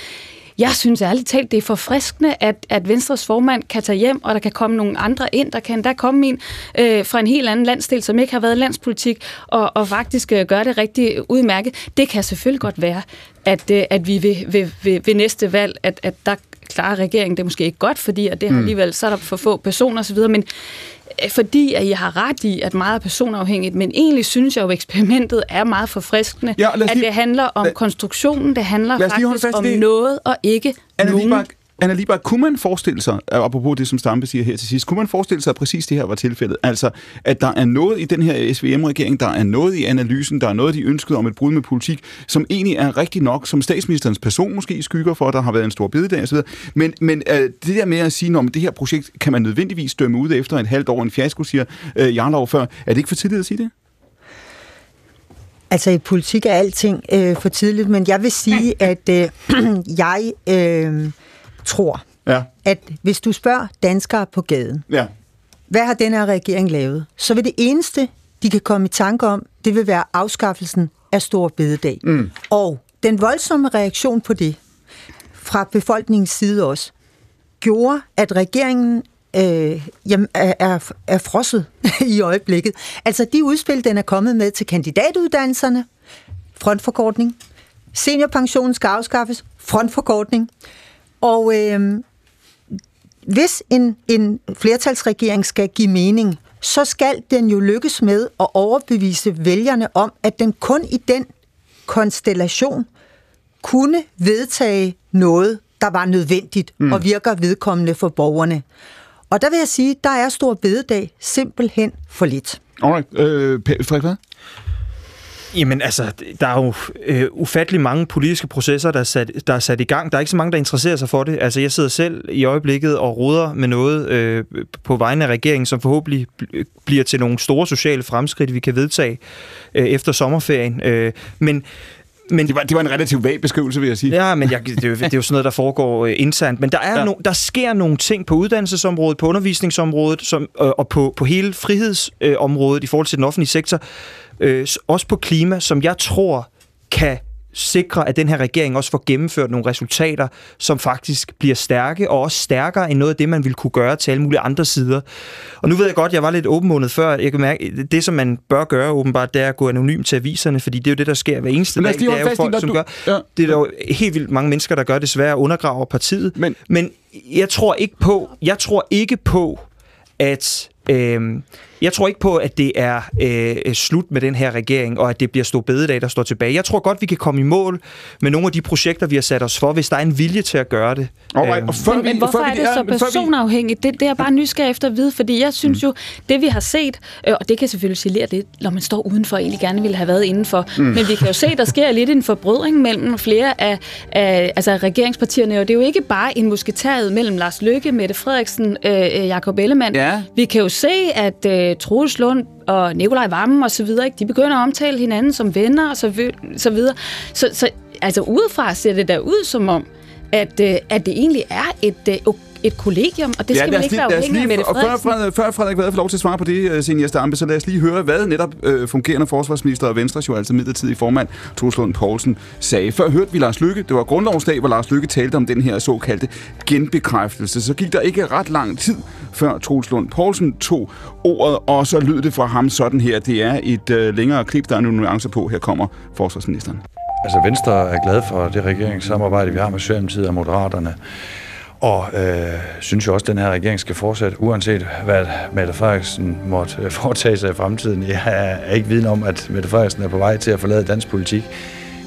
Jeg synes ærligt talt, det er forfriskende, at, at Venstres formand kan tage hjem, og der kan komme nogle andre ind. Der kan der komme en øh, fra en helt anden landsdel, som ikke har været landspolitik, og, og faktisk øh, gøre det rigtig udmærket. Det kan selvfølgelig godt være, at, øh, at vi ved, ved, ved, ved næste valg, at, at der klarer regeringen det måske ikke godt, fordi at det mm. alligevel, så er der for få personer osv., men fordi at jeg har ret i, at meget er personafhængigt, men egentlig synes jeg jo, at eksperimentet er meget forfriskende, ja, lige, at det handler om lad, konstruktionen, det handler faktisk om det. noget og ikke Anna nogen. Libak, Anna Libak, kunne man forestille sig, apropos det, som Stampe siger her til sidst, kunne man forestille sig, at præcis det her var tilfældet? Altså, at der er noget i den her SVM-regering, der er noget i analysen, der er noget, de ønskede om et brud med politik, som egentlig er rigtig nok, som statsministerens person måske skygger for, der har været en stor bededag osv. Men, men uh, det der med at sige, at det her projekt kan man nødvendigvis dømme ud efter et halvt år en fiasko, siger uh, Jarlov før. Er det ikke for tidligt at sige det? Altså i politik er alting øh, for tidligt, men jeg vil sige, at øh, jeg... Øh, tror, ja. at hvis du spørger danskere på gaden, ja. hvad har den her regering lavet, så vil det eneste, de kan komme i tanke om, det vil være afskaffelsen af stor bededag. Mm. Og den voldsomme reaktion på det, fra befolkningens side også, gjorde, at regeringen øh, jamen, er, er, er frosset i øjeblikket. Altså de udspil, den er kommet med til kandidatuddannelserne, frontforkortning, seniorpensionen skal afskaffes, frontforkortning, og øh, hvis en, en flertalsregering skal give mening, så skal den jo lykkes med at overbevise vælgerne om, at den kun i den konstellation kunne vedtage noget, der var nødvendigt mm. og virker vedkommende for borgerne. Og der vil jeg sige, der er stor bededag simpelthen for lidt. Alright. Øh, Frederik, hvad? Jamen altså, der er jo øh, ufattelig mange politiske processer, der er, sat, der er sat i gang. Der er ikke så mange, der interesserer sig for det. Altså, jeg sidder selv i øjeblikket og ruder med noget øh, på vegne af regeringen, som forhåbentlig bliver til nogle store sociale fremskridt, vi kan vedtage øh, efter sommerferien. Øh, men men, det, var, det var en relativt vag beskrivelse, vil jeg sige. Ja, men jeg, det, er jo, det er jo sådan noget, der foregår uh, internt. Men der, er ja. no, der sker nogle ting på uddannelsesområdet, på undervisningsområdet som, uh, og på, på hele frihedsområdet uh, i forhold til den offentlige sektor, øh, også på klima, som jeg tror kan sikre, at den her regering også får gennemført nogle resultater, som faktisk bliver stærke, og også stærkere end noget af det, man ville kunne gøre til alle mulige andre sider. Og nu ved jeg godt, jeg var lidt åbenmånet før. Jeg kan mærke, det som man bør gøre åbenbart, det er at gå anonym til aviserne, fordi det er jo det, der sker hver eneste dag. Det er jo folk, som du... gør. Ja. Det er der jo helt vildt mange mennesker, der gør desværre undergraver partiet. Men, Men jeg tror ikke på, jeg tror ikke på, at øh, jeg tror ikke på, at det er øh, slut med den her regering, og at det bliver stor bededag, der står tilbage. Jeg tror godt, vi kan komme i mål med nogle af de projekter, vi har sat os for, hvis der er en vilje til at gøre det. Alright, og før men, vi, men hvorfor før er det så personafhængigt? Det, det er jeg bare nysgerrig efter at vide, fordi jeg synes mm. jo, det vi har set, øh, og det kan selvfølgelig sige lidt, når man står udenfor og egentlig gerne ville have været indenfor, mm. men vi kan jo se, der sker lidt en forbrydring mellem flere af, af altså regeringspartierne, og det er jo ikke bare en musketæret mellem Lars Løkke, Mette Frederiksen, øh, Jakob Ellemann. Ja. Vi kan jo se, at øh, Øh, Troels Lund og Nikolaj Vammen og så videre, ikke? de begynder at omtale hinanden som venner og så, så videre. Så, så altså udefra ser det der ud som om, at, øh, at det egentlig er et øh, et kollegium, og det skal ja, man ikke lige, være afhængig af Mette Frederiksen. Før, før Frederik Vad får lov til at svare på det, øh, Senior Stampe, så lad os lige høre, hvad netop øh, fungerende forsvarsminister og Venstre, jo altså midlertidig formand, Troslund Poulsen, sagde. Før hørte vi Lars Lykke, det var grundlovsdag, hvor Lars Lykke talte om den her såkaldte genbekræftelse. Så gik der ikke ret lang tid, før Troslund Poulsen tog ordet, og så lød det fra ham sådan her. Det er et øh, længere klip, der er nogle nuancer på. Her kommer forsvarsministeren. Altså Venstre er glad for det regeringssamarbejde, vi har med Socialdemokratiet og Moderaterne. Og øh, synes jo også, at den her regering skal fortsætte, uanset hvad Mette Frederiksen måtte øh, foretage sig i fremtiden. Jeg er ikke viden om, at Mette Frederiksen er på vej til at forlade dansk politik.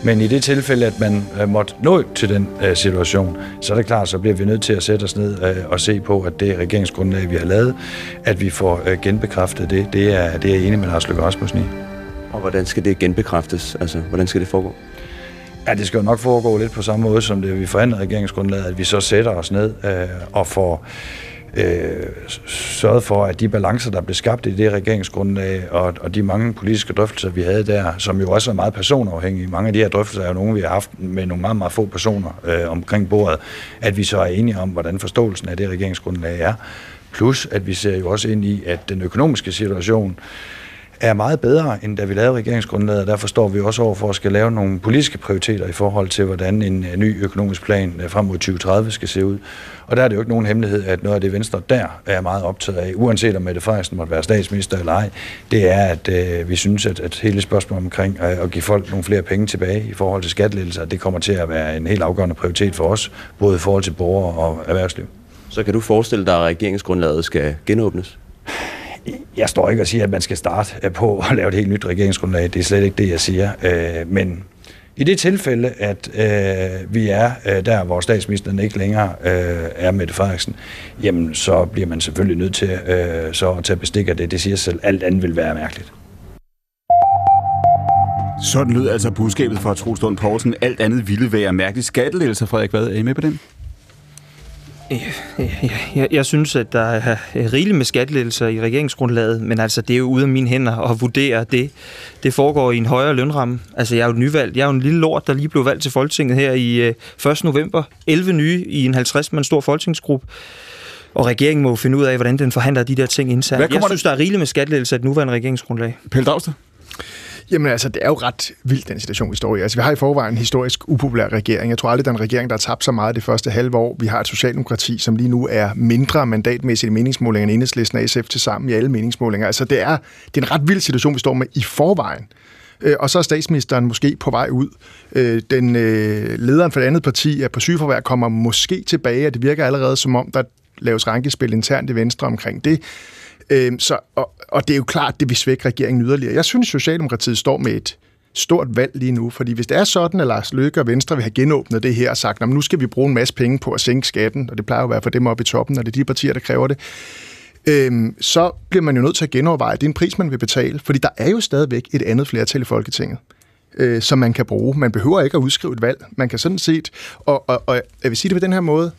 Men i det tilfælde, at man øh, måtte nå til den øh, situation, så er det klart, så bliver vi nødt til at sætte os ned øh, og se på, at det regeringsgrundlag, vi har lavet, at vi får øh, genbekræftet det. Det er, det er jeg enig med Lars Løkke Rasmussen i. Og hvordan skal det genbekræftes? Altså, hvordan skal det foregå? Ja, det skal jo nok foregå lidt på samme måde, som det vi forhandler regeringsgrundlaget, at vi så sætter os ned øh, og får øh, sørget for, at de balancer, der blev skabt i det regeringsgrundlag, og, og de mange politiske drøftelser, vi havde der, som jo også er meget personafhængige. Mange af de her drøftelser er jo nogle, vi har haft med nogle meget, meget få personer øh, omkring bordet, at vi så er enige om, hvordan forståelsen af det regeringsgrundlag er. Plus, at vi ser jo også ind i, at den økonomiske situation er meget bedre, end da vi lavede regeringsgrundlaget, og derfor står vi også over for at skal lave nogle politiske prioriteter i forhold til, hvordan en øh, ny økonomisk plan øh, frem mod 2030 skal se ud. Og der er det jo ikke nogen hemmelighed, at noget af det Venstre der er meget optaget af, uanset om Mette Frederiksen måtte være statsminister eller ej, det er, at øh, vi synes, at, at hele spørgsmålet omkring øh, at give folk nogle flere penge tilbage i forhold til skattelettelser, det kommer til at være en helt afgørende prioritet for os, både i forhold til borgere og erhvervsliv. Så kan du forestille dig, at regeringsgrundlaget skal genåbnes? Jeg står ikke og siger, at man skal starte øh, på at lave et helt nyt regeringsgrundlag. Det er slet ikke det, jeg siger. Øh, men i det tilfælde, at øh, vi er øh, der, hvor statsministeren ikke længere øh, er Mette Frederiksen, jamen så bliver man selvfølgelig nødt til øh, så at tage bestik af det. Det siger selv, alt andet vil være mærkeligt. Sådan lød altså budskabet fra Trostund Poulsen. Alt andet ville være mærkeligt. Skattelettelser, Frederik, hvad er I med på den? Jeg, jeg, jeg synes, at der er rigeligt med skattelettelser i regeringsgrundlaget, men altså, det er jo ude af mine hænder at vurdere det. Det foregår i en højere lønramme. Altså, jeg er jo nyvalgt. Jeg er jo en lille lort, der lige blev valgt til Folketinget her i 1. Øh, november. 11 nye i en 50-mand stor folketingsgruppe. Og regeringen må finde ud af, hvordan den forhandler de der ting internt. Jeg synes, der er rigeligt med skattelettelser i et nuværende regeringsgrundlag. Pelle Dragsted? Jamen altså, det er jo ret vildt, den situation, vi står i. Altså, vi har i forvejen en historisk upopulær regering. Jeg tror aldrig, der er en regering, der har tabt så meget det første halve år. Vi har et socialdemokrati, som lige nu er mindre mandatmæssigt i meningsmålinger end enhedslisten og SF til sammen i alle meningsmålinger. Altså, det er, det er en ret vild situation, vi står med i forvejen. Øh, og så er statsministeren måske på vej ud. Øh, den øh, lederen for det andet parti er på sygeforvær, kommer måske tilbage, og det virker allerede som om, der laves rankespil internt i Venstre omkring det. Øhm, så, og, og det er jo klart, det vil svække regeringen yderligere. Jeg synes, Socialdemokratiet står med et stort valg lige nu, fordi hvis det er sådan, at Lars Løkke og Venstre vil have genåbnet det her og sagt, nu skal vi bruge en masse penge på at sænke skatten, og det plejer jo at være for dem oppe i toppen, og det er de partier, der kræver det, øhm, så bliver man jo nødt til at genoverveje, det er en pris, man vil betale, fordi der er jo stadigvæk et andet flertal i Folketinget øh, som man kan bruge. Man behøver ikke at udskrive et valg. Man kan sådan set, og, og, og jeg vil sige det på den her måde,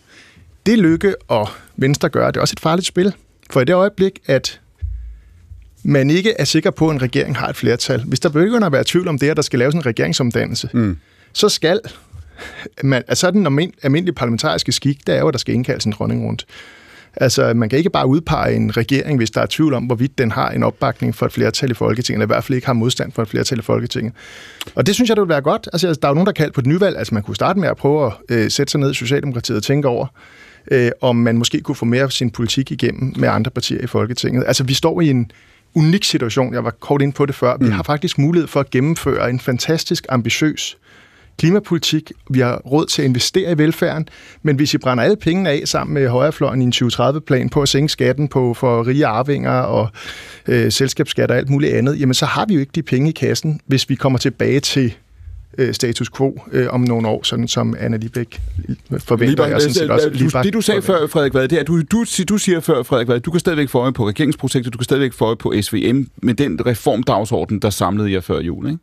det Lykke og Venstre gør, det er også et farligt spil. For i det øjeblik, at man ikke er sikker på, at en regering har et flertal, hvis der begynder at være tvivl om det, at der skal laves en regeringsomdannelse, mm. så skal man, altså den almindelige parlamentariske skik, der er jo, at der skal indkaldes en dronning rundt. Altså, man kan ikke bare udpege en regering, hvis der er tvivl om, hvorvidt den har en opbakning for et flertal i Folketinget, eller i hvert fald ikke har modstand for et flertal i Folketinget. Og det synes jeg, det vil være godt. Altså, der er jo nogen, der kalder på et nyvalg. Altså, man kunne starte med at prøve at øh, sætte sig ned i Socialdemokratiet og tænke over, øh, om man måske kunne få mere af sin politik igennem med andre partier i Folketinget. Altså, vi står i en unik situation. Jeg var kort ind på det før. Vi mm. har faktisk mulighed for at gennemføre en fantastisk ambitiøs klimapolitik. Vi har råd til at investere i velfærden, men hvis I brænder alle pengene af sammen med højrefløjen i en 2030-plan på at sænke skatten på for rige arvinger og øh, selskabsskat og alt muligt andet, jamen så har vi jo ikke de penge i kassen, hvis vi kommer tilbage til øh, status quo øh, om nogle år, sådan som Anna Libæk forventer. Lige, jeg sådan set også, du, det du sagde før, Frederik Vad, det er, at du, du, du siger før, Frederik Vad, du kan stadigvæk få øje på regeringsprojektet, du kan stadigvæk få øje på SVM, med den reformdagsorden, der samlede jer før jul, ikke?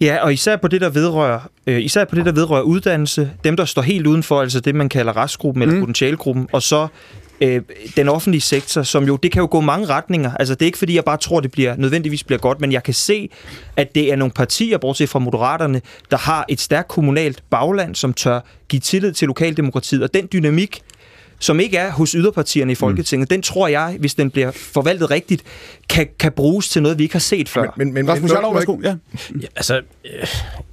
Ja, og især på det, der vedrører, øh, især på det, der vedrører uddannelse, dem, der står helt udenfor, altså det, man kalder restgruppen eller mm. potentialgruppen, og så øh, den offentlige sektor, som jo, det kan jo gå mange retninger. Altså, det er ikke fordi, jeg bare tror, det bliver nødvendigvis bliver godt, men jeg kan se, at det er nogle partier, bortset fra Moderaterne, der har et stærkt kommunalt bagland, som tør give tillid til lokaldemokratiet, og den dynamik som ikke er hos yderpartierne i Folketinget, mm. den tror jeg, hvis den bliver forvaltet rigtigt, kan, kan bruges til noget, vi ikke har set før. Men, men, Rasmus Jarlov, værsgo. Ja. ja. Altså, øh,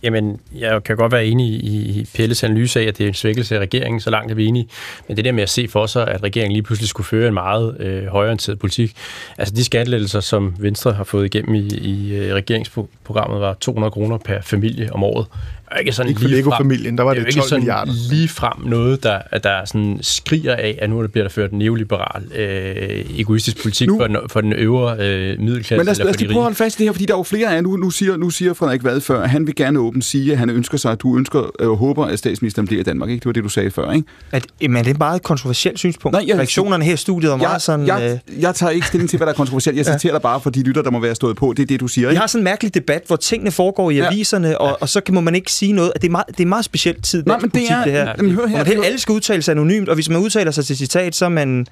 jamen, jeg kan godt være enig i Pelles analyse af, at det er en svækkelse af regeringen, så langt er vi enige. Men det der med at se for sig, at regeringen lige pludselig skulle føre en meget øh, højorienteret politik, altså de skattelettelser, som Venstre har fået igennem i, i øh, regeringsprogrammet, var 200 kroner per familie om året er ikke sådan ikke for Lego-familien, der var det, det 12 milliarder. lige frem noget, der, der sådan skriger af, at nu bliver der ført neoliberal, øh, egoistisk politik nu, for, den, for den øvre øh, middelklasse. Men lad os, lad os lige prøve at holde fast i det her, fordi der er jo flere af nu, nu siger, nu siger Frederik Vad før, han vil gerne åbent sige, at han ønsker sig, at du ønsker øh, håber, at statsministeren bliver i Danmark. Ikke? Det var det, du sagde før, ikke? At, men det er et meget kontroversielt synspunkt. Nej, jeg, Reaktionerne her i studiet er meget sådan... Jeg, øh... jeg tager ikke stilling til, hvad der er kontroversielt. Jeg citerer ja. dig bare for de lytter, der må være stået på. Det er det, du siger. Ikke? Vi har sådan en mærkelig debat, hvor tingene foregår i aviserne, ja. og, og så må man ikke sige noget. Det er meget, det er meget speciel tid, Nej, men det er, det her. Jamen, hør her, man helt, alle skal udtale sig anonymt, og hvis man udtaler sig til citat, så er man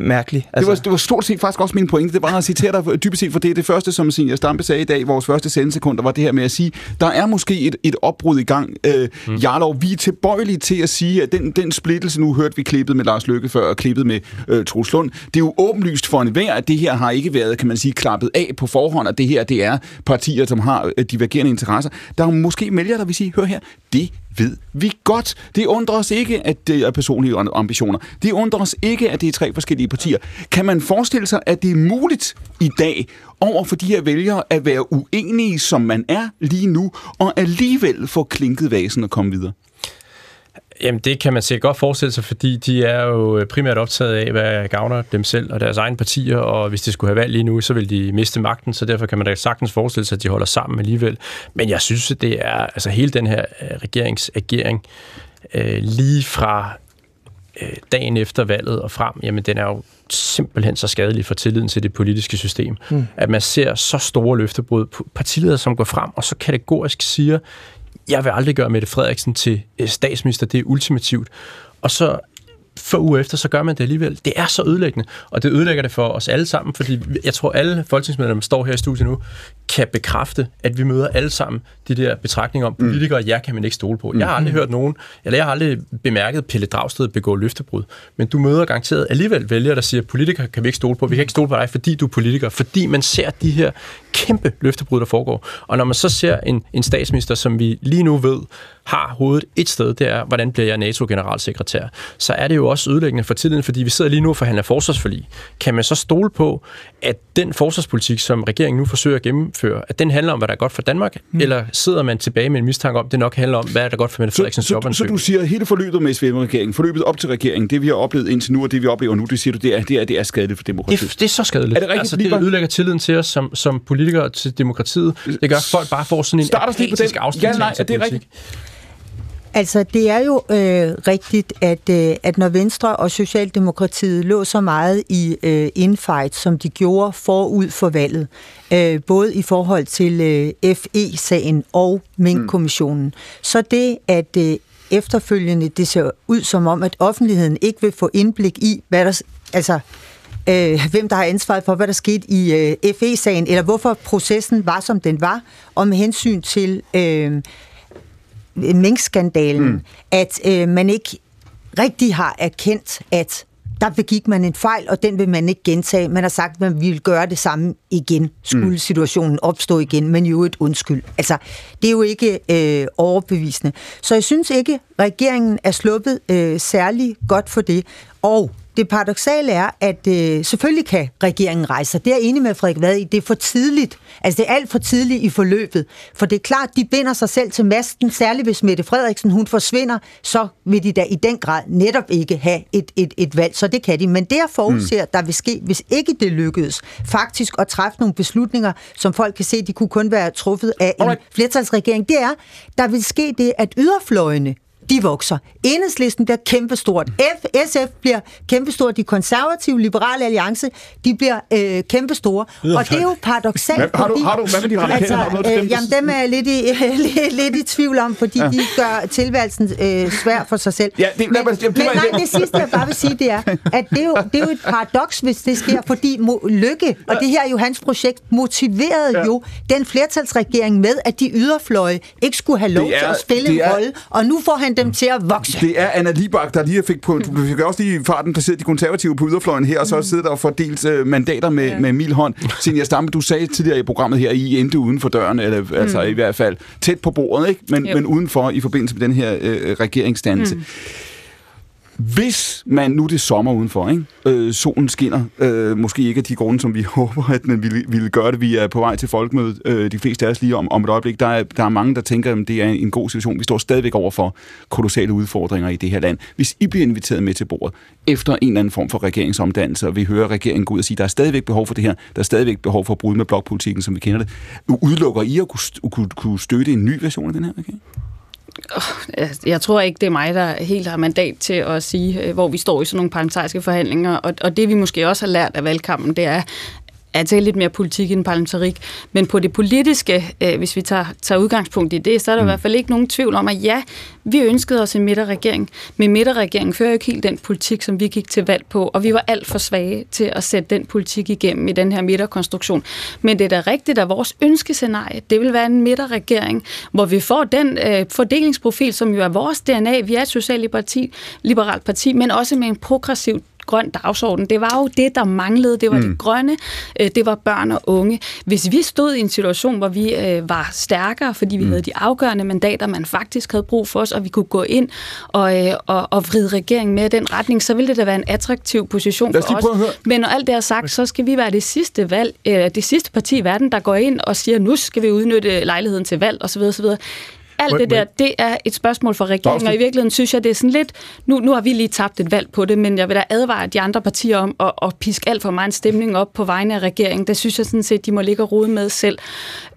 mærkelig. Altså. Det, var, det var stort set faktisk også min pointe. Det var at citere dig dybest set, for det er det første, som Signe Stampe sagde i dag, vores første sendesekunder, var det her med at sige, der er måske et, et opbrud i gang. Øh, mm. Jarlov, vi er tilbøjelige til at sige, at den, den splittelse, nu hørte vi klippet med Lars Løkke før, og klippet med øh, Troels Lund, det er jo åbenlyst for enhver, at det her har ikke været, kan man sige, klappet af på forhånd, at det her, det er partier, som har øh, divergerende interesser. Der er måske vælgere, der vil sige, hør her, det ved vi godt. Det undrer os ikke, at det er personlige ambitioner. Det undrer os ikke, at det er tre forskellige partier. Kan man forestille sig, at det er muligt i dag over for de her vælgere at være uenige, som man er lige nu, og alligevel få klinket vasen og komme videre? Jamen, det kan man sikkert godt forestille sig, fordi de er jo primært optaget af, hvad gavner dem selv og deres egne partier, og hvis de skulle have valgt lige nu, så vil de miste magten, så derfor kan man da sagtens forestille sig, at de holder sammen alligevel. Men jeg synes, at det er altså hele den her øh, regeringsagering, øh, lige fra øh, dagen efter valget og frem, jamen den er jo simpelthen så skadelig for tilliden til det politiske system. Mm. At man ser så store løftebrud på partiledere, som går frem og så kategorisk siger, jeg vil aldrig gøre Mette Frederiksen til øh, statsminister, det er ultimativt. Og så få uger efter, så gør man det alligevel. Det er så ødelæggende, og det ødelægger det for os alle sammen, fordi jeg tror, alle folketingsmedlemmer, der står her i studiet nu, kan bekræfte, at vi møder alle sammen de der betragtninger om mm. politikere, mm. jeg kan man ikke stole på. Mm. Jeg har aldrig hørt nogen, eller jeg har aldrig bemærket Pelle Dragsted begå løftebrud, men du møder garanteret alligevel vælgere, der siger, politikere kan vi ikke stole på, vi kan ikke stole på dig, fordi du er politiker, fordi man ser de her kæmpe løftebrud, der foregår. Og når man så ser en, en statsminister, som vi lige nu ved, har hovedet et sted, det er, hvordan bliver jeg NATO-generalsekretær, så er det jo også ødelæggende for tiden, fordi vi sidder lige nu og forhandler forsvarsforlig. Kan man så stole på, at den forsvarspolitik, som regeringen nu forsøger at gennemføre, at den handler om, hvad der er godt for Danmark, mm. eller sidder man tilbage med en mistanke om, at det nok handler om, hvad er der godt for Mette Frederiksens så, så, så, du siger, at hele forløbet med SVM-regeringen, forløbet op til regeringen, det vi har oplevet indtil nu, og det vi oplever nu, det siger du, det er, det er, det er skadeligt for demokratiet. Det, det er så skadeligt. Er det rigtigt? Altså, det ødelægger tilliden til os som, som politikere til demokratiet. Det gør, at folk bare får sådan en apatisk afstand ja, nej, er det rigtigt? Altså, det er jo øh, rigtigt, at, øh, at når Venstre og Socialdemokratiet lå så meget i øh, infight, som de gjorde forud for valget, øh, både i forhold til øh, FE-sagen og Mink-kommissionen, mm. så det, at øh, efterfølgende det ser ud som om, at offentligheden ikke vil få indblik i, hvad der, altså, øh, hvem der har ansvaret for, hvad der skete i øh, FE-sagen, eller hvorfor processen var, som den var, og med hensyn til... Øh, minkskandalen, mm. at øh, man ikke rigtig har erkendt, at der begik man en fejl, og den vil man ikke gentage. Man har sagt, at man vil gøre det samme igen, skulle mm. situationen opstå igen, men jo et undskyld. Altså, det er jo ikke øh, overbevisende. Så jeg synes ikke, regeringen er sluppet øh, særlig godt for det. Og det paradoxale er, at øh, selvfølgelig kan regeringen rejse sig. Det er jeg enig med Frederik Vad i. Det er for tidligt. Altså, det er alt for tidligt i forløbet. For det er klart, de binder sig selv til masten, særligt hvis Mette Frederiksen hun forsvinder, så vil de da i den grad netop ikke have et, et, et valg. Så det kan de. Men det, jeg forudser, mm. der vil ske, hvis ikke det lykkedes, faktisk at træffe nogle beslutninger, som folk kan se, de kunne kun være truffet af en flertalsregering, det er, der vil ske det, at yderfløjene de vokser. Enhedslisten bliver kæmpestort. F, SF bliver kæmpestort. De konservative, liberale alliance, de bliver øh, kæmpestore. Og det er jo paradoxalt. Hvad, har, du, har du, hvad med de radikale? Altså, øh, jamen, dem er jeg lidt i, lidt, lidt i tvivl om, fordi ja. de gør tilværelsen øh, svær for sig selv. Ja, det, men, men, det, men nej, det sidste, jeg bare vil sige, det er, at det er jo, det er jo et paradoks, hvis det sker, fordi Mo- Lykke, og det her er jo hans projekt, motiverede ja. jo den flertalsregering med, at de yderfløje ikke skulle have lov er, til at spille en rolle. Og nu får han dem til at vokse. Det er Anna Libak, der lige fik på... Du fik også lige i farten placeret de konservative på yderfløjen her, og så sidder der og fordelt øh, mandater med, ja. med mil hånd. Senja Stampe, du sagde tidligere i programmet her, I endte uden for døren, eller mm. altså i hvert fald tæt på bordet, ikke? Men, men udenfor i forbindelse med den her øh, regeringsdannelse. Mm. Hvis man, nu det sommer udenfor, ikke? Øh, solen skinner, øh, måske ikke af de grunde, som vi håber, at den ville, ville gøre det. Vi er på vej til folkemødet, øh, de fleste af os lige om, om et øjeblik. Der er, der er mange, der tænker, at det er en god situation. Vi står stadigvæk over for kolossale udfordringer i det her land. Hvis I bliver inviteret med til bordet efter en eller anden form for regeringsomdannelse, og vi hører regeringen gå ud og sige, at der er stadigvæk behov for det her, der er stadigvæk behov for at bryde med blokpolitikken, som vi kender det. Udelukker I at kunne, kunne, kunne støtte en ny version af den her regering? Jeg tror ikke, det er mig, der helt har mandat til at sige, øh, hvor vi står i sådan nogle parlamentariske forhandlinger. Og, og det vi måske også har lært af valgkampen, det er, er lidt mere politik end parlamentarik. Men på det politiske, øh, hvis vi tager, tager udgangspunkt i det, så er der mm. i hvert fald ikke nogen tvivl om, at ja, vi ønskede os en midterregering. Men midterregeringen fører jo ikke helt den politik, som vi gik til valg på, og vi var alt for svage til at sætte den politik igennem i den her midterkonstruktion. Men det er da rigtigt, at vores ønskescenarie, det vil være en midterregering, hvor vi får den øh, fordelingsprofil, som jo er vores DNA. Vi er et socialliberalt parti, men også med en progressiv grøn dagsorden. Det var jo det, der manglede. Det var mm. det grønne, øh, det var børn og unge. Hvis vi stod i en situation, hvor vi øh, var stærkere, fordi vi mm. havde de afgørende mandater, man faktisk havde brug for os, og vi kunne gå ind og, øh, og, og vride regeringen med den retning, så ville det da være en attraktiv position for os. Men når alt det er sagt, så skal vi være det sidste valg, det sidste parti i verden, der går ind og siger, nu skal vi udnytte lejligheden til valg osv. osv. Alt det der, det er et spørgsmål for regeringen, og i virkeligheden synes jeg, det er sådan lidt, nu, nu har vi lige tabt et valg på det, men jeg vil da advare de andre partier om at, at piske alt for meget en stemning op på vegne af regeringen. Det synes jeg sådan set, de må ligge og rode med selv.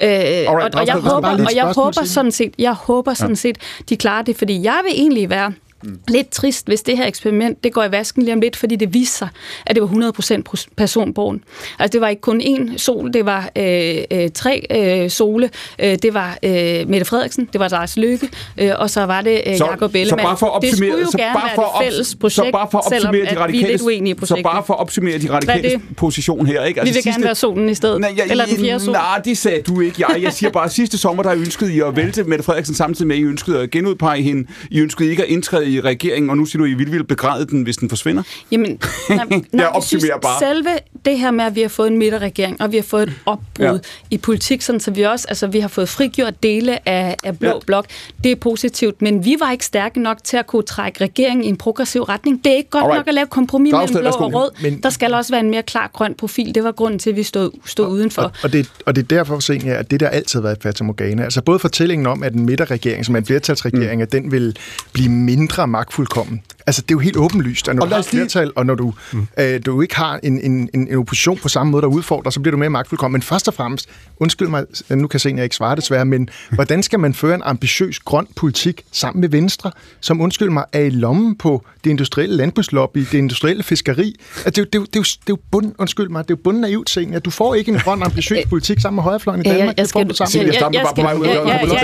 Øh, Alright, og, og, jeg håber, og jeg håber sådan set, jeg håber sådan set, de klarer det, fordi jeg vil egentlig være Mm. Lidt trist, hvis det her eksperiment det går i vasken lige om lidt, fordi det viser sig, at det var 100% personborgen. Altså det var ikke kun én sol, det var øh, øh, tre øh, sole, øh, det var øh, Mette Frederiksen, det var Lars Lykke, øh, og så var det øh, Jacob Ellemann. Så bare for at opsummere, det skulle jo gerne bare for være et fælles projekt, så bare for at selvom de at vi er lidt uenige i projektet. Så bare for at opsummere de radikale position her. Ikke? Altså, vi vil sidste, gerne være solen i stedet, nej, ja, eller den fjerde sol. Nej, det sagde du ikke. Jeg, jeg siger bare, sidste sommer, der ønskede I at vælte Mette Frederiksen samtidig med, at I ønskede at genudpege hende. I ønskede ikke at indtræde i regeringen, og nu siger du, at I vil, vil begræde den, hvis den forsvinder? Jamen, nej, nej, jeg optimerer bare. Selve det her med, at vi har fået en midterregering, og vi har fået et opbrud ja. i politik, sådan, så vi også, altså vi har fået frigjort dele af, af Blå ja. Blok, det er positivt, men vi var ikke stærke nok til at kunne trække regeringen i en progressiv retning. Det er ikke godt Alright. nok at lave kompromis mellem blå og rød. Men, der skal også være en mere klar grøn profil. Det var grunden til, at vi stod, stod og, udenfor. Og, og, det, og det er derfor, for ja, at det der altid har været Fata Morgana. Altså både fortællingen om, at en midterregering, som er en flertalsregering, mm. at den vil blive mindre magtfuldkommen. Altså, det er jo helt åbenlyst, at når og du har et flertal, og når du, mm. øh, du ikke har en, en, en, en opposition på samme måde, der udfordrer, så bliver du mere magtfuldkommen. Men først og fremmest, undskyld mig, nu kan jeg se, at jeg ikke svarer desværre, men hvordan skal man føre en ambitiøs grøn politik sammen med Venstre, som undskyld mig, er i lommen på det industrielle landbrugslobby, det industrielle fiskeri? Altså, det, er jo, det, er jo, det, er jo, det er jo bund, undskyld mig, det er jo bunden naivt ting, at du får ikke en grøn ambitiøs politik sammen med højrefløjen i Danmark. Jeg, jeg skal, det får du sammen. Jeg, jeg,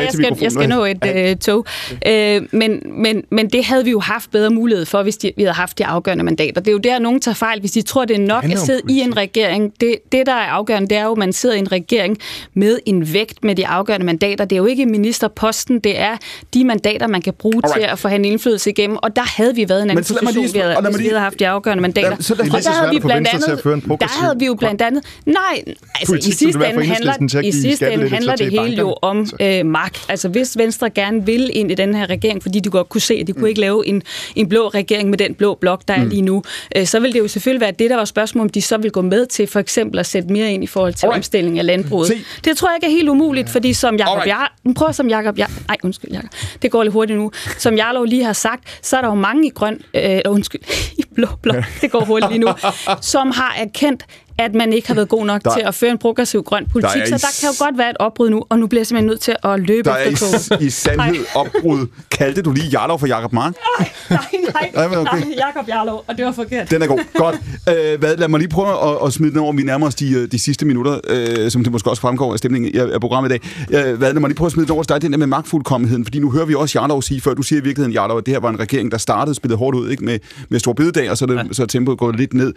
jeg, skal, jeg skal nå et uh, tog. Uh, men, men, men det havde vi jo haft bedre mulighed for, hvis de, vi havde haft de afgørende mandater. Det er jo der, nogen tager fejl, hvis de tror, det er nok at sidde i en regering. Det, det, der er afgørende, det er jo, at man sidder i en regering med en vægt med de afgørende mandater. Det er jo ikke ministerposten, det er de mandater, man kan bruge Alright. til at få han indflydelse igennem. Og der havde vi været en anden position, lige, vi havde, hvis vi havde haft de afgørende mandater. Ja, så der, og der havde vi blandt andet, der havde vi jo blandt andet, nej, altså i sidste ende handler, i sidste ende handler det hele jo om øh, magt. Altså hvis Venstre gerne vil ind i den her regering, fordi de godt kunne se, at de kunne mm. ikke lave en, en blå regering med den blå blok, der er mm. lige nu, øh, så vil det jo selvfølgelig være det, der var spørgsmål, om de så vil gå med til for eksempel at sætte mere ind i forhold til Alright. omstilling af landbruget. Se. Det tror jeg ikke er helt umuligt, fordi som Jacob Jar... Prøv som Jacob Jar... Nej, undskyld, Jacob. Det går lidt hurtigt nu. Som Jarlov lige har sagt, så er der jo mange i grøn... Øh, undskyld, i blå blok. Det går hurtigt lige nu. Som har erkendt, at man ikke har været god nok der, til at føre en progressiv grøn politik. Der så der kan jo godt være et opbrud nu, og nu bliver jeg simpelthen nødt til at løbe der efter toget. Der er i, i sandhed opbrud. Kaldte du lige Jarlov for Jakob Mark? Nej, nej, nej, nej, okay. nej Jakob Jarlov, og det var forkert. Den er god. Godt. Øh, hvad, lad mig lige prøve at, at smide den over. Vi nærmer os de, øh, de sidste minutter, øh, som det måske også fremgår af stemningen af, af programmet i dag. Øh, hvad, lad mig lige prøve at smide den over dig, den der med magtfuldkommenheden, fordi nu hører vi også Jarlov sige, før du siger i virkeligheden, Jarlov, at det her var en regering, der startede, spillede hårdt ud ikke? Med, med stor bededag, og så er, det, ja. så er tempoet gået lidt ned.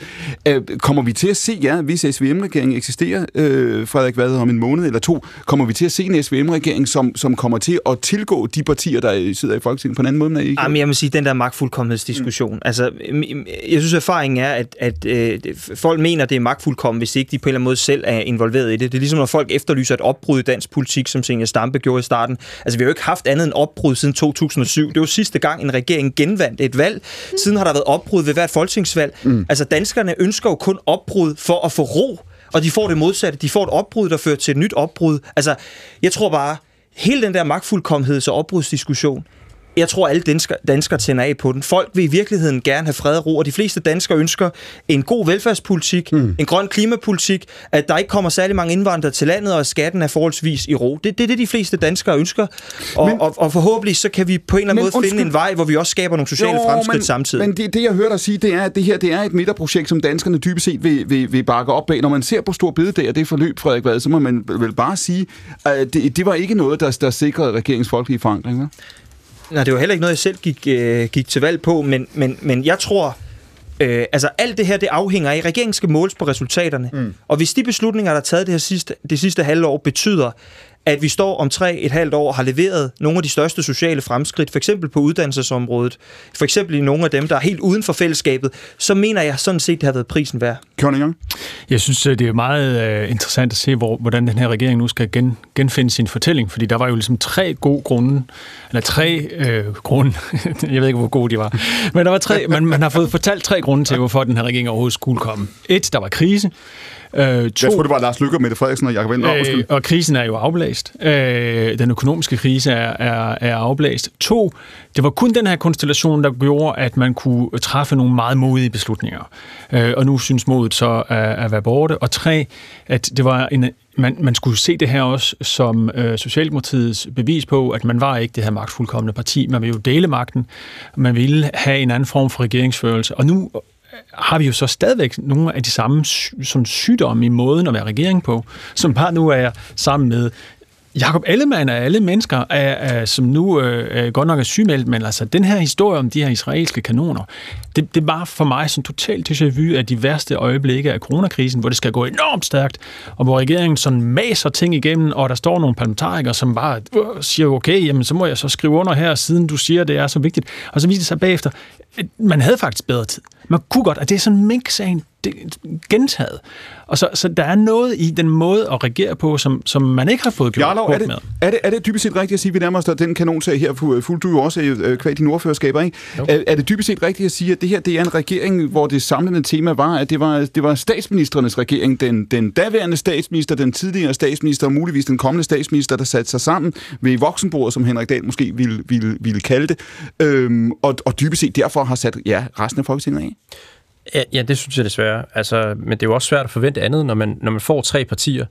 Øh, kommer vi til at se, ja, hvis SVM SVM-regering eksisterer, øh, Frederik Vad, om en måned eller to, kommer vi til at se en SVM-regering, som, som kommer til at tilgå de partier, der sidder sidder i Folketinget på en anden måde, end I Jamen, jeg må sige, den der magtfuldkommenhedsdiskussion. Mm. Altså, jeg synes, erfaringen er, at, at øh, folk mener, det er magtfuldkommen, hvis ikke de på en eller anden måde selv er involveret i det. Det er ligesom, når folk efterlyser et opbrud i dansk politik, som Senior Stampe gjorde i starten. Altså, vi har jo ikke haft andet end opbrud siden 2007. Det var sidste gang, en regering genvandt et valg. Siden har der været opbrud ved hvert folketingsvalg. Mm. Altså, danskerne ønsker jo kun opbrud for at få ro og de får det modsatte. De får et opbrud, der fører til et nyt opbrud. Altså, jeg tror bare, hele den der magtfuldkommenheds- og opbrudsdiskussion, jeg tror, alle danskere, danskere tænder af på den. Folk vil i virkeligheden gerne have fred og ro, og de fleste danskere ønsker en god velfærdspolitik, mm. en grøn klimapolitik, at der ikke kommer særlig mange indvandrere til landet, og at skatten er forholdsvis i ro. Det er det, det, de fleste danskere ønsker. Og, men, og, og forhåbentlig så kan vi på en eller anden måde undskyld. finde en vej, hvor vi også skaber nogle sociale jo, fremskridt men, samtidig. Men det, det, jeg hørte dig sige, det er, at det her det er et midterprojekt, som danskerne dybest set vil, vil, vil bakke op bag. Når man ser på Stor Bededag og det forløb, Frederik Vad, så må man vel bare sige, at det, det var ikke noget, der, der sikrede regeringens folkelige forankring. Nej, det var heller ikke noget, jeg selv gik, øh, gik til valg på, men, men, men jeg tror, øh, altså alt det her, det afhænger af, regeringen skal måles på resultaterne. Mm. Og hvis de beslutninger, der er taget det her sidste, det sidste halve år, betyder, at vi står om tre et halvt år og har leveret nogle af de største sociale fremskridt, for eksempel på uddannelsesområdet, for eksempel i nogle af dem, der er helt uden for fællesskabet, så mener jeg sådan set, det har været prisen værd. Kjørning Jeg synes, det er meget uh, interessant at se, hvor, hvordan den her regering nu skal gen, genfinde sin fortælling, fordi der var jo ligesom tre gode grunde, eller tre øh, grunde, jeg ved ikke, hvor gode de var, men der var tre, man, man har fået fortalt tre grunde til, hvorfor den her regering overhovedet skulle komme. Et, der var krise. Øh, to, jeg tror, det var Lars Lykke, Mette Frederiksen og Jacob Ellemann. Øh, og krisen er jo afblæst. Øh, den økonomiske krise er, er, er afblæst. To, det var kun den her konstellation, der gjorde, at man kunne træffe nogle meget modige beslutninger. Øh, og nu synes modet så at, at være borte. Og tre, at det var en, man, man skulle se det her også som øh, Socialdemokratiets bevis på, at man var ikke det her magtfuldkommende parti. Man ville jo dele magten. Man ville have en anden form for regeringsførelse. Og nu har vi jo så stadigvæk nogle af de samme sådan sygdomme i måden at være regering på, som bare nu er sammen med Jakob Ellemann af alle mennesker, er, er, som nu øh, godt nok er sygemeldt, men altså den her historie om de her israelske kanoner, det, det var for mig sådan totalt déjà vu af de værste øjeblikke af coronakrisen, hvor det skal gå enormt stærkt, og hvor regeringen sådan maser ting igennem, og der står nogle parlamentarikere, som bare øh, siger, okay, jamen så må jeg så skrive under her, siden du siger, det er så vigtigt. Og så viser det sig bagefter, at man havde faktisk bedre tid. Man kunne godt, at det er sådan mink-sagen gentaget. Og så, så der er noget i den måde at regere på, som, som man ikke har fået gjort Jarlov, er det, med. Er det, er det dybest set rigtigt at sige, at vi nærmer os den kanonsag her, fuldt du jo også øh, kvad dine ordførerskaber, ikke? Er, er, det dybest set rigtigt at sige, at det her det er en regering, hvor det samlende tema var, at det var, det var statsministernes regering, den, den daværende statsminister, den tidligere statsminister og muligvis den kommende statsminister, der satte sig sammen ved voksenbordet, som Henrik Dahl måske ville, ville, ville kalde det, øhm, og, og dybest set derfor har sat ja, resten af Folketinget af? Ja, ja, det synes jeg desværre. Altså, men det er jo også svært at forvente andet, når man, når man får tre partier,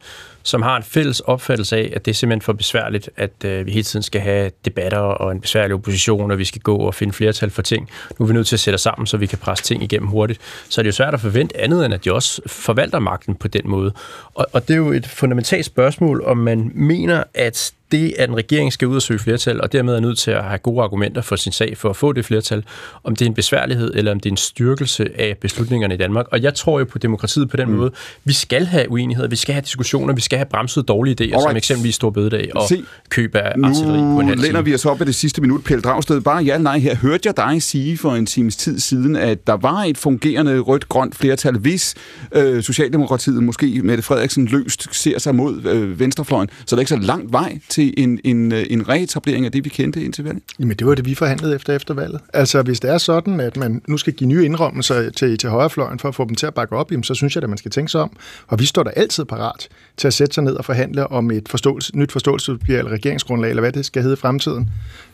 som har en fælles opfattelse af, at det er simpelthen for besværligt, at øh, vi hele tiden skal have debatter og en besværlig opposition, og vi skal gå og finde flertal for ting. Nu er vi nødt til at sætte os sammen, så vi kan presse ting igennem hurtigt. Så er det jo svært at forvente andet, end at de også forvalter magten på den måde. Og, og det er jo et fundamentalt spørgsmål, om man mener, at det, at en regering skal ud og søge flertal, og dermed er nødt til at have gode argumenter for sin sag for at få det flertal, om det er en besværlighed, eller om det er en styrkelse af beslutningerne i Danmark. Og jeg tror jo på demokratiet på den mm. måde. Vi skal have uenigheder, vi skal have diskussioner, vi skal have bremset dårlige idéer, Alright. som eksempelvis Stor Bødedag og Se, køb af artilleri på en halv læner vi os op i det sidste minut. Pelle Dragsted, bare ja nej her. Hørte jeg dig sige for en times tid siden, at der var et fungerende rødt-grønt flertal, hvis øh, Socialdemokratiet, måske Mette Frederiksen, løst ser sig mod øh, venstrefløjen. Så der er ikke så langt vej til en, en, øh, en reetablering af det, vi kendte indtil valget? Jamen, det var det, vi forhandlede efter efter valget. Altså, hvis det er sådan, at man nu skal give nye indrømmelser til, til højrefløjen for at få dem til at bakke op, jamen, så synes jeg, at man skal tænke sig om. Og vi står der altid parat til at sætte sig ned og forhandle om et forståelse, nyt forståelsespapir eller regeringsgrundlag, eller hvad det skal hedde i fremtiden,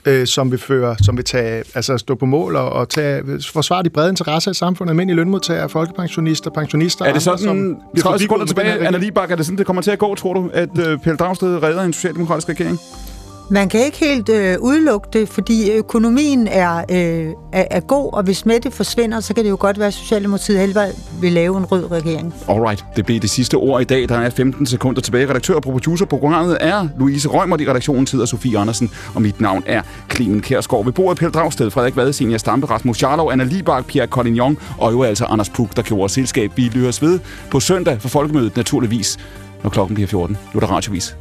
øh, som vil føre, som vil tage, altså stå på mål og, og tage, forsvare de brede interesser i samfundet, almindelige lønmodtagere, folkepensionister, pensionister. Er det sådan, andre, som 30 sekunder tilbage, Anna Libak, er det sådan, det kommer til at gå, tror du, at øh, Pelle Dragsted redder en socialdemokratisk regering? Man kan ikke helt øh, udelukke det, fordi økonomien er, øh, er, er god, og hvis Mette forsvinder, så kan det jo godt være, at Socialdemokratiet helvede vil lave en rød regering. Alright, det blev det sidste ord i dag. Der er 15 sekunder tilbage. Redaktør og producer på programmet er Louise Rømer, i redaktionen sidder Sofie Andersen, og mit navn er Clemen Kærsgaard. Ved bordet Pelle Dragsted, Frederik Vade, Senior Stampe, Rasmus Jarlov, Anna Libak, Pierre Collignon og jo altså Anders Puk, der gjorde selskab. Vi lyttes ved på søndag for folkemødet naturligvis, når klokken bliver 14. Nu er der radiovis.